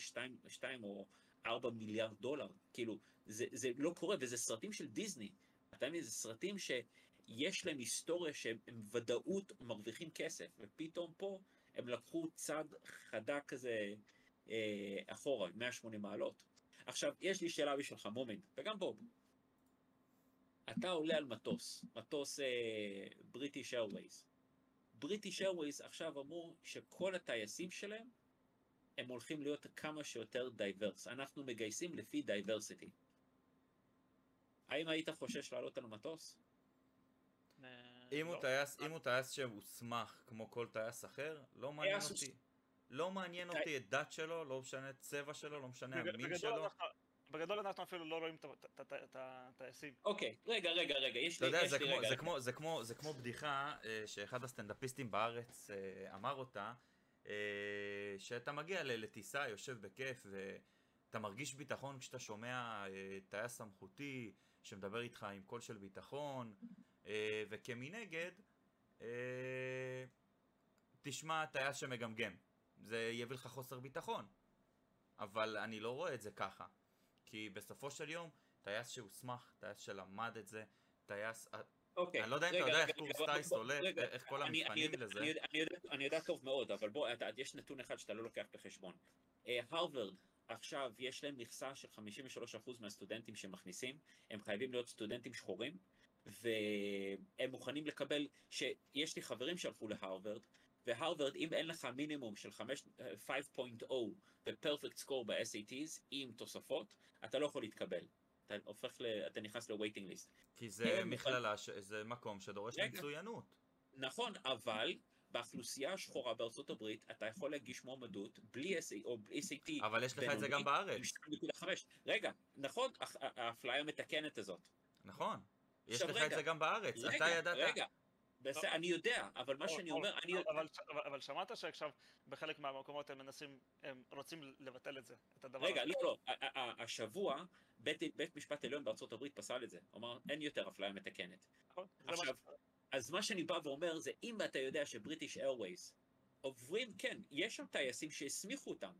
2 או 4 מיליארד דולר. כאילו, זה, זה לא קורה, וזה סרטים של דיסני. אתה מבין, זה סרטים שיש להם היסטוריה שהם הם ודאות מרוויחים כסף, ופתאום פה הם לקחו צד חדה כזה אה, אחורה, 180 מעלות. עכשיו, יש לי שאלה בשבילך, מומנט, וגם בוב. אתה עולה על מטוס, מטוס בריטיש איירווייז. בריטיש איירווייז עכשיו אמרו שכל הטייסים שלהם, הם הולכים להיות כמה שיותר diverse. אנחנו מגייסים לפי diversity. האם היית חושש לעלות על מטוס? אה, אם הוא לא. טייס, אם הוא טייס שהוסמך כמו כל טייס אחר, לא מעניין אותי. לא מעניין אותי את דת שלו, לא משנה צבע שלו, לא משנה המין שלו. בגדול אנחנו אפילו לא רואים את הטייסים. אוקיי, רגע, רגע, רגע, יש לי, יש זה לי כמו, רגע. זה, כמו, זה, כמו, זה כמו בדיחה אה, שאחד הסטנדאפיסטים בארץ אה, אמר אותה, אה, שאתה מגיע לטיסה, יושב בכיף, ואתה מרגיש ביטחון כשאתה שומע טייס סמכותי שמדבר איתך עם קול של ביטחון, וכמנגד, תשמע טייס שמגמגם. זה יביא לך חוסר ביטחון. אבל אני לא רואה את זה ככה. כי בסופו של יום, טייס שהוסמך, טייס שלמד את זה, טייס... אוקיי, אני לא יודע אם אתה יודע איך קורס טייס הולך, איך כל המבחנים לזה. אני יודע- טוב מאוד, אבל בוא, יש נתון אחד שאתה לא לוקח בחשבון. אה, הרווארד, עכשיו יש להם מכסה של 53% מהסטודנטים שמכניסים, הם חייבים להיות סטודנטים שחורים, והם מוכנים לקבל, שיש לי חברים שהלכו להרווארד, והרווארד, אם אין לך מינימום של 5 אה, 5.0 ופרפקט סקור ב-SATs עם תוספות, אתה לא יכול להתקבל. אתה הופך ל... אתה נכנס ל-waiting list. כי זה הם- מכללה, ש- זה מקום שדורש. מצוינות. נכון, אבל באוכלוסייה השחורה בארצות הברית אתה יכול להגיש מועמדות בלי SA או בלי SAT. אבל יש לך את זה גם בארץ, עם 2.5. רגע, נכון, האפליה המתקנת הזאת. נכון. יש לך את זה גם בארץ. אתה רגע, ידעת... רגע. בסדר, אני יודע, אבל מה שאני אומר, אני יודע... אבל- שמעת שעכשיו בחלק מהמקומות הם מנסים, הם רוצים לבטל את זה, את הדבר רגע, הזה. לא, לא, ה- השבוע בית משפט עליון בארצות הברית פסל את זה. אמר, אין יותר אפליה מתקנת. נכון? עכשיו, אז מה שאני בא ואומר זה, אם אתה יודע שבריטיש איירווייז עוברים, כן, יש שם טייסים שהסמיכו אותם,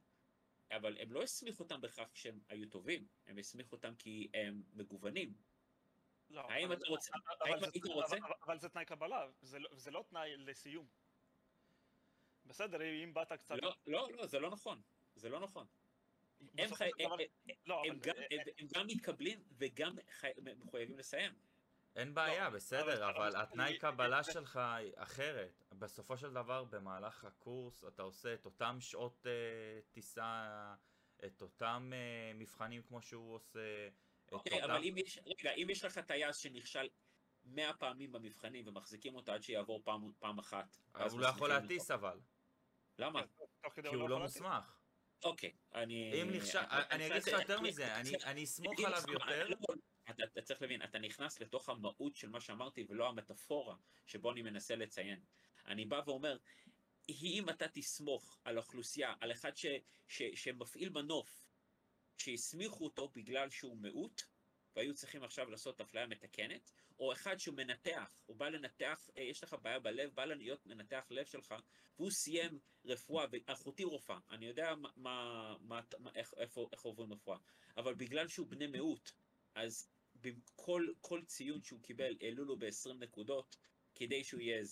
אבל הם לא הסמיכו אותם בכך שהם היו טובים, הם הסמיכו אותם כי הם מגוונים. לא, האם אתה רוצה- אבל האם היית רוצה? אבל- אבל זה תנאי קבלה, זה לא- זה לא תנאי לסיום. בסדר, אם באת קצת... לא, לא, לא, זה לא נכון. זה לא נכון. הם בסופו חי- של דבר- הם- לא, הם אבל- גם- הם- הם גם מתקבלים וגם חי- מחויבים לסיים. אין בעיה, לא, בסדר, אבל- אבל התנאי קבלה שלך היא אחרת. בסופו של דבר, במהלך הקורס אתה עושה את אותם שעות אה, טיסה, את אותם אה, מבחנים כמו שהוא עושה, אוקיי. אבל אם יש, רגע, אם יש לך טייס שנכשל 100 פעמים במבחנים ומחזיקים אותו עד שיעבור פעם- פעם אחת. אבל ואז הוא לא יכול מסמיכים להטיס אבל. למה? כי הוא לא יכול. מוסמך. אוקיך, אני... אם נכשל, אני אגיד לך יותר מזה, אני- אסמוך עליו יותר. לא, אתה, אתה צריך להבין, אתה נכנס לתוך המהות של מה שאמרתי ולא המטאפורה שבו אני מנסה לציין. אני בא ואומר, אם אתה תסמוך על אוכלוסייה, על אחד ש, ש, שמפעיל מנוף, שהסמיכו אותו בגלל שהוא מיעוט, והיו צריכים עכשיו לעשות אפליה מתקנת, או אחד שהוא מנתח, הוא בא לנתח, אה, יש לך בעיה בלב, בא להיות מנתח לב שלך, והוא סיים רפואה, ואחותי רופאה, אני יודע מה, מה, מה, מה, איך, איפה, איך עוברים רפואה, אבל בגלל שהוא בני מיעוט, אז בכל כל ציון שהוא קיבל העלו לו ב-20 נקודות, כדי שהוא, יהיה,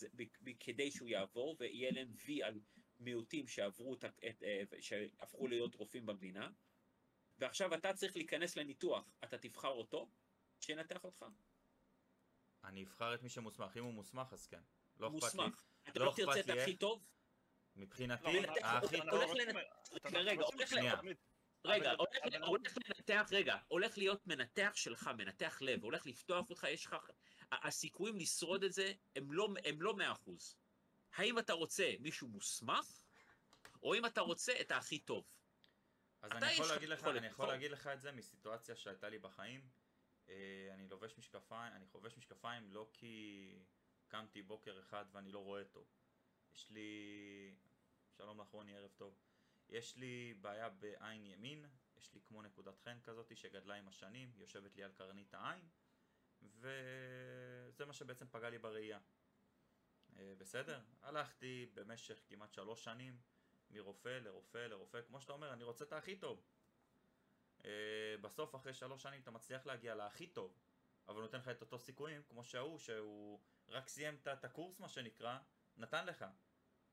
כדי שהוא יעבור, ויהיה להם וי על מיעוטים שעברו את, את, אה, שהפכו להיות רופאים במדינה, ועכשיו אתה צריך להיכנס לניתוח, אתה תבחר אותו, שינתח אותך. אני אבחר את מי שמוסמך, אם הוא מוסמך אז כן. לא אכפת לי. מוסמך. אתה לא לא תרצה את הכי. טוב? מבחינתי, לא, הכי לנ- אתה- רגע, הולך. רגע, הולך, לנתח, רגע, הולך להיות מנתח שלך, מנתח לב, הולך לפתוח אותך, יש לך... הסיכויים לשרוד את זה הם לא, הם לא 100%. האם אתה רוצה מישהו מוסמך, או אם אתה רוצה את הכי טוב? אז אני יכול להגיד לך, אני יכול. להגיד לך את זה מסיטואציה שהייתה לי בחיים. אה, אני לובש משקפיים, אני חובש משקפיים לא כי קמתי בוקר אחד ואני לא רואה טוב. יש לי... שלום לך רוני, ערב טוב. יש לי בעיה בעין ימין, יש לי כמו נקודת חן כזאת שגדלה עם השנים, יושבת לי על קרנית העין, וזה מה שבעצם פגע לי בראייה. אה, בסדר? הלכתי במשך כמעט שלוש שנים מרופא לרופא לרופא, כמו שאתה אומר, אני רוצה את הכי טוב. אה, בסוף, אחרי שלוש שנים, אתה מצליח להגיע להכי טוב, אבל נותן לך את אותו סיכויים, כמו שההוא, שהוא רק סיים את הקורס, מה שנקרא, נתן לך.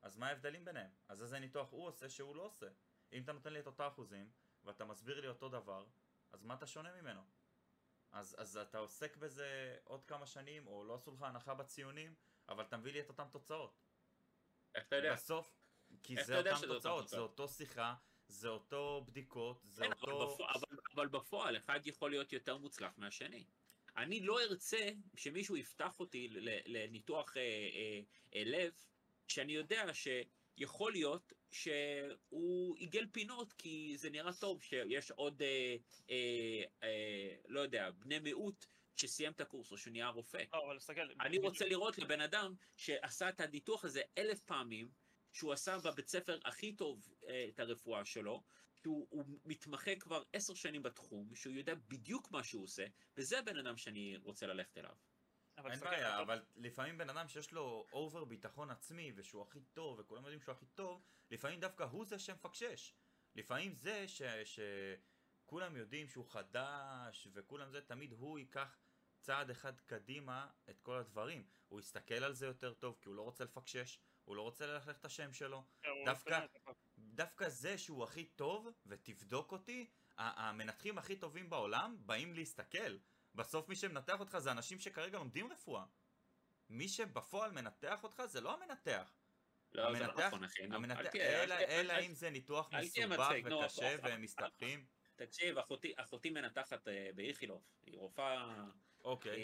אז מה ההבדלים ביניהם? אז איזה ניתוח הוא עושה שהוא לא עושה? אם אתה נותן לי את אותה אחוזים, ואתה מסביר לי אותו דבר, אז מה אתה שונה ממנו? אז, אז אתה עוסק בזה עוד כמה שנים, או לא עשו לך הנחה בציונים, אבל אתה מביא לי את אותן תוצאות. איך אתה יודע? בסוף, כי זה אותן תוצאות, זה? אותו שיחה, זה אותו בדיקות, זה כן, אבל אותו... בפועל- אבל- אבל בפועל, אחד יכול להיות יותר מוצלח מהשני. אני לא ארצה שמישהו יפתח אותי לניתוח אה, אה, אה, לב, שאני יודע שיכול להיות שהוא עיגל פינות כי זה נראה טוב, שיש עוד, אה, אה, אה, לא יודע, בני מיעוט שסיים את הקורס או שנהיה רופא. לא, אבל תסתכל. אני רוצה לראות לבן אדם שעשה את הניתוח הזה אלף פעמים, שהוא עשה בבית ספר הכי טוב אה, את הרפואה שלו, שהוא הוא מתמחה כבר עשר שנים בתחום, שהוא יודע בדיוק מה שהוא עושה, וזה הבן אדם שאני רוצה ללכת אליו. אבל אין בעיה, אתה- אבל לפעמים בן אדם שיש לו אובר ביטחון עצמי ושהוא הכי טוב וכולם יודעים שהוא הכי טוב, לפעמים דווקא הוא זה שמפקשש. לפעמים זה ש... שכולם יודעים שהוא חדש וכולם זה, תמיד הוא ייקח צעד אחד קדימה את כל הדברים. הוא יסתכל על זה יותר טוב כי הוא לא רוצה לפקשש, הוא לא רוצה ללכלך את השם שלו. הוא דווקא- באמת, אבל- דווקא זה שהוא הכי טוב, ותבדוק אותי, המנתחים הכי טובים בעולם באים להסתכל. בסוף מי שמנתח אותך זה אנשים שכרגע לומדים רפואה. מי שבפועל מנתח אותך זה לא המנתח. לא, זה לא המנתח- נכון, אחי. המנתח... אלא, אל תהיה- אלא אל- אם זה ניתוח מסובך וקשה והם מסתבכים. תקשיב, אחותי, אחותי מנתחת אה, באיכילוב, היא רופאה, אוקיי.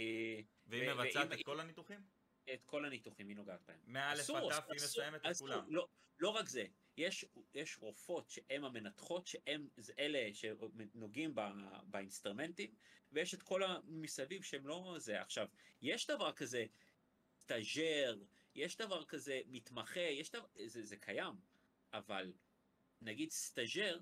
והיא מבצעת את כל הניתוחים? את כל הניתוחים היא נוגעת בהם. מא' עד אסור, ת' אסור, היא מסיימת את. כולם. לא, לא רק זה, יש, יש רופאות שהן המנתחות, שהן אלה שנוגעים ב, באינסטרמנטים, ויש את כל המסביב שהם לא זה. עכשיו, יש דבר כזה סטאז'ר, יש דבר כזה מתמחה, יש דבר, זה, זה קיים, אבל נגיד סטאז'ר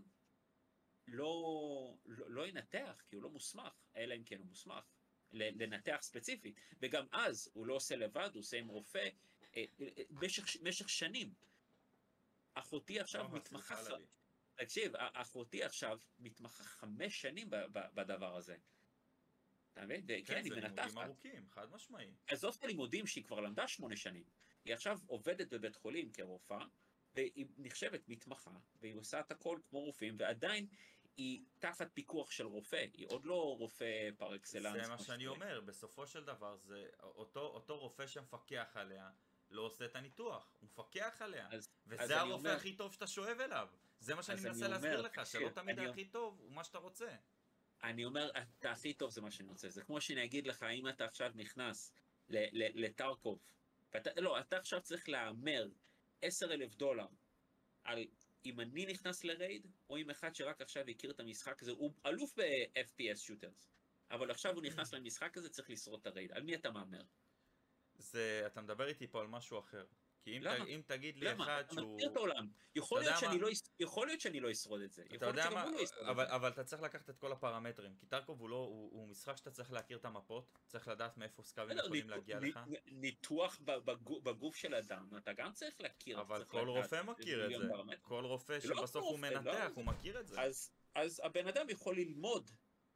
לא, לא, לא ינתח, כי הוא לא מוסמך, אלא אם כן הוא מוסמך. לנתח ספציפית, וגם אז הוא לא עושה לבד, הוא עושה עם רופא, אה, אה, במשך, במשך שנים. אחותי עכשיו אה, מתמחה. תקשיב, א- אחותי עכשיו מתמחה חמש שנים בדבר הזה. אתה מבין? כן, היא זה לימודים. ארוכים, חד משמעי. עזוב את הלימודים שהיא כבר למדה שמונה שנים. היא עכשיו עובדת בבית חולים כרופאה, והיא נחשבת מתמחה, והיא עושה את הכל כמו רופאים, ועדיין היא תחת פיקוח של רופא, היא עוד לא רופא פר אקסלנס. זה מה שאני. אומר, בסופו של דבר זה אותו, אותו רופא שמפקח עליה לא עושה את הניתוח, הוא מפקח עליה. אז- אז וזה אני הרופא אומר- הכי טוב שאתה שואב אליו. זה מה שאני אז מנסה להסביר אומר, לך, שלא תמיד אני- הכי טוב הוא מה שאתה רוצה. אני אומר, אתה הכי טוב זה מה שאני רוצה. זה כמו שאני אגיד לך, אם אתה עכשיו נכנס לטרקוב, ואתה, לא, אתה עכשיו צריך להמר 10 אלף דולר על אם אני נכנס לרייד, או אם אחד שרק עכשיו הכיר את המשחק הזה, הוא אלוף ב-FPS שוטרס, אבל עכשיו הוא נכנס למשחק הזה, צריך לשרוד את הרייד. על מי אתה מהמר? זה, אתה מדבר איתי פה על משהו אחר. כי אם, למה? ת, אם תגיד לי למה? אחד אתה שהוא... מכיר את העולם. יכול אתה להיות שאני? לא יכול להיות שאני לא אשרוד את זה. אתה יכול להיות יודע שגם מה, הוא לא ישרוד את אבל, זה. אבל אתה צריך לקחת את כל הפרמטרים, כי טרקוב הוא, לא, הוא, הוא משחק שאתה צריך להכיר את המפות, צריך לדעת מאיפה סקאבים יכולים ניתוח- להגיע נ- לך, ניתוח ב- בגו- בגוף של אדם, אתה גם צריך להכיר. אבל צריך כל לדעת רופא מכיר את זה, פרמטרים. כל רופא לא שבסוף הוא רופא, לא. מנתח, הוא מכיר את זה. אז, אז הבן אדם יכול ללמוד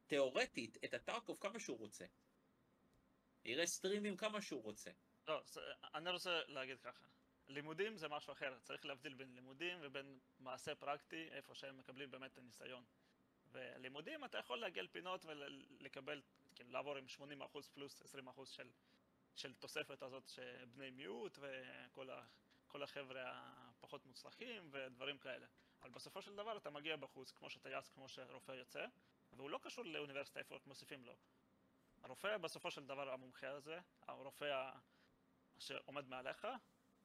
תיאורטית את הטרקוב כמה שהוא רוצה. יראה סטרימים כמה שהוא רוצה. לא, אני רוצה להגיד ככה. לימודים זה משהו אחר, צריך להבדיל בין לימודים ובין מעשה פרקטי, איפה שהם מקבלים באמת את הניסיון. ולימודים אתה יכול להגיע לפינות ולקבל, כאילו לעבור עם 80% פלוס 20% של של תוספת הזאת שבני מיעוט וכל ה, החבר'ה הפחות מוצלחים ודברים כאלה. אבל בסופו של דבר אתה מגיע בחוץ, כמו שטייס, כמו שרופא יוצא, והוא לא קשור לאוניברסיטה איפה מוסיפים לו. הרופא בסופו של דבר המומחה הזה, הרופא שעומד מעליך,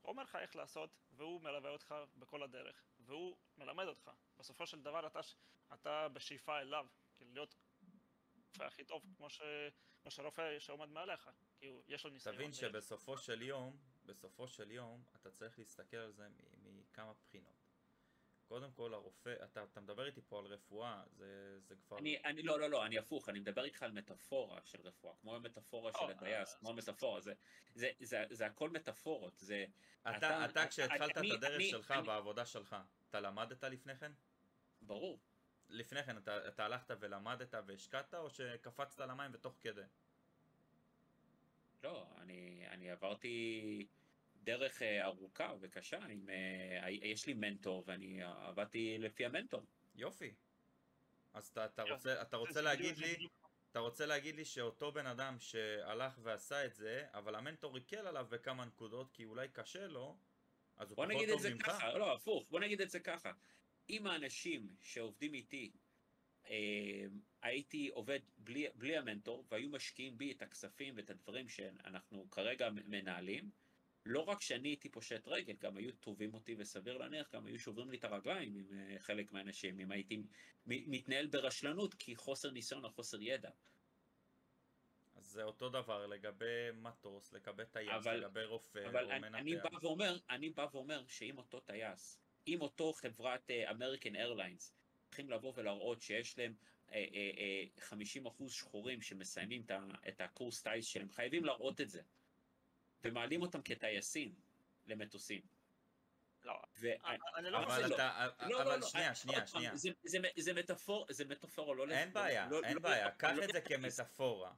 אומר לך איך לעשות, והוא מלווה אותך בכל הדרך, והוא מלמד אותך. בסופו של דבר אתה, אתה בשאיפה אליו, כאילו להיות הכי טוב, כמו, ש, כמו שרופא שעומד מעליך, כי הוא, יש לו ניסיון. תבין שבסופו של יום, בסופו של יום, אתה צריך להסתכל על זה מכמה בחינות. קודם כל הרופא, אתה, אתה מדבר איתי פה על רפואה, זה, זה כבר... אני, אני, לא, לא, לא, אני הפוך, אני מדבר איתך על מטאפורה של רפואה, כמו המטאפורה של הטייס, כמו המטאפורה, זה, זה, זה, זה הכל מטאפורות, זה... אתה, אתה, אתה כשהתחלת את הדרך שלך בעבודה שלך, אתה למדת לפני כן? ברור. לפני כן אתה, אתה הלכת ולמדת והשקעת, או שקפצת למים ותוך כדי? לא, אני, אני עברתי... דרך אה, ארוכה וקשה, עם, אה, יש לי מנטור ואני עבדתי לפי המנטור. יופי. אז אתה, אתה רוצה, אתה רוצה להגיד לי, אתה רוצה להגיד לי שאותו בן אדם שהלך ועשה את זה, אבל המנטור ריקל עליו בכמה נקודות, כי אולי קשה לו, אז הוא פחות טוב ממך? בוא נגיד את זה ככה, לא, הפוך, בוא נגיד את זה ככה. אם האנשים שעובדים איתי, אה, הייתי עובד בלי, בלי המנטור, והיו משקיעים בי את הכספים ואת הדברים שאנחנו כרגע מנהלים, לא רק שאני הייתי פושט רגל, גם היו טובים אותי וסביר להניח, גם היו שוברים לי את הרגליים עם uh, חלק מהאנשים, אם הייתי מתנהל ברשלנות, כי חוסר ניסיון או חוסר ידע. אז זה אותו דבר לגבי מטוס, לגבי טייס, אבל, לגבי רופא אבל או מנתח. אני בא ואומר, אני בא ואומר שאם אותו טייס, אם אותו חברת אמריקן uh, איירליינס, צריכים לבוא ולהראות שיש להם uh, uh, uh, 50% שחורים שמסיימים את הקורס טייס שלהם, חייבים להראות את זה. ומעלים אותם כטייסים למטוסים. לא, אני לא אבל אתה, אבל שנייה, שנייה, שנייה. זה מטאפור, זה מטאפורה, לא... אין בעיה, אין בעיה, קח את זה כמטאפורה.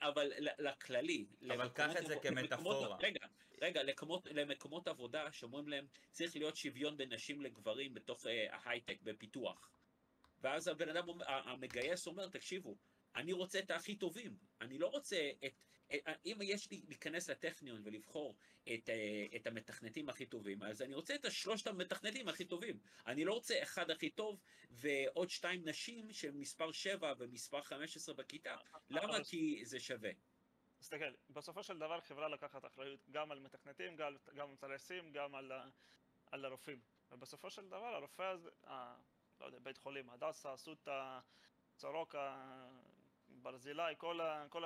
אבל לכללי. אבל קח את זה כמטאפורה. רגע, רגע, למקומות עבודה שאומרים להם, צריך להיות שוויון בין נשים לגברים בתוך ההייטק, בפיתוח. ואז הבן אדם, המגייס אומר, תקשיבו, אני רוצה את הכי טובים, אני לא רוצה את... אם יש לי להיכנס לטכניון ולבחור את, אה, את המתכנתים הכי טובים, אז אני רוצה את השלושת המתכנתים הכי טובים. אני לא רוצה אחד הכי טוב ועוד שתיים נשים של מספר 7 ומספר 15 בכיתה. למה? כי זה שווה. תסתכל, בסופו של דבר חברה לקחת אחריות גם על מתכנתים, גם, גם על טייסים, גם על, על הרופאים. ובסופו של דבר הרופא הזה, ה, לא יודע, בית חולים, הדסה, אסותא, סורוקה, ברזילי, כל, ה, כל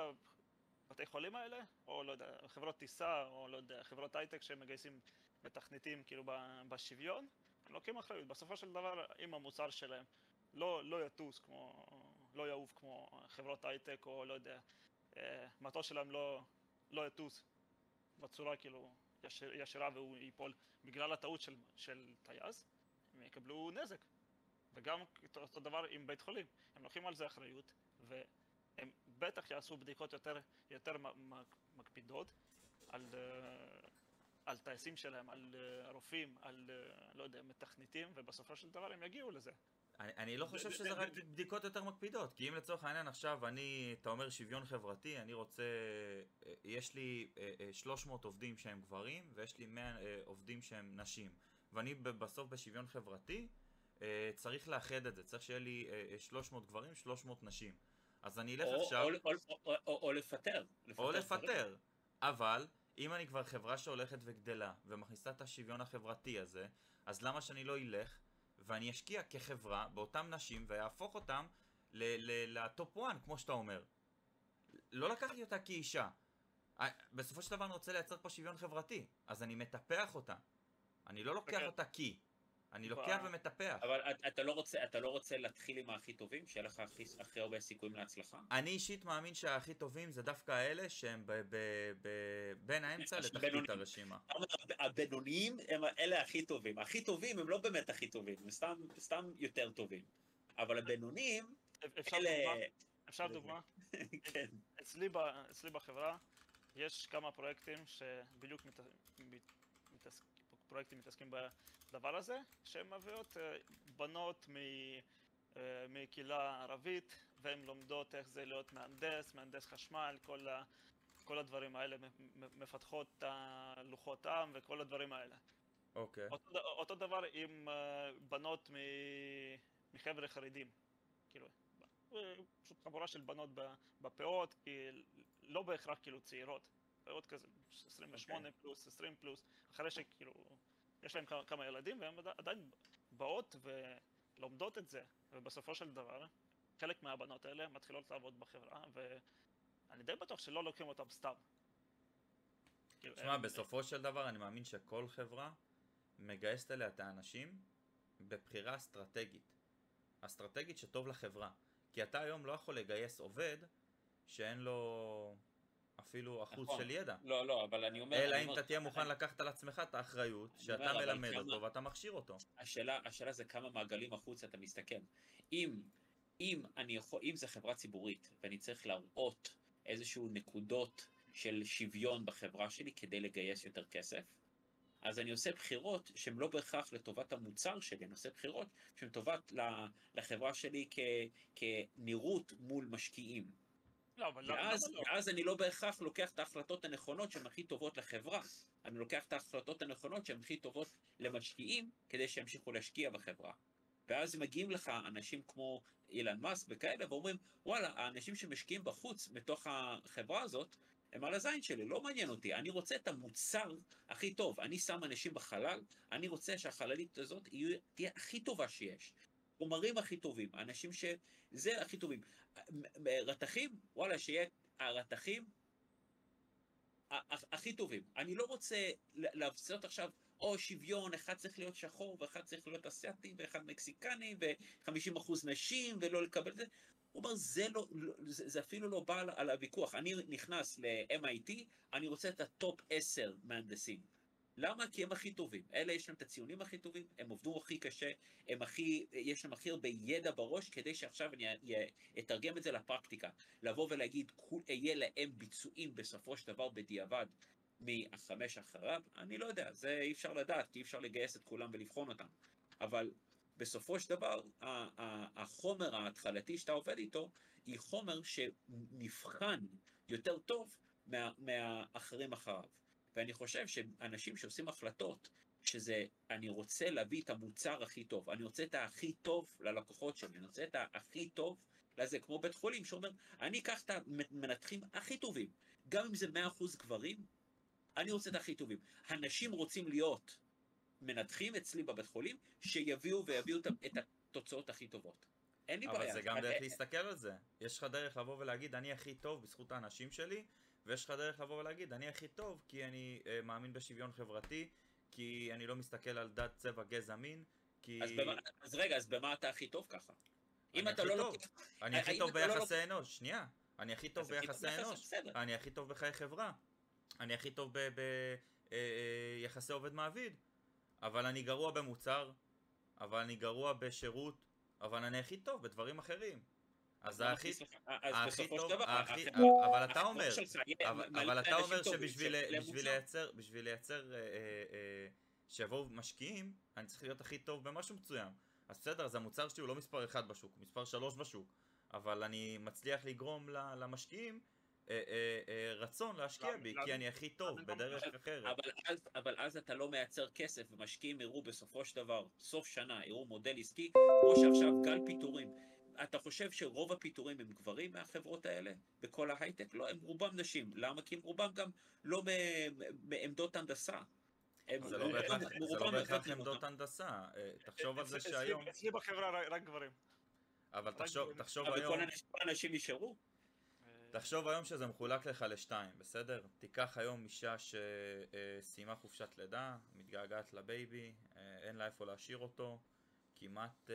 הבתי חולים האלה, או לא יודע, חברות טיסה, או לא יודע, חברות הייטק שמגייסים מתכנתים כאילו בשוויון, הם לוקחים אחריות. בסופו של דבר, אם המוצר שלהם לא, לא יטוס כמו, לא יעוף כמו חברות הייטק, או לא יודע, אה, מטוס שלהם לא, לא יטוס בצורה כאילו ישיר, ישירה והוא ייפול בגלל הטעות של, של טייס, הם יקבלו נזק. וגם אותו דבר עם בית חולים, הם לוקחים על זה אחריות, והם בטח יעשו בדיקות יותר, יותר מקפידות על, אה, על טייסים שלהם, על אה, רופאים, על, אה, לא יודע, מתכנתים, ובסופו של דבר הם יגיעו לזה. אני, אני לא חושב שזה רק בדיקות יותר מקפידות, כי אם לצורך העניין עכשיו אני, אתה אומר שוויון חברתי, אני רוצה, יש לי 300 עובדים שהם גברים ויש לי 100 עובדים שהם נשים, ואני בסוף בשוויון חברתי צריך לאחד את זה, צריך שיהיה לי 300 גברים, 300 נשים. אז אני אלך או, עכשיו... או, או, או, או, או לפטר. לפטר או לפטר. אבל, אם אני כבר חברה שהולכת וגדלה, ומכניסה את השוויון החברתי הזה, אז למה שאני לא אלך, ואני אשקיע כחברה באותן נשים, ויהפוך אותן לטופ 1, כמו שאתה אומר. לא לקחתי אותה כאישה. בסופו של דבר אני רוצה לייצר פה שוויון חברתי, אז אני מטפח אותה. אני לא לוקח okay. אותה כי. אני לוקח ומטפח. אבל אתה לא רוצה, אתה לא רוצה להתחיל עם הכי טובים? שיהיה לך הכי, הכי הרבה סיכויים להצלחה? אני אישית מאמין שהכי טובים זה דווקא האלה שהם ב, ב, ב, בין האמצע לתחתית הרשימה. הבינוניים הם אלה הכי טובים. הכי טובים הם לא באמת הכי טובים, הם סתם, סתם יותר טובים. אבל הבינוניים, אלה... אפשר דוגמה? [LAUGHS] כן. אצלי, ב, אצלי בחברה יש כמה פרויקטים שבדיוק מת, מת, פרויקטים מתעסקים הדבר הזה, שהן מביאות אה, בנות אה, מקהילה ערבית, והן לומדות איך זה להיות מהנדס, מהנדס חשמל, כל כל הדברים האלה, מ- מ- מפתחות את הלוחות עם וכל הדברים האלה. אוקיי. אותו, ד- אותו דבר עם אה, בנות מ- מחבר'ה חרדים. כאילו, פשוט חבורה של בנות בפאות, כי לא בהכרח כאילו צעירות. פאות כזה, 28 אוקיי. פלוס, 20 פלוס, אחרי שכאילו, יש להם כמה, ילדים, והן עדי- עדיין באות ולומדות את זה, ובסופו של דבר, חלק מהבנות האלה מתחילות לעבוד בחברה, ואני די בטוח שלא לוקחים אותם סתם. כאילו, תשמע, הם- בסופו של דבר אני מאמין שכל חברה מגייסת אליה את האנשים בבחירה אסטרטגית. אסטרטגית שטוב לחברה. כי אתה היום לא יכול לגייס עובד שאין לו אפילו אחוז נכון. של ידע. לא, לא, אבל אני אומר... אלא אם אתה תהיה מוכן לקחת על עצמך את האחריות שאתה אומר, מלמד כמה- אותו ואתה מכשיר אותו. השאלה, השאלה זה כמה מעגלים החוצה אתה מסתכל. אם, אם אני יכול, אם זה חברה ציבורית ואני צריך להראות איזשהו נקודות של שוויון בחברה שלי כדי לגייס יותר כסף, אז אני עושה בחירות שהן לא בהכרח לטובת המוצר שלי, אני עושה בחירות שהן לטובת לחברה שלי כ, כנראות מול משקיעים. לא, אבל למה ואז, למה לא? ואז אני לא בהכרח לוקח את ההחלטות הנכונות שהן הכי טובות לחברה. אני לוקח את ההחלטות הנכונות שהן הכי טובות למשקיעים, כדי שימשיכו להשקיע בחברה. ואז מגיעים לך אנשים כמו אילן מאסק וכאלה, ואומרים, וואלה, האנשים שמשקיעים בחוץ, מתוך החברה הזאת, הם על הזין שלי, לא מעניין אותי, אני רוצה את המוצר הכי טוב. אני שם אנשים בחלל, אני רוצה שהחללית הזאת תהיה הכי טובה שיש. חומרים הכי טובים, אנשים שזה הכי טובים. רתכים, וואלה, שיהיה הרתכים הכי טובים. אני לא רוצה ל- לעשות עכשיו, או שוויון, אחד צריך להיות שחור, ואחד צריך להיות אסייתי, ואחד מקסיקני, ו-50% נשים, ולא לקבל את זה. הוא אומר, זה, לא, זה, זה אפילו לא בא על הוויכוח. אני נכנס ל-MIT, אני רוצה את ה top 10 מהנדסים. למה? כי הם הכי טובים. אלה יש להם את הציונים הכי טובים, הם עבדו הכי קשה, הם הכי, יש להם הכי הרבה ידע בראש, כדי שעכשיו אני אתרגם את זה לפרקטיקה. לבוא ולהגיד, "כול- יהיה להם ביצועים בסופו של דבר בדיעבד מהחמש אחריו, אני לא יודע, זה אי אפשר לדעת, כי אי אפשר לגייס את כולם ולבחון אותם. אבל בסופו של דבר, החומר ההתחלתי שאתה עובד איתו, היא חומר שנבחן יותר טוב מה, מהאחרים אחריו. ואני חושב שאנשים שעושים החלטות, שזה, אני רוצה להביא את המוצר הכי טוב, אני רוצה את הכי טוב ללקוחות שלי, אני רוצה את הכי טוב לזה, כמו בית חולים שאומר, אני אקח את המנתחים הכי טובים, גם אם זה 100% גברים, אני רוצה את הכי טובים. הנשים רוצים להיות מנתחים אצלי בבית חולים, שיביאו ויביאו את- התוצאות הכי טובות. אין לי בעיה. אבל זה גם דרך להסתכל על זה. יש לך דרך לבוא ולהגיד, אני הכי טוב בזכות האנשים שלי, ויש לך דרך לבוא ולהגיד, אני הכי טוב כי אני אה, מאמין בשוויון חברתי, כי אני לא מסתכל על דת, צבע, גזע, מין, כי... אז, במה, אז רגע, אז במה אתה הכי טוב ככה? אם אתה לא טוב. אני הכי טוב לא ביחסי אנוש, שנייה. אני הכי טוב ביחסי אנוש. אני הכי טוב בחיי חברה. אני הכי טוב ביחסי עובד מעביד. אבל אני גרוע במוצר, אבל אני גרוע בשירות, אבל אני הכי טוב בדברים אחרים. אז לא הכי... מכניס לך- אז הכי טוב, הכי- הח- אבל אתה אומר, אבל, אתה אומר שבשביל. לייצר, אה, אה, אה, שיבואו משקיעים, אני צריך להיות הכי טוב במשהו מסוים. אז בסדר, אז המוצר שלי הוא לא מספר 1 בשוק, מספר 3 בשוק. אבל אני מצליח לגרום למשקיעים אה, אה, אה, רצון להשקיע למה- בי, למה- כי אני הכי טוב בדרך אחרת. אבל אז אתה לא מייצר כסף, ומשקיעים יראו בסופו של דבר, סוף שנה, יראו מודל עסקי, כמו שעכשיו גל פיטורים. אתה חושב שרוב הפיטורים הם גברים מהחברות האלה, בכל ההייטק? לא, הם רובם נשים. למה? כי הם רובם גם לא מעמדות הנדסה. זה לא בהכרח- לא עמדות. הנדסה. אה, תחשוב על זה שהיום, אצלי בחברה רק- גברים. אבל תחשוב. תחשוב אבל היום, כל האנשים- נשארו? אה, תחשוב היום שזה מחולק לך לשתיים, בסדר? תיקח היום אישה שסיימה חופשת לידה, מתגעגעת לבייבי, אה, אין לה איפה להשאיר אותו, כמעט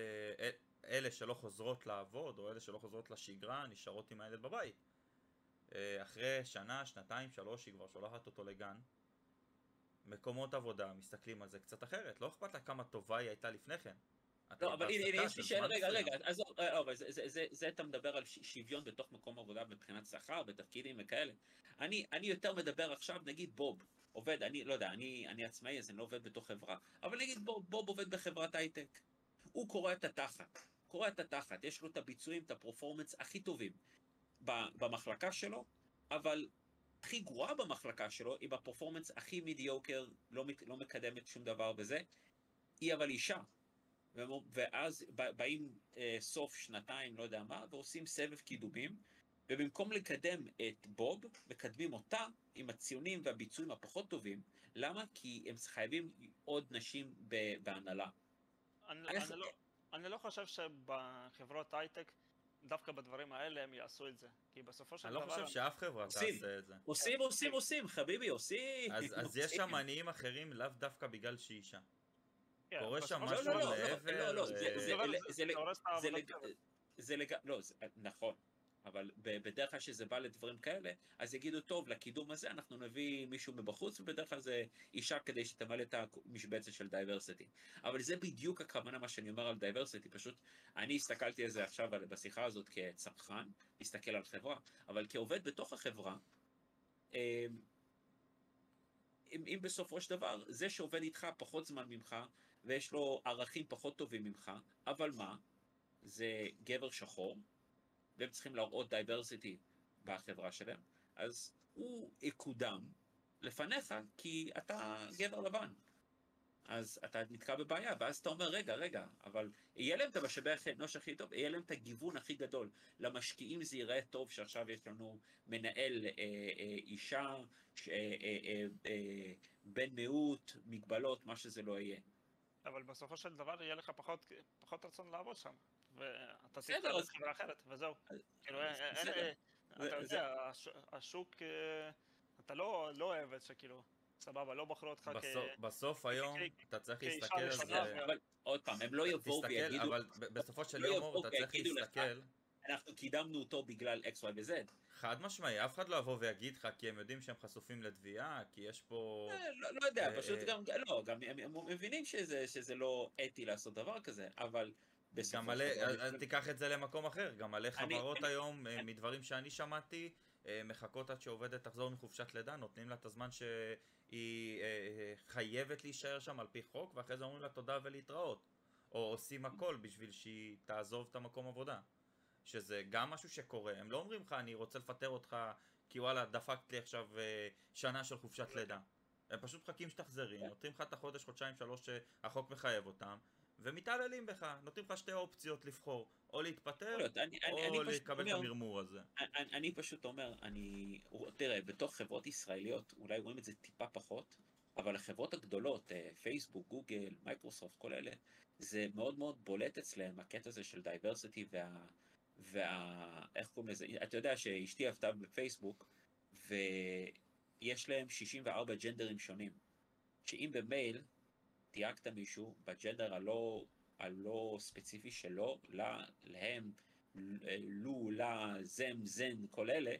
אלה שלא חוזרות לעבוד, או אלה שלא חוזרות לשגרה, נשארות עם הילד בבית. אה, אחרי שנה, שנתיים, שלוש, היא כבר שולחת אותו לגן. מקומות עבודה, מסתכלים על זה קצת אחרת, לא אכפת לה כמה טובה היא הייתה לפני כן. לא, אבל הנה, הנה, יש לי שאלה, רגע. רגע, אז אה, אבל זה- זה- זה- זה אתה מדבר על שוויון בתוך מקום עבודה מבחינת שכר ותפקידים וכאלה. אני אני יותר מדבר עכשיו, נגיד בוב, עובד, אני לא יודע, אני אני עצמאי, אז אני לא עובד בתוך חברה, אבל נגיד בוב, בוב עובד בחברת הייטק. הוא קורע את התחת, קורע את התחת, יש לו את הביצועים, את הפרופורמנס הכי טובים במחלקה שלו, אבל הכי גרועה במחלקה שלו, היא בפרפורמנס הכי מידיוקר, לא, לא מקדמת שום דבר בזה, היא אבל אישה. ואז באים אה, סוף שנתיים, לא יודע מה, ועושים סבב קידומים, ובמקום לקדם את בוב, מקדמים אותה עם הציונים והביצועים הפחות טובים. למה? כי הם חייבים עוד נשים בהנהלה. אני, אני- אני, לא, אני לא חושב שבחברות הייטק, דווקא בדברים האלה הם יעשו את זה. כי בסופו של אני לא דבר... חושב שאף חברה. תעשה את זה. עושים, עושים, עושים, חביבי, עושים. אז, אז יש. שם עניים אחרים לאו דווקא בגלל שהיא אישה. כן, קורה שם משהו לא, לא, דבר- לא, לעבר, לא, לא, זה- אה, זה-. לא, זה... נכון. אבל בדרך כלל כשזה בא לדברים כאלה, אז יגידו, טוב, לקידום הזה אנחנו נביא מישהו מבחוץ, ובדרך כלל זה אישה כדי שתמלא את המשבצת של diversity. אבל זה בדיוק הכוונה מה שאני אומר על diversity, פשוט אני הסתכלתי על זה עכשיו בשיחה הזאת כצרכן, להסתכל על חברה, אבל כעובד בתוך החברה, אמ, אם, אם בסופו של דבר, זה שעובד איתך פחות זמן ממך, ויש לו ערכים פחות טובים ממך, אבל מה? זה גבר שחור, והם צריכים להראות diversity בחברה שלהם, אז הוא יקודם לפניך כי אתה גבר לבן. אז אתה נתקע בבעיה, ואז אתה אומר, רגע, רגע, אבל יהיה להם את המשאבי האנוש הכי טוב, יהיה להם את הגיוון הכי גדול. למשקיעים זה ייראה טוב שעכשיו יש לנו מנהל אה, אה, אישה, אה, אה, אה, אה, בן מיעוט, מגבלות, מה שזה לא יהיה. אבל בסופו של דבר יהיה לך פחות, פחות רצון לעבוד שם. ואתה תבחר אז- בחברה אחרת, וזהו. אז- כאילו, אתה יודע, הש- השוק, אתה לא אוהב את שכאילו, סבבה, לא בחרו אותך כ... בסוף, היום אתה צריך להסתכל על זה. אבל עוד פעם, הם לא יבואו ויגידו, אבל בסופו של לא יום אתה צריך להסתכל. אנחנו קידמנו אותו בגלל X, Y ו-Z. חד משמעי, אף אחד לא יבוא ויגיד לך כי הם יודעים שהם חשופים לתביעה, כי יש פה... אה, לא, לא יודע, אה, פשוט אה. גם, לא, גם הם, הם מבינים שזה, שזה לא אתי לעשות דבר כזה, אבל גם מלא, אל- תיקח את זה למקום אחר, גם מלא חברות אני- היום, אה, אני- מדברים שאני שמעתי, אה, מחכות עד שעובדת תחזור מחופשת לידה, נותנים לה את הזמן שהיא אה, חייבת להישאר שם על פי חוק, ואחרי זה אומרים לה תודה ולהתראות. או עושים הכל בשביל שהיא תעזוב את המקום עבודה. שזה גם משהו שקורה, הם לא אומרים לך אני רוצה לפטר אותך כי וואלה דפקת לי עכשיו שנה של חופשת לידה. הם פשוט מחכים שתחזרי, נותנים לך את החודש, חודשיים, שלוש שהחוק מחייב אותם, ומתעללים בך, נותנים לך שתי אופציות לבחור, או להתפטר, יכול להיות, אני, אני, או אני לקבל את אומר, המרמור הזה. אני, אני פשוט אומר, אני, תראה, בתוך חברות ישראליות אולי רואים את זה טיפה פחות, אבל החברות הגדולות, אה, פייסבוק, גוגל, מייקרוסופט, כל אלה, זה מאוד מאוד בולט אצלם, הקטע הזה של diversity וה... וה... איך קוראים לזה? אתה יודע שאשתי עבדה בפייסבוק, ויש להם 64 ג'נדרים שונים. שאם במייל תייגת מישהו בג'נדר הלא, הלא ספציפי שלו, לה, להם, לו, לה, זם, זן, כל אלה,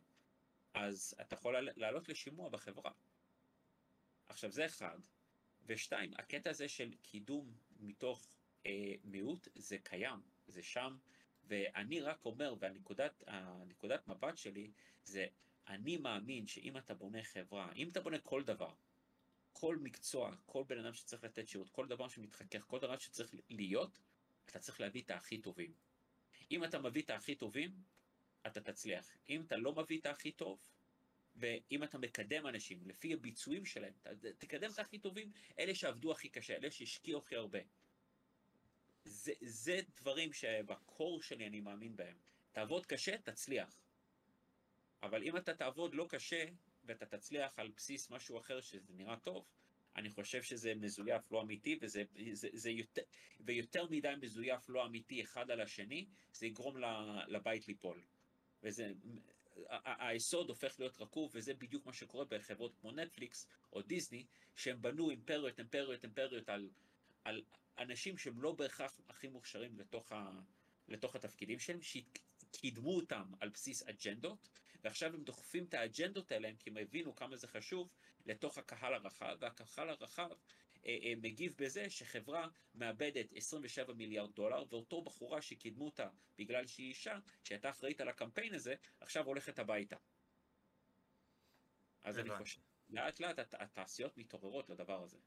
אז אתה יכול לעל- לעלות לשימוע בחברה. עכשיו זה אחד. ושתיים, הקטע הזה של קידום מתוך אה, מיעוט, זה קיים, זה שם, ואני רק אומר, והנקודת הנקודת מבט שלי, זה אני מאמין שאם אתה בונה חברה, אם אתה בונה כל דבר, כל מקצוע, כל בן אדם שצריך לתת שירות, כל דבר שמתחכך, כל דבר שצריך להיות, אתה צריך להביא את הכי טובים. אם אתה מביא את הכי טובים, אתה תצליח. אם אתה לא מביא את הכי טוב, ואם אתה מקדם אנשים לפי הביצועים שלהם, אתה תקדם את הכי טובים, אלה שעבדו הכי קשה, אלה שהשקיעו הכי הרבה. זה, זה דברים שבקור שלי אני מאמין בהם. תעבוד קשה, תצליח. אבל אם אתה תעבוד לא קשה, ואתה תצליח על בסיס משהו אחר שזה נראה טוב, אני חושב שזה מזויף לא אמיתי, וזה זה, זה יותר, ויותר מדי מזויף לא אמיתי אחד על השני, זה יגרום לבית ליפול. וזה, היסוד הופך להיות רקוב, וזה בדיוק מה שקורה בחברות כמו נטפליקס או דיסני, שהם בנו אימפריות, אימפריות, אימפריות על, על אנשים שהם לא בהכרח הכי מוכשרים לתוך, ה, לתוך התפקידים שלהם, שקידמו אותם על בסיס אג'נדות, ועכשיו הם דוחפים את האג'נדות האלה, כי הם הבינו כמה זה חשוב, לתוך הקהל הרחב, והקהל הרחב אה, אה, מגיב בזה שחברה מאבדת 27 מיליארד דולר, ואותו בחורה שקידמו אותה בגלל שהיא אישה, שהייתה אחראית על הקמפיין הזה, עכשיו הולכת הביתה. אז אני. חושב, לאט לאט הת- התעשיות מתעוררות לדבר הזה.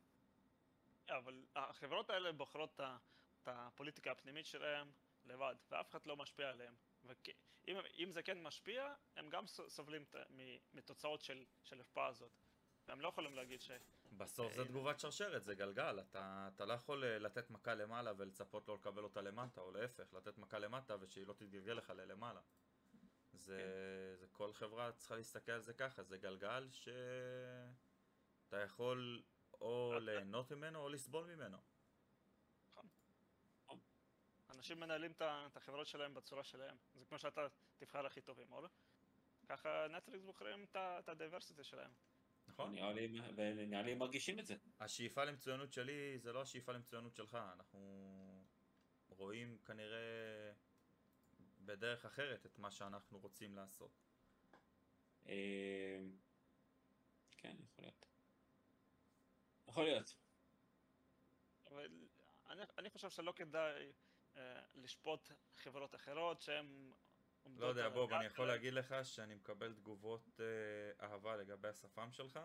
אבל החברות האלה בוחרות את הפוליטיקה הפנימית שלהם לבד, ואף אחד לא משפיע עליהם. ואם זה כן משפיע, הם גם סובלים מתוצאות של של ההשפעה הזאת. והם לא יכולים להגיד ש... בסוף זה תגובת שרשרת, זה גלגל, אתה, אתה לא יכול אה, לתת מכה למעלה ולצפות לא לקבל אותה למטה, או להפך, לתת מכה למטה ושהיא לא תתגלגל לך ללמעלה. זה, זה כל חברה צריכה להסתכל על זה ככה, זה גלגל שאתה יכול או ליהנות ממנו או לסבול ממנו. אנשים מנהלים את החברות שלהם בצורה שלהם. זה כמו שאתה תבחר הכי טובים, או לא? ככה נטפליקס בוחרים את ה diversity שלהם. נכון? נראה לי, ונראה לי הם מרגישים את זה. השאיפה למצוינות שלי זה לא השאיפה למצוינות שלך, אנחנו רואים כנראה בדרך אחרת את מה שאנחנו רוצים לעשות. אה, כן, יכול להיות. יכול להיות. אבל אני, אני חושב שלא כדאי לשפוט חברות אחרות שהן עומדות... לא יודע, בוב, אני יכול. להגיד לך שאני מקבל תגובות אה, אהבה לגבי השפם שלך.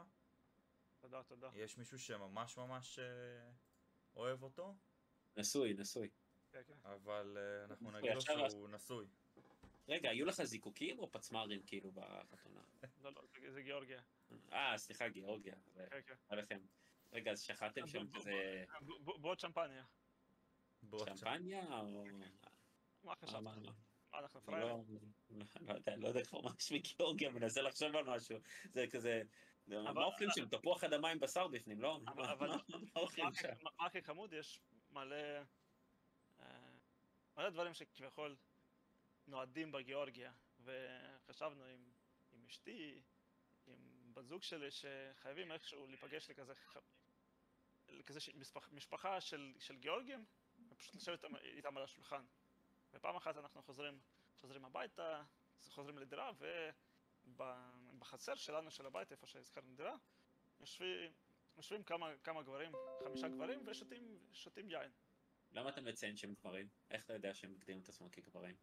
תודה, תודה. יש מישהו שממש ממש אה, אוהב אותו, נשוי, נשוי. כן, כן. אבל אה, אנחנו נגיד לו שהוא נשוי. רגע, היו לך זיקוקים או פצמ"רים כאילו בחתונה? לא, לא, זה- גיאורגיה. אה, סליחה, גיאורגיה. כן, כן. רגע, אז שחטתם שם כזה בועות שמפניה. שמפניה או... מה חשבת? אנחנו לא, פראיירים? לא יודע, לא יודע כבר ממש מגיאורגיה, מנסה לחשוב על משהו. זה כזה... מה אוכלים שם? תפוח אדמה עם בשר בפנים, לא? אבל- מה- הכי- חמוד? יש מלא... אה, מלא דברים שכביכול נועדים בגיאורגיה, וחשבנו עם, אשתי, עם בת זוג שלי, שחייבים איכשהו להיפגש לכזה, משפח, משפחה של, של גיאורגים, ופשוט לשבת איתם, איתם על השולחן. ופעם אחת אנחנו חוזרים, חוזרים הביתה, חוזרים לדירה, ובחצר שלנו, של הבית, איפה שהזכרנו דירה, יושבים, יושבים כמה, כמה גברים, חמישה גברים, ושותים שותים יין. למה אתה מציין שהם גברים? איך אתה יודע שהם מגדירים את עצמם כגברים?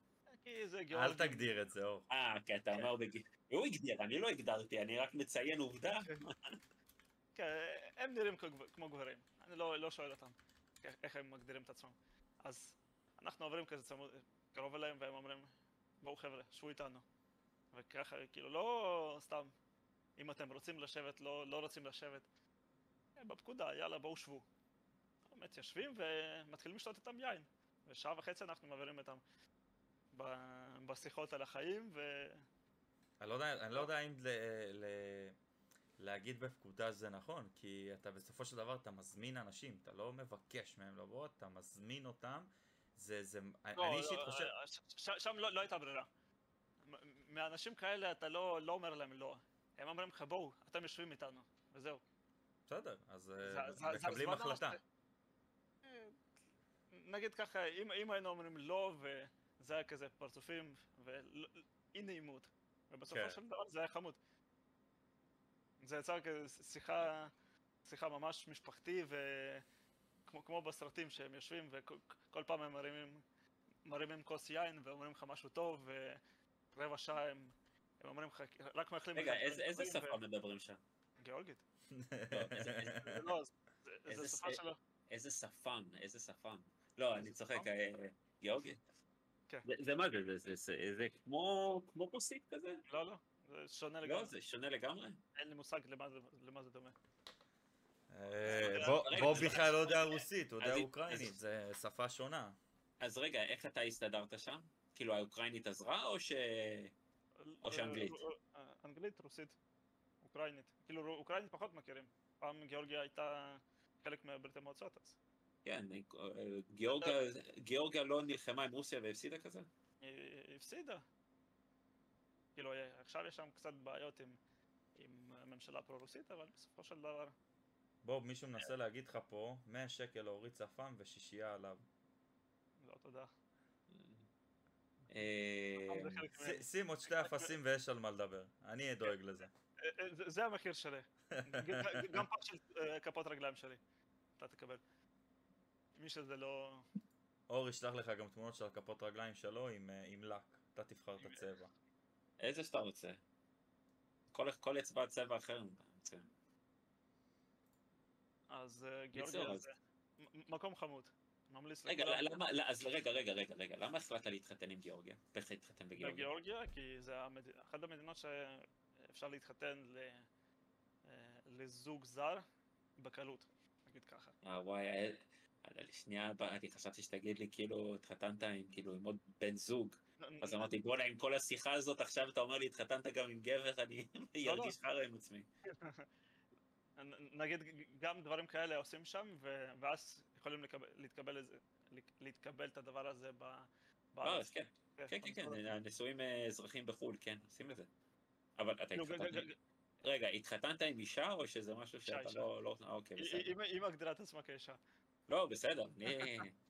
כי זה אל גיאורגים. תגדיר את זה, אור. אה, כי אתה אומר בג... הוא הגדיר, אני לא הגדרתי, אני רק מציין עובדה. כן, הם נראים כמו גברים. אני לא, לא שואל אותם איך- הם מגדירים את עצמם. אז אנחנו עוברים כזה צמוד, קרוב אליהם, והם אומרים, בואו חבר'ה, שבו איתנו. וככה, כאילו, לא סתם, אם אתם רוצים לשבת, לא, לא רוצים לשבת. אה, בפקודה, יאללה, בואו שבו. באמת יושבים ומתחילים לשתות איתם יין. ושעה וחצי אנחנו מעבירים איתם בשיחות על החיים, ו... אני לא יודע, אני לא יודע אם ל, ל, להגיד בפקודה זה נכון, כי אתה בסופו של דבר אתה מזמין אנשים, אתה לא מבקש מהם לבוא, אתה מזמין אותם. זה, זה, לא, אני אישית לא, חושב, אה, ש- ש- שם לא, לא הייתה ברירה. מאנשים כאלה אתה לא, לא אומר להם לא. הם אומרים לך בואו, אתם יושבים איתנו, וזהו. בסדר, אז אה, זה- זה- זה מקבלים הזמנה החלטה. ש- אה, נגיד ככה, אם, אם היינו אומרים לא, וזה היה כזה פרצופים, ואי נעימות, ובסופו כן. של דבר זה היה חמוד. זה יצר כזה שיחה, שיחה ממש משפחתי, וכמו כמו בסרטים שהם יושבים, וכל פעם הם מרימים, מרימים כוס יין, ואומרים לך משהו טוב, ורבע שעה הם, הם אומרים לך, רק מאחלים רגע, איזה איזה שפה מדברים שם? ו- גיאורגית. לא, איזה- איזה- זה זה- זה- איזה זה שפה ס- שלו. איזה שפם, איזה שפם. לא, אני צוחק? אה, גיאורגי. כן. זה- מה זה? זה- כמו רוסית כזה? לא, לא, זה שונה לא, לגמרי. זה שונה לגמרי. אין לי מושג למה זה- דומה. אה, בוא- בוב בכלל לא יודע רוסית, הוא יודע אוקראינית, זה שפה שונה. אז רגע, איך אתה הסתדרת שם? כאילו האוקראינית עזרה או ש... או שאנגלית? אה, אה, אנגלית, רוסית, אוקראינית. כאילו אוקראינית פחות מכירים. פעם גיאורגיה הייתה חלק מברית המועצות אז. כן, אה, גיאורגיה, גיאורגיה לא נלחמה עם רוסיה והפסידה כזה? היא הפסידה. כאילו עכשיו יש שם קצת בעיות עם, עם הממשלה הפרו-רוסית, אבל בסופו של דבר... בוב, מישהו מנסה להגיד לך פה, 100 שקל להוריד שפם ושישייה עליו. לא, תודה. אה. שים עוד שתי אפסים ויש על מה לדבר. אני דואג לזה. אה, אה, זה- המחיר שלי. גם פעם של כפות רגליים שלי. אתה תקבל. מי שזה לא... אור ישלח לך גם תמונות של הכפות רגליים שלו עם לק. אתה תבחר את הצבע. איזה שאתה רוצה. כל כל אצבע צבע אחר. אז אה, בקיצור, גיאורגיה אז- זה מקום חמוד. ממליץ רגע. למה, לא, אז רגע, רגע, רגע, רגע, למה החלטת להתחתן עם גיאורגיה? איך להתחתן בגיאורגיה? בגיאורגיה, כי זה המד... אחת המדינות שאפשר להתחתן ל... אה, לזוג זר בקלות, נגיד ככה. אה, וואי, אה, שנייה, אני חשבתי שתגיד לי, כאילו, התחתנת עם, כאילו, עם עוד בן זוג. אז אמרתי, בוא'נה, עם כל השיחה הזאת, עכשיו אתה אומר לי, התחתנת גם עם גבר, אני לא. ארגיש חרא עם עצמי. נגיד גם דברים כאלה עושים שם. ואז יכולים להתקבל, להתקבל את הדבר הזה ב... בארץ, כן. כן, כן, כן, כן, אז- נישואים אה, אזרחים בחו"ל, כן, עושים את זה. אבל אתה התחתנת... רגע, התחתנת עם אישה, או שזה משהו שאתה. לא... לא... אה, אוקיי, בסדר. היא מגדירה את עצמה כאישה. לא, בסדר, אני... [LAUGHS]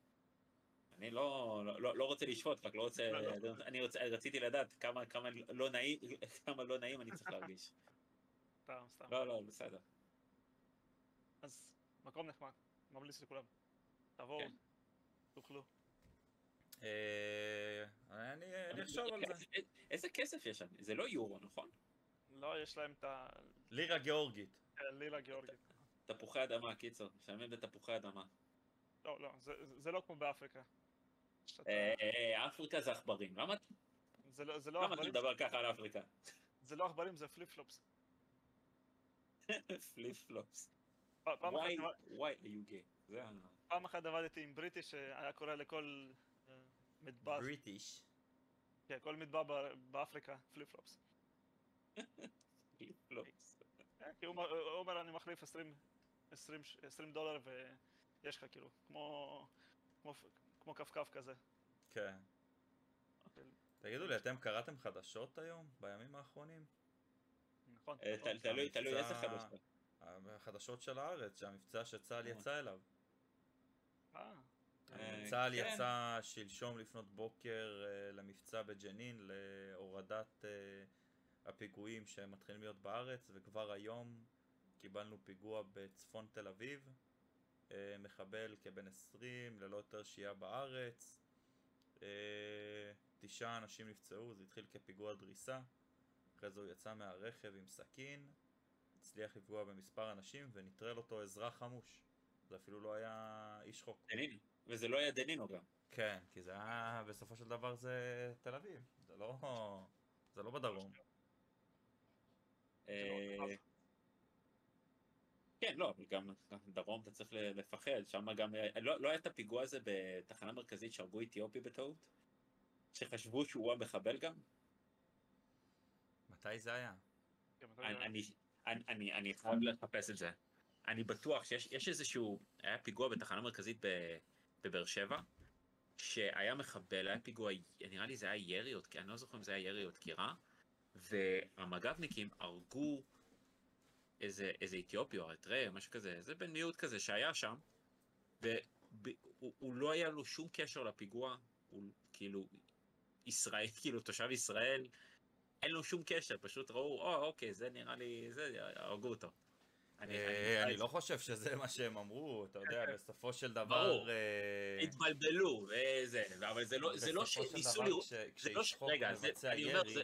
אני לא, לא, לא, לא רוצה לשפוט, רק לא רוצה, לא, לא. אני רוצה, רציתי לדעת כמה, כמה לא נעים, כמה לא נעים אני צריך להרגיש. סתם, סתם. לא, לא, בסדר. אז מקום נחמד, ממליץ לכולם. תבואו, כן. תאכלו. אה, אני אחשוב על זה. איזה- איזה כסף יש שם? זה לא יורו, נכון? לא, יש להם את לירה גיאורגית. הלילה הגיאורגית. תפוחי אדמה, קיצור, משלמים בתפוחי אדמה. לא, לא, זה- זה לא כמו באפריקה. שאתה- אה, אה, אפריקה זה עכברים, למה זה לא- לא אתה מדבר ככה על אפריקה? זה לא עכברים, זה פליפ פלופס. פליפ פלופס. פעם אחת עבדתי עם בריטי שהיה קורא לכל אה, מטבח, British. כן, כל ב- באפריקה, flip flops. [LAUGHS] פליפ פלופס. כן, כי הוא אומר- אני מחליף 20 20 ש- 20 דולר ויש לך כאילו, כמו כמו כפכף כזה. כן. תגידו לי, אתם קראתם חדשות היום? בימים האחרונים? נכון. אה, נכון. תלוי, תלוי איזה חדשות. החדשות של הארץ, שהמבצע שצה"ל אה. יצא אליו. אה, צה"ל כן. יצא שלשום לפנות בוקר אה, למבצע בג'נין להורדת הפיגועים שמתחילים להיות בארץ וכבר היום קיבלנו פיגוע בצפון תל אביב מחבל כבן 20 ללא יותר שהייה בארץ אה, תשעה אנשים נפצעו, זה התחיל כפיגוע דריסה אחרי זה הוא יצא מהרכב עם סכין הצליח לפגוע במספר אנשים ונטרל אותו אזרח חמוש זה אפילו לא היה איש חוק דנינו. וזה לא היה דנינו גם. כן, כי זה היה, בסופו של דבר זה תל אביב, זה לא, זה לא בדרום. אה, כן, לא, אבל גם דרום אתה צריך לפחד, שם גם, לא לא היה את הפיגוע הזה בתחנה מרכזית שהרגו אתיופי בטעות? שחשבו שהוא המחבל גם? מתי זה היה? כן, אני-. אני- אני- אני אני חייב לחפש את זה. אני בטוח שיש יש איזשהו, היה פיגוע בתחנה מרכזית ב- בבאר שבע, שהיה מחבל, היה פיגוע, נראה לי זה היה ירי אני לא זוכר אם זה היה ירי או דקירה, והמג"בניקים הרגו איזה, איזה אתיופי או או משהו כזה, איזה בן מיעוט כזה שהיה שם, והוא לא היה לו שום קשר לפיגוע, הוא כאילו ישראל, [LAUGHS] כאילו תושב ישראל, אין לו שום קשר, פשוט ראו, או אוקיי, זה נראה לי, זה, הרגו אותו. אה, אני לא חושב שזה מה שהם אמרו, אתה יודע, [LAUGHS] בסופו של דבר... ברור. אה, התבלבלו, וזה, אבל זה לא, לא בסופו של שניסו דבר, לראות, כש- זה לא, כשאיש חוק מבצע ירי,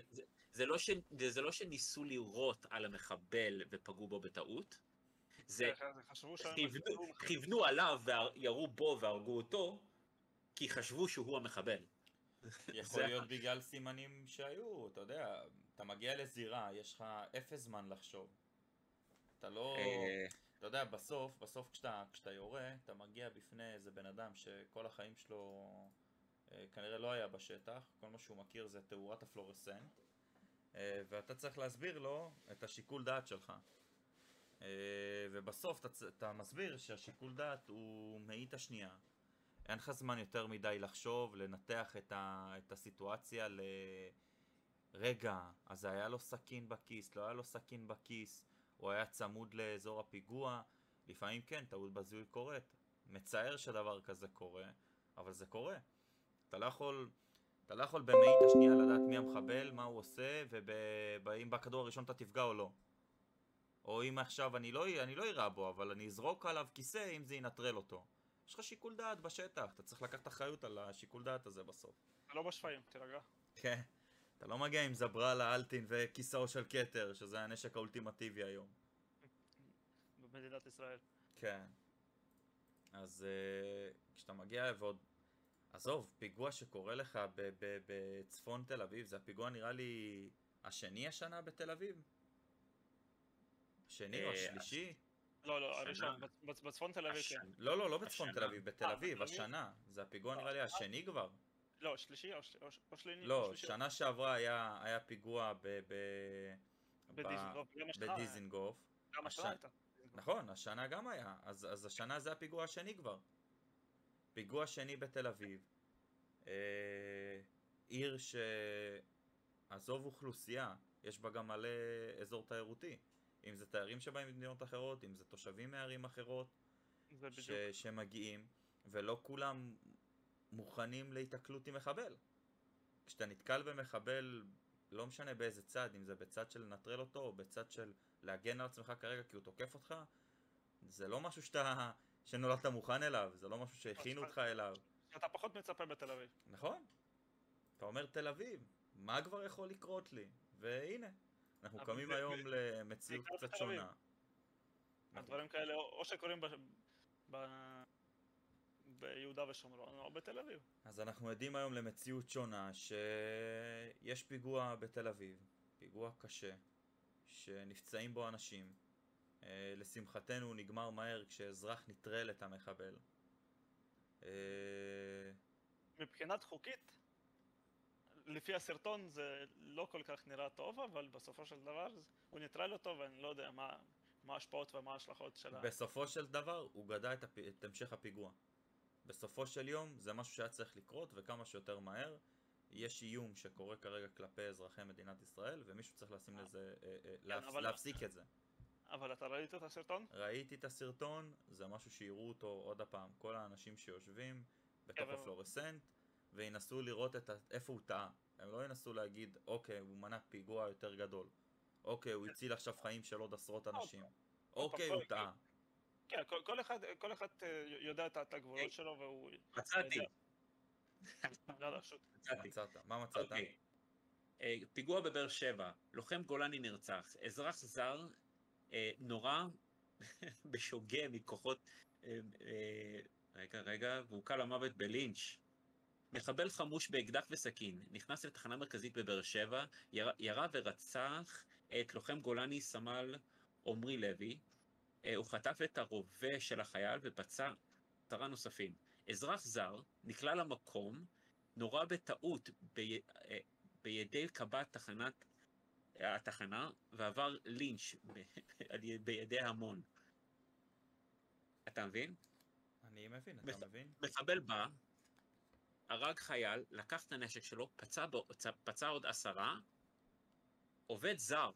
זה, לא ש, זה לא שניסו לירות על המחבל ופגעו בו בטעות, זה כן, שהם כיוונו, עליו וירו בו והרגו אותו, כי חשבו שהוא המחבל. יכול זה- להיות בגלל סימנים שהיו, אתה יודע, אתה מגיע לזירה, יש לך אפס זמן לחשוב. אתה לא... אה, אתה יודע, בסוף, בסוף כשאתה, כשאתה יורה, אתה מגיע בפני איזה בן אדם שכל החיים שלו אה, כנראה לא היה בשטח, כל מה שהוא מכיר זה תאורת הפלורסנט, ואתה צריך להסביר לו את השיקול דעת שלך. אה, ובסוף אתה, אתה מסביר שהשיקול דעת הוא מאית השנייה. אין לך זמן יותר מדי לחשוב, לנתח את, ה, את הסיטואציה ל... רגע, אז היה לו סכין בכיס, לא היה לו סכין בכיס, הוא היה צמוד לאזור הפיגוע, לפעמים כן, טעות בזיהוי קורית. מצער שדבר כזה קורה, אבל זה קורה. אתה לא יכול, אתה לא יכול במאית השנייה לדעת מי המחבל, מה הוא עושה, ואם בכדור הראשון אתה תפגע או לא. או אם עכשיו אני לא, אני לא אירה בו, אבל אני אזרוק עליו כיסא אם זה ינטרל אותו. יש לך שיקול דעת בשטח, אתה צריך לקחת אחריות על השיקול דעת הזה בסוף. זה לא בשפיים, תירגע. כן. אתה לא מגיע עם זברלה, אלטין וכיסאו של כתר, שזה הנשק האולטימטיבי היום. במדינת ישראל. כן. אז uh, כשאתה מגיע ועוד... עזוב, פיגוע שקורה לך בצפון תל אביב, זה הפיגוע נראה לי השני השנה בתל אביב? השני או אה, השלישי? לא, לא. הראשון, בצ- בצ- בצפון תל אביב, כן. לא, לא, לא בצפון. תל אביב, בתל אה, אביב? השנה. זה הפיגוע לא, נראה לי השני כבר. לא, שלישי או של- או שלישי? לא, שלישי. שנה שעברה היה פיגוע בדיזינגוף. גם השנה. הייתה. נכון, השנה גם היה. אז השנה זה הפיגוע השני כבר. פיגוע שני בתל אביב. אה, עיר ש... עזוב אוכלוסייה, יש בה גם מלא אזור תיירותי. אם זה תיירים שבאים ממדינות אחרות, אם זה תושבים מערים אחרות. ש... שמגיעים, ולא כולם מוכנים להיתקלות עם מחבל. כשאתה נתקל במחבל, לא משנה באיזה צד, אם זה בצד של לנטרל אותו, או בצד של להגן על עצמך כרגע כי הוא תוקף אותך, זה לא משהו שאתה... שנולדת מוכן אליו, זה לא משהו שהכינו אותך אליו. אתה פחות מצפה בתל אביב. נכון. אתה אומר תל אביב, מה כבר יכול לקרות לי? והנה, אנחנו קמים היום למציאות קצת. שונה. אנחנו- הדברים כאלה או שקורים ביהודה ושומרון או בתל אביב. אז אנחנו עדים היום למציאות שונה שיש פיגוע בתל אביב, פיגוע קשה, שנפצעים בו אנשים. אה, לשמחתנו הוא נגמר מהר כשאזרח נטרל את המחבל. אה, מבחינת חוקית, לפי הסרטון זה לא כל כך נראה טוב, אבל בסופו של דבר הוא ניטרל אותו ואני לא יודע מה מה ההשפעות ומה ההשלכות של ה... בסופו של דבר הוא גדע את, הפ... את המשך הפיגוע. בסופו של יום זה משהו שהיה צריך לקרות וכמה שיותר מהר. יש איום שקורה כרגע כלפי אזרחי מדינת ישראל ומישהו צריך לשים לזה, אה, להפ... אבל- להפסיק את זה. אבל אתה ראית את הסרטון? ראיתי את הסרטון, זה משהו שיראו אותו עוד הפעם. כל האנשים שיושבים בתוך אבל- הפלורסנט וינסו לראות את ה... איפה הוא טעה. הם לא ינסו להגיד, אוקיי, הוא מנע פיגוע יותר גדול. אוקיי, הוא הציל עכשיו חיים של עוד עשרות אנשים. אוקיי, הוא טעה. כן, כל- כל אחד- כל אחד אה, יודע את את אה, הגבולות שלו והוא... מצאתי, לא, לא. מצאתי. מצאת, מה מצאת? אוקיי. אה, פיגוע בבאר שבע, לוחם גולני נרצח, אזרח זר אה, נורה [LAUGHS] בשוגה מכוחות... אה, אה, רגע, רגע, והוכה למוות בלינץ'. מחבל חמוש באקדח וסכין, נכנס לתחנה מרכזית בבאר שבע, ירה, ורצח את לוחם גולני סמל עמרי לוי. הוא חטף את הרובה של החייל ופצע עשרה נוספים. אזרח זר נקלע למקום, נורה בטעות אה, בידי קב"ט תחנת התחנה ועבר לינץ' [LAUGHS] ב- בידי המון. אתה מבין? אני מבין, מח- אתה מבין? מחבל בא, הרג חייל, לקח את הנשק שלו, פצע, צ- פצע עוד עשרה, עובד זר.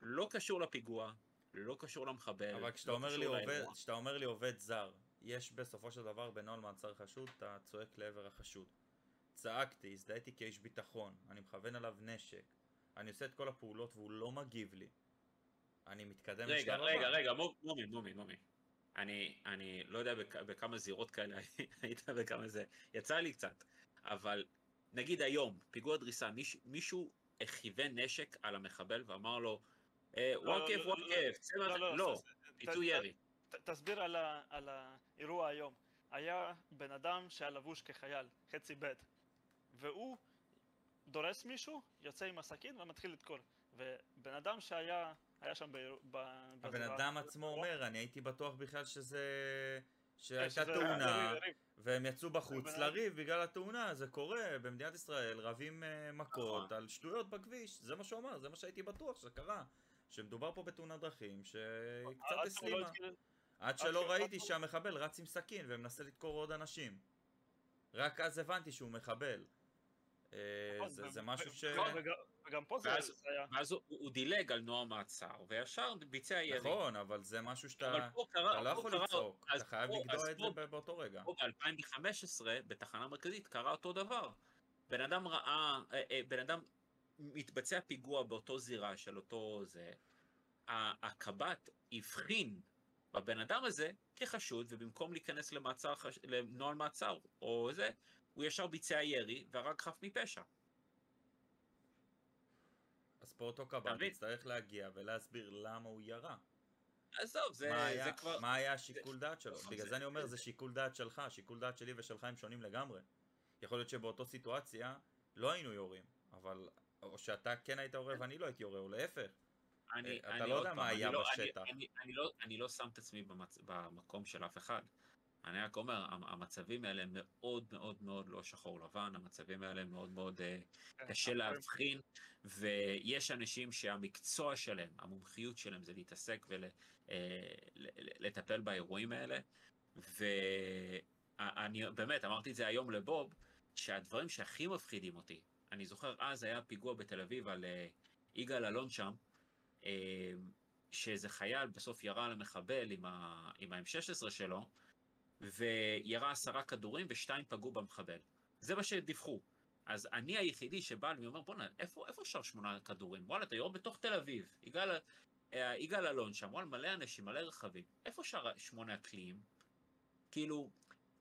לא קשור לפיגוע, לא קשור למחבל. אבל כשאתה לא אומר, לי עובד, אומר לי עובד זר, יש בסופו של דבר בנוהל מעצר חשוד, אתה צועק לעבר החשוד. צעקתי, הזדהיתי כאיש ביטחון, אני מכוון עליו נשק, אני עושה את כל הפעולות והוא לא מגיב לי. אני מתקדם רגע, לשלב רגע, הבא. רגע, מו- מומי, מומי, מומי. אני, אני לא יודע בכ, בכמה זירות כאלה [LAUGHS] היית וכמה זה, יצא לי קצת, אבל נגיד היום, פיגוע דריסה, מיש, מישהו כיוון נשק על המחבל ואמר לו, אה, וואקף, לא, וואקף, מה... לא, לא, לא, ת- ירי. ת- תסביר על ה- על האירוע היום. היה בן אדם שהיה לבוש כחייל, חצי ב', והוא דורס מישהו, יוצא עם הסכין ומתחיל לדקור. ובן אדם שהיה היה שם באיר- ב- הבן אדם עצמו אומר, אני הייתי בטוח בכלל שזה... שהייתה שזה תאונה. והם יצאו בחוץ לריב בגלל התאונה, זה קורה במדינת ישראל, רבים אה, מכות נכון. על שטויות בכביש, זה מה שהוא אמר, זה מה שהייתי בטוח שזה קרה. שמדובר פה בתאונת דרכים שהוא לא הסלימה. עד שלא ראיתי שהמחבל רץ עם סכין ומנסה לדקור עוד אנשים. רק אז הבנתי שהוא מחבל. נכון, זה- זה משהו ש... וגם- פה זה היה... ואז הוא, דילג על נוער מעצר, וישר ביצע ירי. נכון, אבל זה משהו שאתה... לא יכול לצעוק, אתה חייב לגדוע את זה באותו רגע. פה ב-2015, בתחנה מרכזית, קרה אותו דבר. בן אדם ראה, אה, אה, בן אדם מתבצע פיגוע באותו זירה של אותו זה, הקב"ט הבחין בבן אדם הזה כחשוד, ובמקום להיכנס למעצר, לנוהל מעצר או זה, הוא ישר ביצע ירי והרג חף מפשע. אז פה אותו אתה קב"ט מבין? יצטרך להגיע ולהסביר למה הוא ירה. עזוב, זה, מה זה היה- כבר... מה היה השיקול דעת שלו? נכון, בגלל זה- זה אני אומר, זה- זה שיקול דעת שלך, השיקול דעת שלי ושלך הם שונים לגמרי. יכול להיות שבאותו סיטואציה לא היינו יורים, אבל... או שאתה כן היית יורה ואני לא הייתי יורה, או להפך. אני, אתה אני לא יודע מה אני היה לא- אני- בשטח. אני, אני, לא, אני לא שם את עצמי במצ... במקום של אף אחד. אני רק אומר, המ- המצבים האלה מאוד מאוד מאוד לא שחור לבן, המצבים האלה מאוד מאוד אה, כן, קשה אבל- להבחין, ויש אנשים שהמקצוע שלהם, המומחיות שלהם זה להתעסק ולטפל באירועים האלה, ואני באמת, אמרתי את זה היום לבוב, שהדברים שהכי מפחידים אותי, אני זוכר אז היה פיגוע בתל אביב על אה, יגאל אלון שם, אה, שאיזה חייל בסוף ירה על המחבל עם ה-M16 שלו, וירה עשרה כדורים ושתיים פגעו במחבל. זה מה שדיווחו. אז אני היחידי שבא, אני אומר, בואנה, איפה, איפה אפשר שמונה כדורים? וואלה, אתה יורה בתוך תל אביב. יגאל, אה, יגאל אלון שם, וואלה, מלא אנשים, מלא רכבים. איפה אפשר שמונה קליעים? כאילו,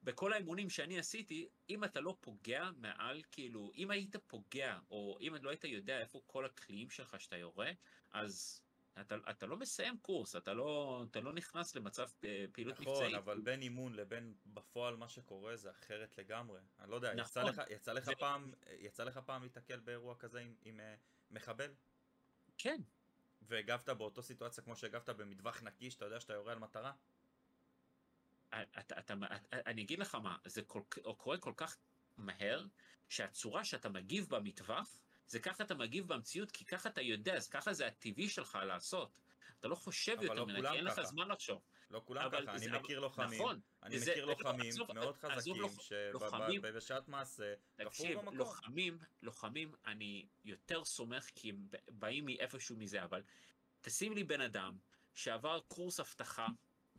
בכל האימונים שאני עשיתי, אם אתה לא פוגע מעל, כאילו, אם היית פוגע, או אם לא היית יודע איפה כל הקליעים שלך שאתה יורה, אז אתה, אתה לא מסיים קורס, אתה לא, אתה לא נכנס למצב אה, פעילות נכון, מבצעית. אבל בין אימון לבין בפועל מה שקורה זה אחרת לגמרי. אני לא יודע, יצא נכון. לך, יצא לך זה- פעם, יצא לך פעם להתקל באירוע כזה עם, עם אה, מחבל? כן, והגבת באותו סיטואציה כמו שהגבת במטווח נקי, שאתה יודע שאתה יורה על מטרה? אתה, אתה, אתה, אני אגיד לך מה, זה כל, קורה כל כך מהר, שהצורה שאתה מגיב במטווח, זה ככה אתה מגיב במציאות, כי ככה אתה יודע, אז ככה זה הטבעי שלך לעשות. אתה לא חושב יותר לא כולם כי אין לך. זמן לחשוב. לא כולם ככה, אני זה- מכיר לוחמים, נכון, אני וזה- מכיר לוחמים מאוד חזקים, שבשעת מעשה תקשיב, במקום. לוחמים, לוחמים, אני יותר סומך כי הם באים מאיפשהו מזה, אבל תשים לי בן אדם שעבר קורס אבטחה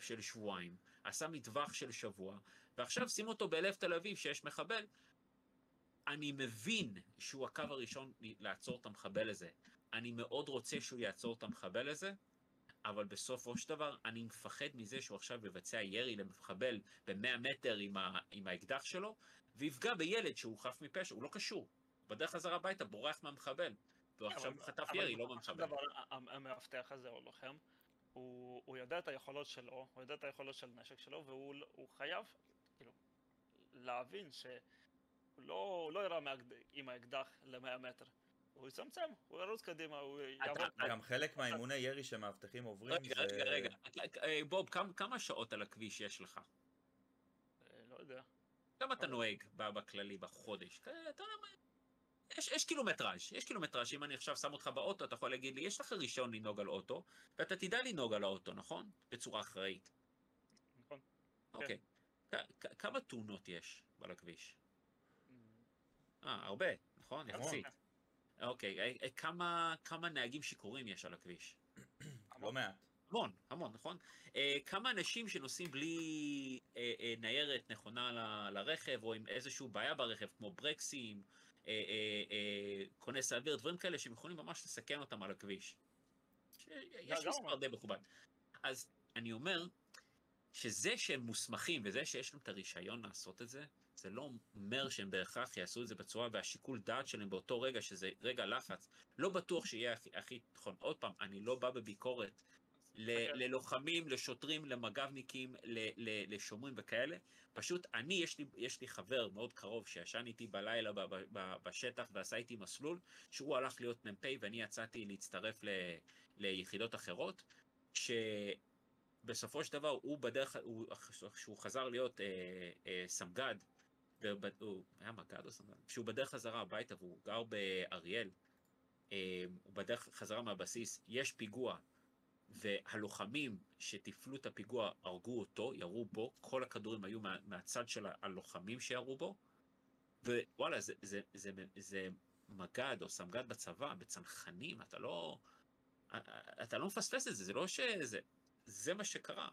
של שבועיים, עשה מטווח של שבוע, ועכשיו שים אותו בלב תל אביב שיש מחבל, אני מבין שהוא הקו הראשון לעצור את המחבל הזה. אני מאוד רוצה שהוא יעצור את המחבל הזה, אבל בסופו של דבר אני מפחד מזה שהוא עכשיו יבצע ירי למחבל ב-100 מטר עם, ה- עם האקדח שלו, ויפגע בילד שהוא חף מפשע, הוא לא קשור. בדרך חזרה הביתה בורח מהמחבל. ועכשיו הוא חטף ירי, לא ה- המאבטח הזה או לוחם, הוא הוא יודע את היכולות שלו, הוא יודע את היכולות של נשק שלו, והוא הוא חייב, כאילו, להבין שהוא לא לא ירה מהאקד- עם האקדח ל-100 מטר. הוא יצמצם, הוא ירוץ קדימה, הוא יעבור... אתה- גם חלק מהאימוני ירי שמאבטחים עוברים רגע, זה... רגע, רגע. אה, בוב, כמה- כמה שעות על הכביש יש לך? אה, לא יודע. כמה אתה נוהג בכללי בחודש? אתה יודע מה... יש, יש קילומטראז', יש קילומטראז', אם אני עכשיו שם אותך באוטו, אתה יכול להגיד לי, יש לך רישיון לנהוג על אוטו, ואתה תדע לנהוג על האוטו, נכון? בצורה אחראית. נכון. אוקיי. כ- כ- כמה תאונות יש על הכביש? אה, הרבה, נכון? המון. יחסית. אוקיי, אה, אה, כמה, כמה נהגים שיכורים יש על הכביש? לא מעט. המון, המון, נכון? אה, כמה אנשים שנוסעים בלי אה, אה, ניירת נכונה ל, לרכב, או עם איזושהי בעיה ברכב, כמו ברקסים, אה, אה, אה, כונס האוויר, דברים כאלה שהם יכולים ממש לסכן אותם על הכביש. יש גם מספר. די מכובד. אז אני אומר שזה שהם מוסמכים וזה שיש להם את הרישיון לעשות את זה, זה לא אומר שהם בהכרח יעשו את זה בצורה, והשיקול דעת שלהם באותו רגע, שזה רגע לחץ, לא בטוח שיהיה הכי, הכי נכון. עוד פעם, אני לא בא בביקורת ל-. ללוחמים, לשוטרים, למג"בניקים, ל- ל- לשומרים וכאלה. פשוט אני, יש לי, יש לי חבר מאוד קרוב שישן איתי בלילה ב- ב- ב- בשטח ועשה איתי מסלול, שהוא הלך להיות מ"פ ואני יצאתי להצטרף ל, ליחידות אחרות, שבסופו של דבר הוא בדרך, הוא, כשהוא חזר להיות אה, אה, סמג"ד, הוא היה מג"ד או סמג"ד? כשהוא בדרך חזרה הביתה והוא גר באריאל, אה, הוא בדרך חזרה מהבסיס, יש פיגוע, והלוחמים שטיפלו את הפיגוע הרגו אותו, ירו בו, כל הכדורים היו מה, מהצד של הלוחמים שירו בו, ווואלה, זה, זה, זה, זה, מג"ד או סמג"ד בצבא, בצנחנים, אתה לא... אתה לא מפספס את זה, זה לא שזה... זה מה שקרה.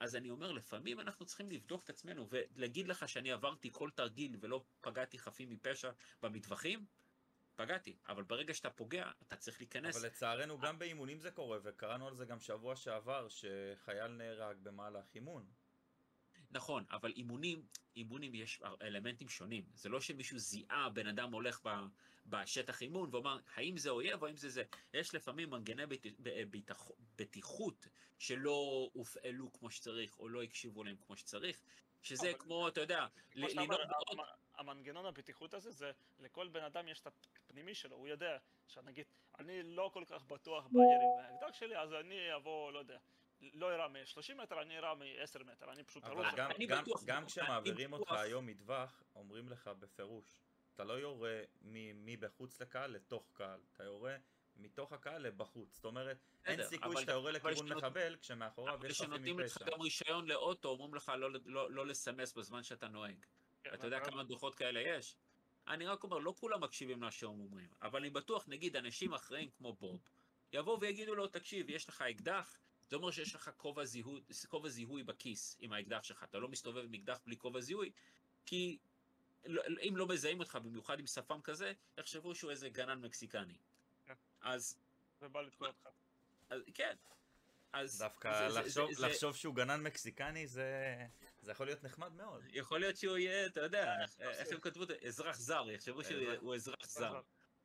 אז אני אומר, לפעמים אנחנו צריכים לבדוק את עצמנו ולהגיד לך שאני עברתי כל תרגיל ולא פגעתי חפים מפשע במטווחים, פגעתי. אבל ברגע שאתה פוגע, אתה צריך להיכנס. אבל לצערנו גם באימונים זה קורה, וקראנו על זה גם שבוע שעבר, שחייל נהרג במהלך אימון. נכון, אבל אימונים, אימונים יש אלמנטים שונים. זה לא שמישהו זיהה, בן אדם הולך ב, בשטח אימון ואומר, האם זה אויב או האם זה זה. יש לפעמים מנגני בטיחות שלא הופעלו כמו שצריך, או לא הקשיבו להם כמו שצריך, שזה אבל- כמו, אתה יודע, לנהוג באוטו. המ- המנגנון הבטיחות הזה, זה לכל בן אדם יש את הפנימי שלו, הוא יודע שנגיד, אני לא כל כך בטוח בירי מהאקדח שלי, אז אני אבוא, לא יודע, לא אירה מ-30 מטר, אני אירה מ-10 מטר, אני פשוט אבל ארוץ. גם, גם, בטוח, גם כשמעבירים אותך בטוח. היום מטווח, אומרים לך בפירוש, אתה לא יורה מ- מבחוץ לקהל לתוך קהל, אתה יורה מתוך הקהל לבחוץ. זאת אומרת, אין בסדר, סיכוי אבל- שאתה יורה אבל לכיוון שנות- מחבל כשמאחוריו אבל יש חפים כשנותנים לך מפשע. גם רישיון לאוטו, אומרים לך לא, לא, לא לסמס בזמן שאתה נוהג. כן, אתה יודע אבל- כמה דוחות כאלה יש? אני רק אומר, לא כולם מקשיבים למה שהם אומרים, אבל אני בטוח, נגיד, אנשים אחראים כמו בוב, יבואו ויגידו לו, תקשיב, יש לך אקדח, זה אומר שיש לך כובע זיהוי, כובע זיהוי בכיס עם האקדח שלך, אתה לא מסתובב עם אקדח בלי כובע זיהוי, כי לא- אם לא מזהים אותך, במיוחד עם שפם כזה, יחשבו שהוא איזה גנן מקסיקני. כן. אז, ובא לתקוע אותך. אז כן. אז דווקא זה- זה- לחשוב, זה- זה- לחשוב שהוא גנן מקסיקני זה, זה יכול להיות נחמד מאוד. יכול להיות שהוא יהיה, אתה יודע, אה, איך הם כתבו את זה? אזרח זר, יחשבו שהוא אזרח זר.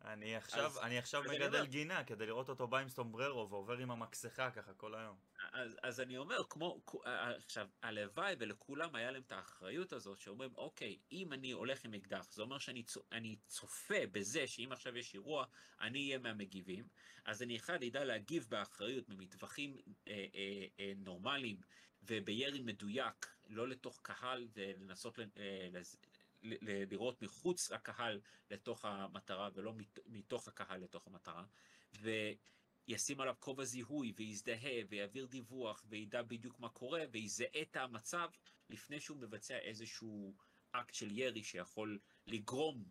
אני עכשיו, אז- אני עכשיו אז אני מגדל אומר- גינה כדי לראות אותו בא עם סטומבררו ועובר עם המקסחה ככה כל היום. אז, אז אני אומר, כמו, כ- עכשיו, הלוואי ולכולם היה להם את האחריות הזאת, שאומרים, אוקיי, אם אני הולך עם אקדח, זה אומר שאני צו, אני צופה בזה שאם עכשיו יש אירוע, אני אהיה מהמגיבים, אז אני אחד אדע להגיב באחריות ממטווחים אה, אה, אה, נורמליים ובירי מדויק, לא לתוך קהל ולנסות אה, לראות מחוץ לקהל לתוך המטרה ולא מת, מתוך הקהל לתוך המטרה. ו... ישים עליו כובע זיהוי ויזדהה ויעביר דיווח וידע בדיוק מה קורה ויזהה את המצב לפני שהוא מבצע איזשהו אקט של ירי שיכול לגרום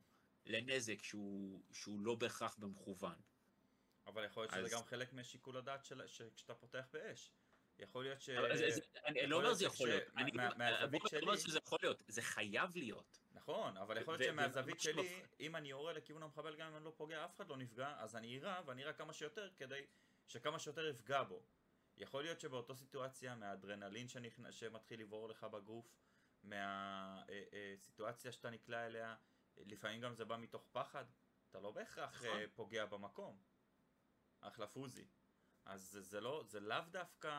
לנזק שהוא, שהוא לא בהכרח במכוון. אבל יכול להיות שזה אז- גם חלק משיקול הדעת של, שכשאתה פותח באש. יכול להיות ש... אני לא אומר להיות זה יכול להיות, אני אומר- שלי- שזה יכול להיות, זה חייב להיות. נכון, אבל יכול להיות שמהזווית שלי, שמפ- אם אני יורה לכיוון המחבל גם אם אני לא פוגע, אף אחד לא נפגע, אז אני אירה, ואני אירה כמה שיותר כדי שכמה שיותר יפגע בו. יכול להיות שבאותו סיטואציה, מהאדרנלין שנכנ... שמתחיל לברור לך בגוף, מהסיטואציה שאתה נקלע אליה, לפעמים גם זה בא מתוך פחד, אתה לא בהכרח נכון. אה, פוגע במקום. אחלה פוזי. אז זה, זה לא, זה לאו דווקא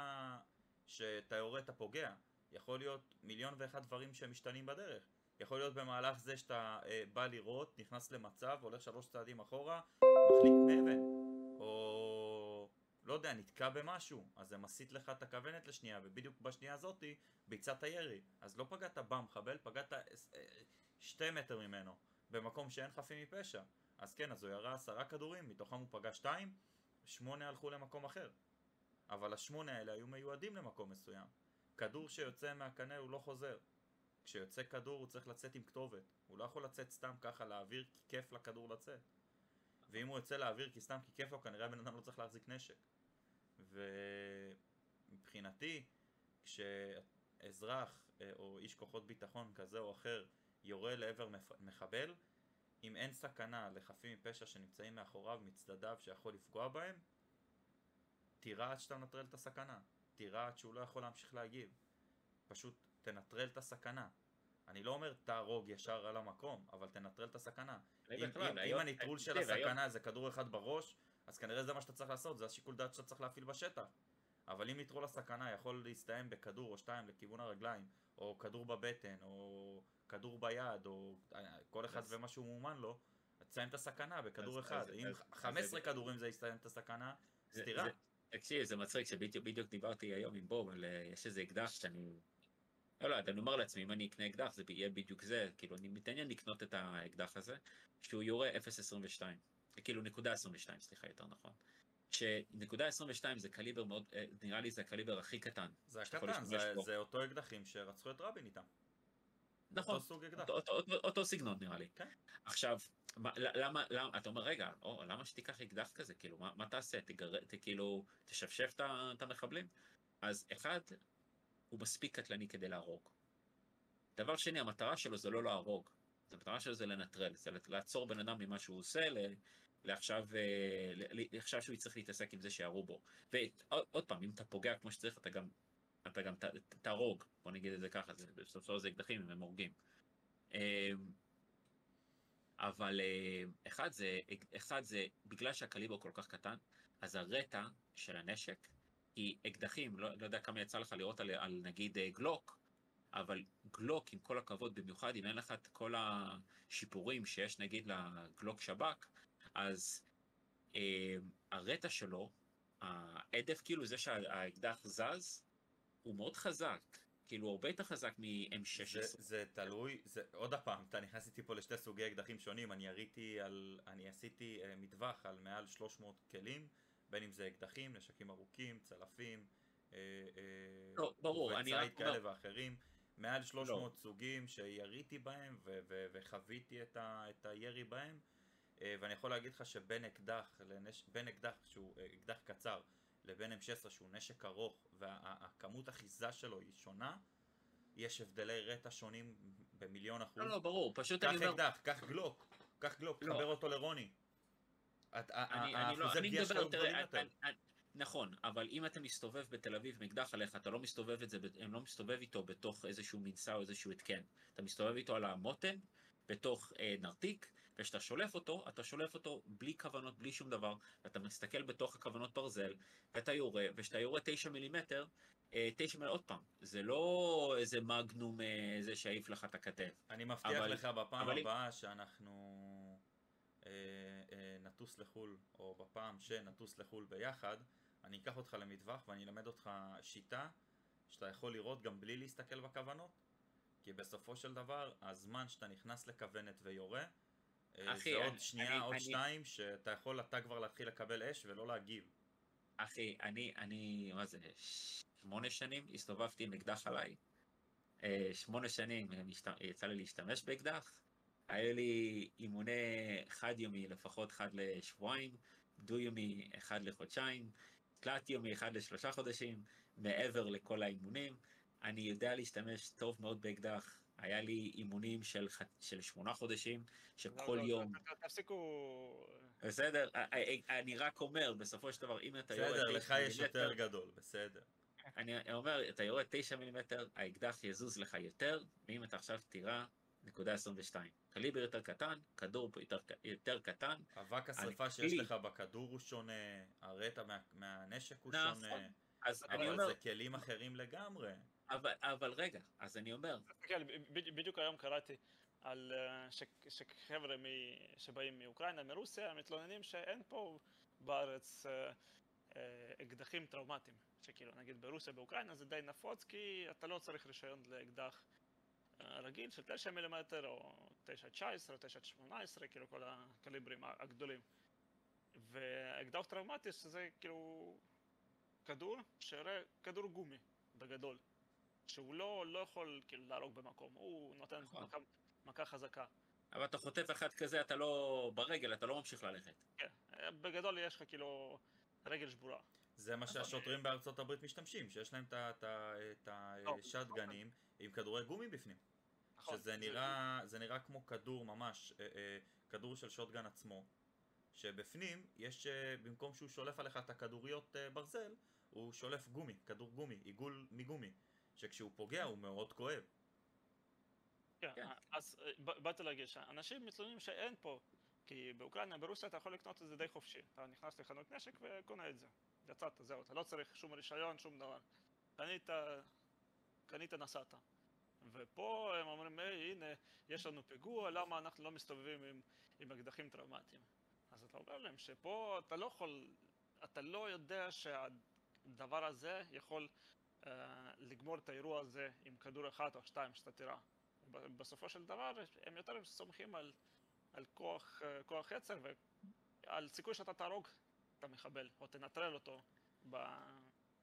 שאתה יורה אתה פוגע. יכול להיות מיליון ואחד דברים שמשתנים בדרך. יכול להיות במהלך זה שאתה אה, בא לראות, נכנס למצב, הולך שלוש צעדים אחורה, מחליק מאבן. או לא יודע, נתקע במשהו, אז זה מסיט לך את הכוונת לשנייה, ובדיוק בשנייה הזאתי ביצעת ירי. אז לא פגעת במחבל, פגעת אה, שתי מטר ממנו, במקום שאין חפים מפשע. אז כן, אז הוא ירה עשרה כדורים, מתוכם הוא פגע שתיים, שמונה הלכו למקום אחר. אבל השמונה האלה היו מיועדים למקום מסוים. כדור שיוצא מהקנה הוא לא חוזר. כשיוצא כדור הוא צריך לצאת עם כתובת. הוא לא יכול לצאת סתם ככה לאוויר כי כיף לכדור לצאת. ואם הוא יוצא לאוויר כי סתם כי כיף לו, כנראה הבן אדם לא צריך להחזיק נשק. ומבחינתי, כשאזרח אה, או איש כוחות ביטחון כזה או אחר יורה לעבר מחבל, אם אין סכנה לחפים מפשע שנמצאים מאחוריו, מצדדיו, שיכול לפגוע בהם, תירה עד שאתה מנטרל את הסכנה. תירה עד שהוא לא יכול להמשיך להגיב. פשוט תנטרל את הסכנה. אני לא אומר תהרוג ישר על המקום, אבל תנטרל את הסכנה. אם, בכלל, אם, היום- אם הנטרול של תראה, היום- הסכנה זה כדור אחד בראש, אז כנראה זה מה שאתה צריך לעשות, זה השיקול דעת שאתה צריך להפעיל בשטח. אבל אם נטרול הסכנה יכול להסתיים בכדור או שתיים לכיוון הרגליים, או כדור בבטן, או כדור ביד, או אה, כל אחד ומה שהוא מאומן לו, תסיים את הסכנה בכדור אחד. אם אז- 15 אז- כדורים זה יסתיים את הסכנה, סתירה. תקשיב, זה מצחיק שבדיוק בדיוק דיברתי היום עם בוב, אה, יש איזה אקדח שאני... לא, לא, אני אומר לעצמי, אם אני אקנה אקדח, זה יהיה בדיוק זה, כאילו, אני מתעניין לקנות את האקדח הזה, שהוא יורה 0.22, כאילו נקודה 22, סליחה, יותר נכון. שנקודה 22 זה קליבר מאוד, אה, נראה לי זה הקליבר הכי קטן. זה הקטן, זה. זה אותו אקדחים שרצחו את רבין איתם. נכון, אותו. אותו, אותו, אותו, אותו סגנון נראה לי. כן. עכשיו, מה, למה, למה, אתה אומר, רגע, או, למה שתיקח אקדח כזה? כאילו, מה, מה תעשה? תגר... ת, כאילו, תשפשף את המחבלים? אז אחד, הוא מספיק קטלני כדי להרוג. דבר שני, המטרה שלו זה לא להרוג. המטרה שלו זה לנטרל, זה לעצור בן אדם ממה שהוא עושה, לעכשיו, אה, ל- ל- עכשיו שהוא יצטרך להתעסק עם זה שירו בו. ועוד פעם, אם אתה פוגע כמו שצריך, אתה גם אתה גם תהרוג, בוא נגיד את זה ככה, זה- של דבר זה אקדחים, הם הורגים. אה, אבל אה, אחד זה, אחד זה, בגלל שהקליבר כל כך קטן, אז הרטע של הנשק היא אקדחים, לא, לא יודע כמה יצא לך לראות על, על נגיד גלוק, אבל גלוק, עם כל הכבוד, במיוחד אם אין לך את כל השיפורים שיש נגיד לגלוק שב"כ, אז אה, הרטע שלו, ההדף, כאילו זה שהאקדח זז, הוא מאוד חזק. כאילו, הרבה יותר חזק מ-M16. זה, זה תלוי, זה, עוד פעם, אתה נכנס איתי פה לשתי סוגי אקדחים שונים, אני יריתי על, אני עשיתי אה, מטווח על מעל 300 כלים, בין אם זה אקדחים, נשקים ארוכים, צלפים, אה, אה, לא, ברור, אני רק כאלה ואחרים, מעל 300 לא. סוגים שיריתי בהם וחוויתי את, ה- את הירי בהם, ואני יכול להגיד לך שבין אקדח, לנש... בין אקדח שהוא אה, אקדח קצר לבין M16 שהוא נשק ארוך והכמות אחיזה שלו היא שונה, יש הבדלי רטע שונים במיליון אחוז. לא, לא, ברור, פשוט קח אני אומר... אקדח, קח גלוק, קח גלוק, לא. תחבר אותו לרוני. לא, האחוזי פגיעה שלו גדולים יותר. אני- נכון, אבל אם אתה מסתובב בתל אביב עם אקדח עליך, אתה לא מסתובב את זה, הם לא מסתובב איתו בתוך איזשהו מנסה או איזשהו התקן. אתה מסתובב איתו על המותן, בתוך אה, נרתיק, וכשאתה שולף אותו, אתה שולף אותו בלי כוונות, בלי שום דבר, ואתה מסתכל בתוך הכוונות ברזל, ואתה יורה, וכשאתה יורה 9 מילימטר, אה, 9 מילימטר, עוד פעם, זה לא איזה מגנום, אה, זה שיעיף לך את הכתף. אני מבטיח אבל- לך בפעם אבל הבאה שאנחנו אה, אה, נטוס לחו"ל, או בפעם שנטוס לחו"ל ביחד, אני אקח אותך למטווח ואני אלמד אותך שיטה שאתה יכול לראות גם בלי להסתכל בכוונות. כי בסופו של דבר, הזמן שאתה נכנס לכוונת ויורה, אה, אחי, זה עוד אני- שנייה, אני- עוד אני- שתיים, שאתה יכול אתה כבר להתחיל לקבל אש ולא להגיב. אחי, אני, אני, מה זה, שמונה שנים הסתובבתי עם אקדח עליי. אה, שמונה שנים אה, יצא לי להשתמש באקדח. היה לי אימוני חד-יומי, לפחות אחד לשבועיים, דו-יומי אחד לחודשיים, תלת-יומי אחד לשלושה חודשים, מעבר לכל האימונים. אני יודע להשתמש טוב מאוד באקדח. היה לי אימונים של, ח- של שמונה חודשים, שכל לא, לא, יום... ת- ת- תפסיקו... בסדר, אה, אה, אני רק אומר, בסופו של דבר, אם אתה יורד בסדר, לך תשע יש מילימטר, יותר גדול, בסדר. אני אומר, אתה יורד 9 מילימטר, האקדח יזוז לך יותר, ואם אתה עכשיו תירה, נקודה 22. קליבר יותר קטן, כדור יותר, יותר קטן, אבק השרפה שיש לי- לך בכדור הוא שונה, הרטע מה, מהנשק הוא נכון, שונה, אז אני אבל אומר, זה כלים אחרים לגמרי. אבל, אבל רגע, אז אני אומר, כן, בדיוק היום קראתי על אה, שחבר'ה שבאים מאוקראינה, מרוסיה, מתלוננים שאין פה בארץ אה, אה, אקדחים טראומטיים. שכאילו, נגיד ברוסיה, באוקראינה זה די נפוץ, כי אתה לא צריך רישיון לאקדח רגיל של 9 מילימטר, או 9.19, או 9.18, כאילו כל הקליברים הגדולים. ואקדח טראומטי שזה כאילו כדור, שיראה כדור גומי, בגדול. שהוא לא, לא יכול כאילו להרוג במקום, הוא נותן נכון. מכה, מכה חזקה. אבל אתה חוטף אחד כזה, אתה לא, ברגל, אתה לא ממשיך ללכת. כן, אה, בגדול יש לך כאילו רגל שבורה. זה מה נכון. שהשוטרים בארצות הברית משתמשים, שיש להם את ה- את ה- את לא. השטגנים עם כדורי גומי בפנים. נכון. שזה נראה, זה נראה כמו כדור ממש, אה, אה, כדור של שוטגן עצמו, שבפנים יש, אה, במקום שהוא שולף עליך את הכדוריות אה, ברזל, הוא שולף גומי, כדור גומי, עיגול מגומי, שכשהוא פוגע הוא מאוד כואב. כן, כן. אז אה, באתי להגיד שאנשים מתלוננים שאין פה, כי באוקראינה, ברוסיה אתה יכול לקנות את זה די חופשי. אתה נכנס לחנות נשק וקונה את זה. יצאת, זהו, אתה לא צריך שום רישיון, שום דבר. קנית, קנית, נסעת. ופה הם אומרים, היי, הנה, יש לנו פיגוע, למה אנחנו לא מסתובבים עם, עם אקדחים טראומטיים? אז אתה אומר להם שפה אתה לא יכול, אתה לא יודע שהדבר הזה יכול לגמור את האירוע הזה עם כדור אחד או שתיים שאתה תירה. בסופו של דבר הם יותר סומכים על, על כוח, אה, כוח יצר ועל סיכוי שאתה תהרוג את המחבל או תנטרל אותו ב...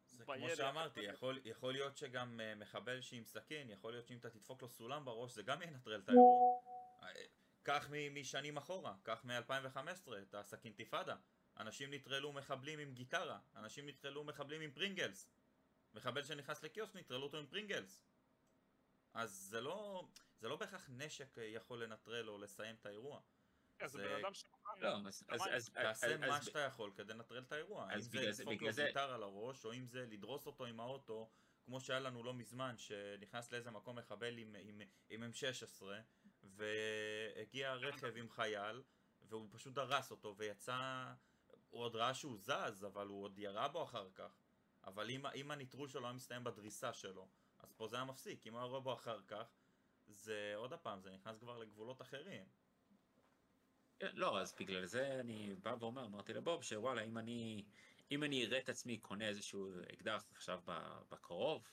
זה כמו שאמרתי, יכול, יכול להיות שגם אה, מחבל שעם סכין, יכול להיות שאם אתה תדפוק לו סולם בראש, זה גם ינטרל את האירוע. אה, קח מ- משנים אחורה, קח מ-2015, את הסכין תיפאדה. אנשים נטרלו מחבלים עם גיטרה, אנשים נטרלו מחבלים עם פרינגלס. מחבל שנכנס לקיוסק נטרלו אותו עם פרינגלס. אז זה לא, זה לא בהכרח נשק יכול לנטרל או לסיים את האירוע. אז זה- בן אדם שמוכן... לא, אז, תעשה מה שאתה יכול כדי לנטרל את האירוע. אם זה לדפוק לו גיטרה על הראש, או אם זה לדרוס אותו עם האוטו, כמו שהיה לנו לא מזמן, שנכנס לאיזה מקום מחבל עם M16, והגיע רכב עם חייל, והוא פשוט דרס אותו, ויצא... הוא עוד ראה שהוא זז, אבל הוא עוד ירה בו אחר כך. אבל אם, אם הניטרול שלו היה מסתיים בדריסה שלו, אז פה זה היה מפסיק. אם הוא היה יורה בו אחר כך, זה עוד פעם, זה נכנס כבר לגבולות אחרים. לא, אז בגלל זה אני בא ואומר, אמרתי לבוב, שוואלה, אם אני, אם אני אראה את עצמי קונה איזשהו אקדח עכשיו ב- בקרוב,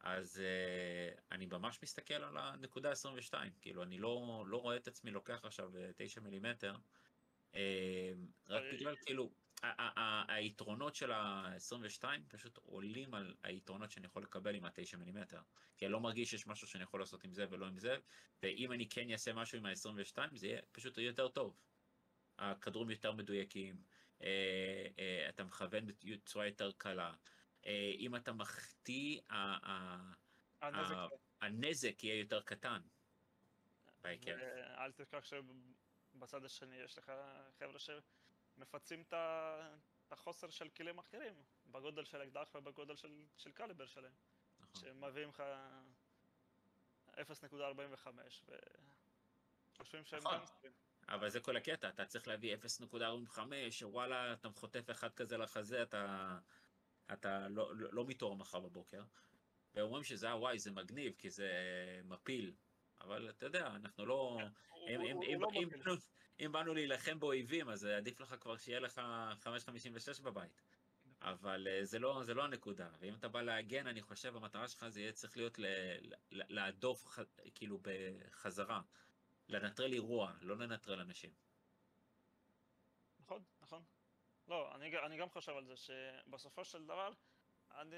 אז אה, אני ממש מסתכל על הנקודה 22, כאילו, אני לא, לא רואה את עצמי לוקח עכשיו 9 מילימטר, uh, רק אה, בגלל, כאילו, היתרונות של ה-22 פשוט עולים על היתרונות שאני יכול לקבל עם ה-9 מילימטר. כי אני לא מרגיש שיש משהו שאני יכול לעשות עם זה ולא עם זה, ואם אני כן אעשה משהו עם ה-22 זה יהיה פשוט יהיה יותר טוב. הכדורים יותר מדויקים, אה, אה, אתה מכוון בצורה יותר קלה. אה, אם אתה מחטיא, הנזק הנזק יהיה יותר קטן. ואל תשכח שבצד השני יש לך חבר'ה שמפצים את החוסר של כלים אחרים, בגודל של אקדח ובגודל של, של קליבר שלהם, נכון. שמביאים לך 0.45 וחושבים שהם נכון. גנגסטרים. אבל זה כל הקטע, אתה צריך להביא 0.45, שוואלה, אתה חוטף אחד כזה לחזה, אתה, אתה לא, לא, לא מתעורר מחר בבוקר. ואומרים שזה הוואי, זה מגניב, כי זה מפיל. אבל אתה יודע, אנחנו לא... הוא- אם, הוא- אם, הוא אם, לא מפיל. אם באנו להילחם באויבים, אז עדיף לך כבר שיהיה לך 5.56 בבית. אבל אה, זה לא, זה לא הנקודה. ואם אתה בא להגן, אני חושב, המטרה שלך זה יהיה צריך להיות להדוף כאילו בחזרה. לנטרל אירוע, לא לנטרל אנשים. נכון, נכון. לא, אני, אני גם חושב על זה, שבסופו של דבר, אני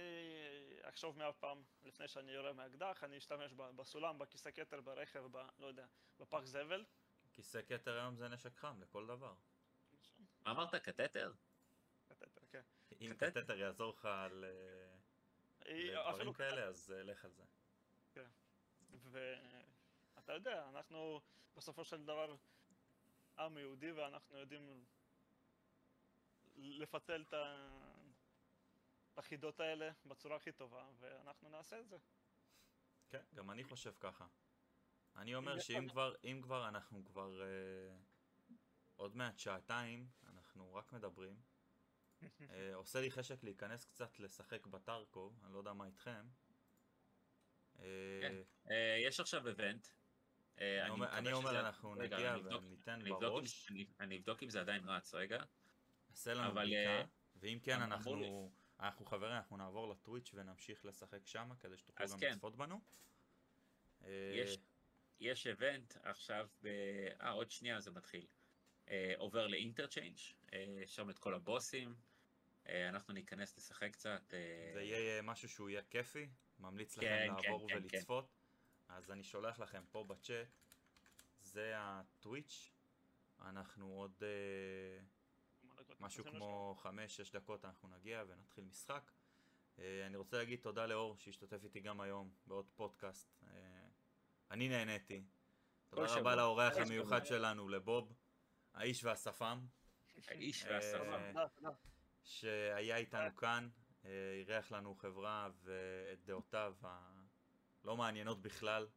אחשוב מאה פעם לפני שאני יורה מהאקדח, אני אשתמש בסולם, בכיסא כתר, ברכב, ב... לא יודע, בפח זבל. כיסא כתר היום זה נשק חם לכל דבר. מה אמרת? קטטר? קטטר, כן. אם קטטר? יעזור לך על אה, אפילו כאלה, אז אה, לך על זה. ואתה יודע, אנחנו בסופו של דבר עם יהודי ואנחנו יודעים לפצל את ה- את החידות האלה בצורה הכי טובה, ואנחנו נעשה את זה. כן, גם אני חושב ככה. אני אומר אם שאם כבר, אם כבר אנחנו כבר אה, עוד מעט שעתיים, אנחנו רק מדברים. [LAUGHS] אה, עושה לי חשק להיכנס קצת לשחק בטרקוב, אני לא יודע מה איתכם. אה, כן. אה, יש עכשיו איבנט. אה, אני אומר- אני אומר שזה- אנחנו רגע, נגיע וניתן אם- בראש, אני- אני אבדוק אם זה עדיין רץ, רגע. עשה לנו בדיקה, אה, ואם כן אנחנו. אנחנו חברים, אנחנו נעבור לטוויץ' ונמשיך לשחק שמה, כדי שתוכלו גם כן. לצפות בנו. יש- יש איבנט עכשיו, ב... אה, עוד שנייה זה מתחיל. אה, עובר לאינטרצ'יינג', אה, שם את כל הבוסים. אה, אנחנו ניכנס לשחק קצת. אה, זה יהיה אה, משהו שהוא יהיה כיפי, ממליץ לכם כן, כן, לעבור כן, ולצפות. אז אני שולח לכם פה בצ'אט, זה הטוויץ', אנחנו עוד אה, משהו כמו 5-6 דקות אנחנו נגיע ונתחיל משחק. אה, אני רוצה להגיד תודה לאור שהשתתף איתי גם היום בעוד פודקאסט. אני נהניתי. תודה שבוע. רבה לאורח המיוחד שבוע. שלנו, לבוב, האיש והשפם. האיש אה, תודה. שהיה איתנו כאן, אה, אירח לנו חברה ואת דעותיו הלא מעניינות בכלל.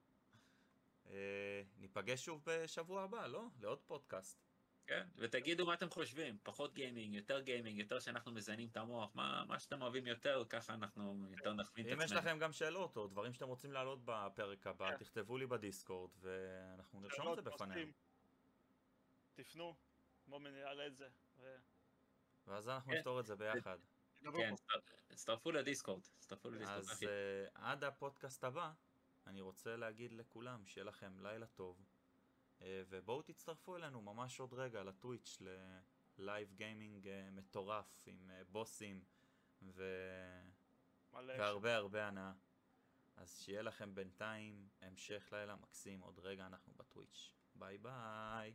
אה, ניפגש שוב בשבוע הבא, לא? לעוד פודקאסט. כן, ותגידו מה אתם חושבים, פחות גיימינג, יותר גיימינג, יותר שאנחנו מזיינים את המוח, מה, מה שאתם אוהבים יותר, ככה אנחנו יותר נכווין את אם יש עצמנו. לכם גם שאלות או דברים שאתם רוצים להעלות בפרק הבא, כן. תכתבו לי בדיסקורד ואנחנו נרשום את זה בפנינו. פוסטים, תפנו, מומין יעלה את זה. ו- ואז אנחנו כן. נפתור את זה ביחד. כן, הצטרפו לדיסקורד, הצטרפו לדיסקורד. אז אחי. אה, עד הפודקאסט הבא, אני רוצה להגיד לכולם שיהיה לכם לילה טוב, ובואו תצטרפו אלינו ממש עוד רגע לטוויץ' ל live gaming אה, מטורף עם אה, בוסים ו... והרבה הרבה הנאה. אז שיהיה לכם בינתיים המשך לילה מקסים, עוד רגע אנחנו בטוויץ'. ביי ביי.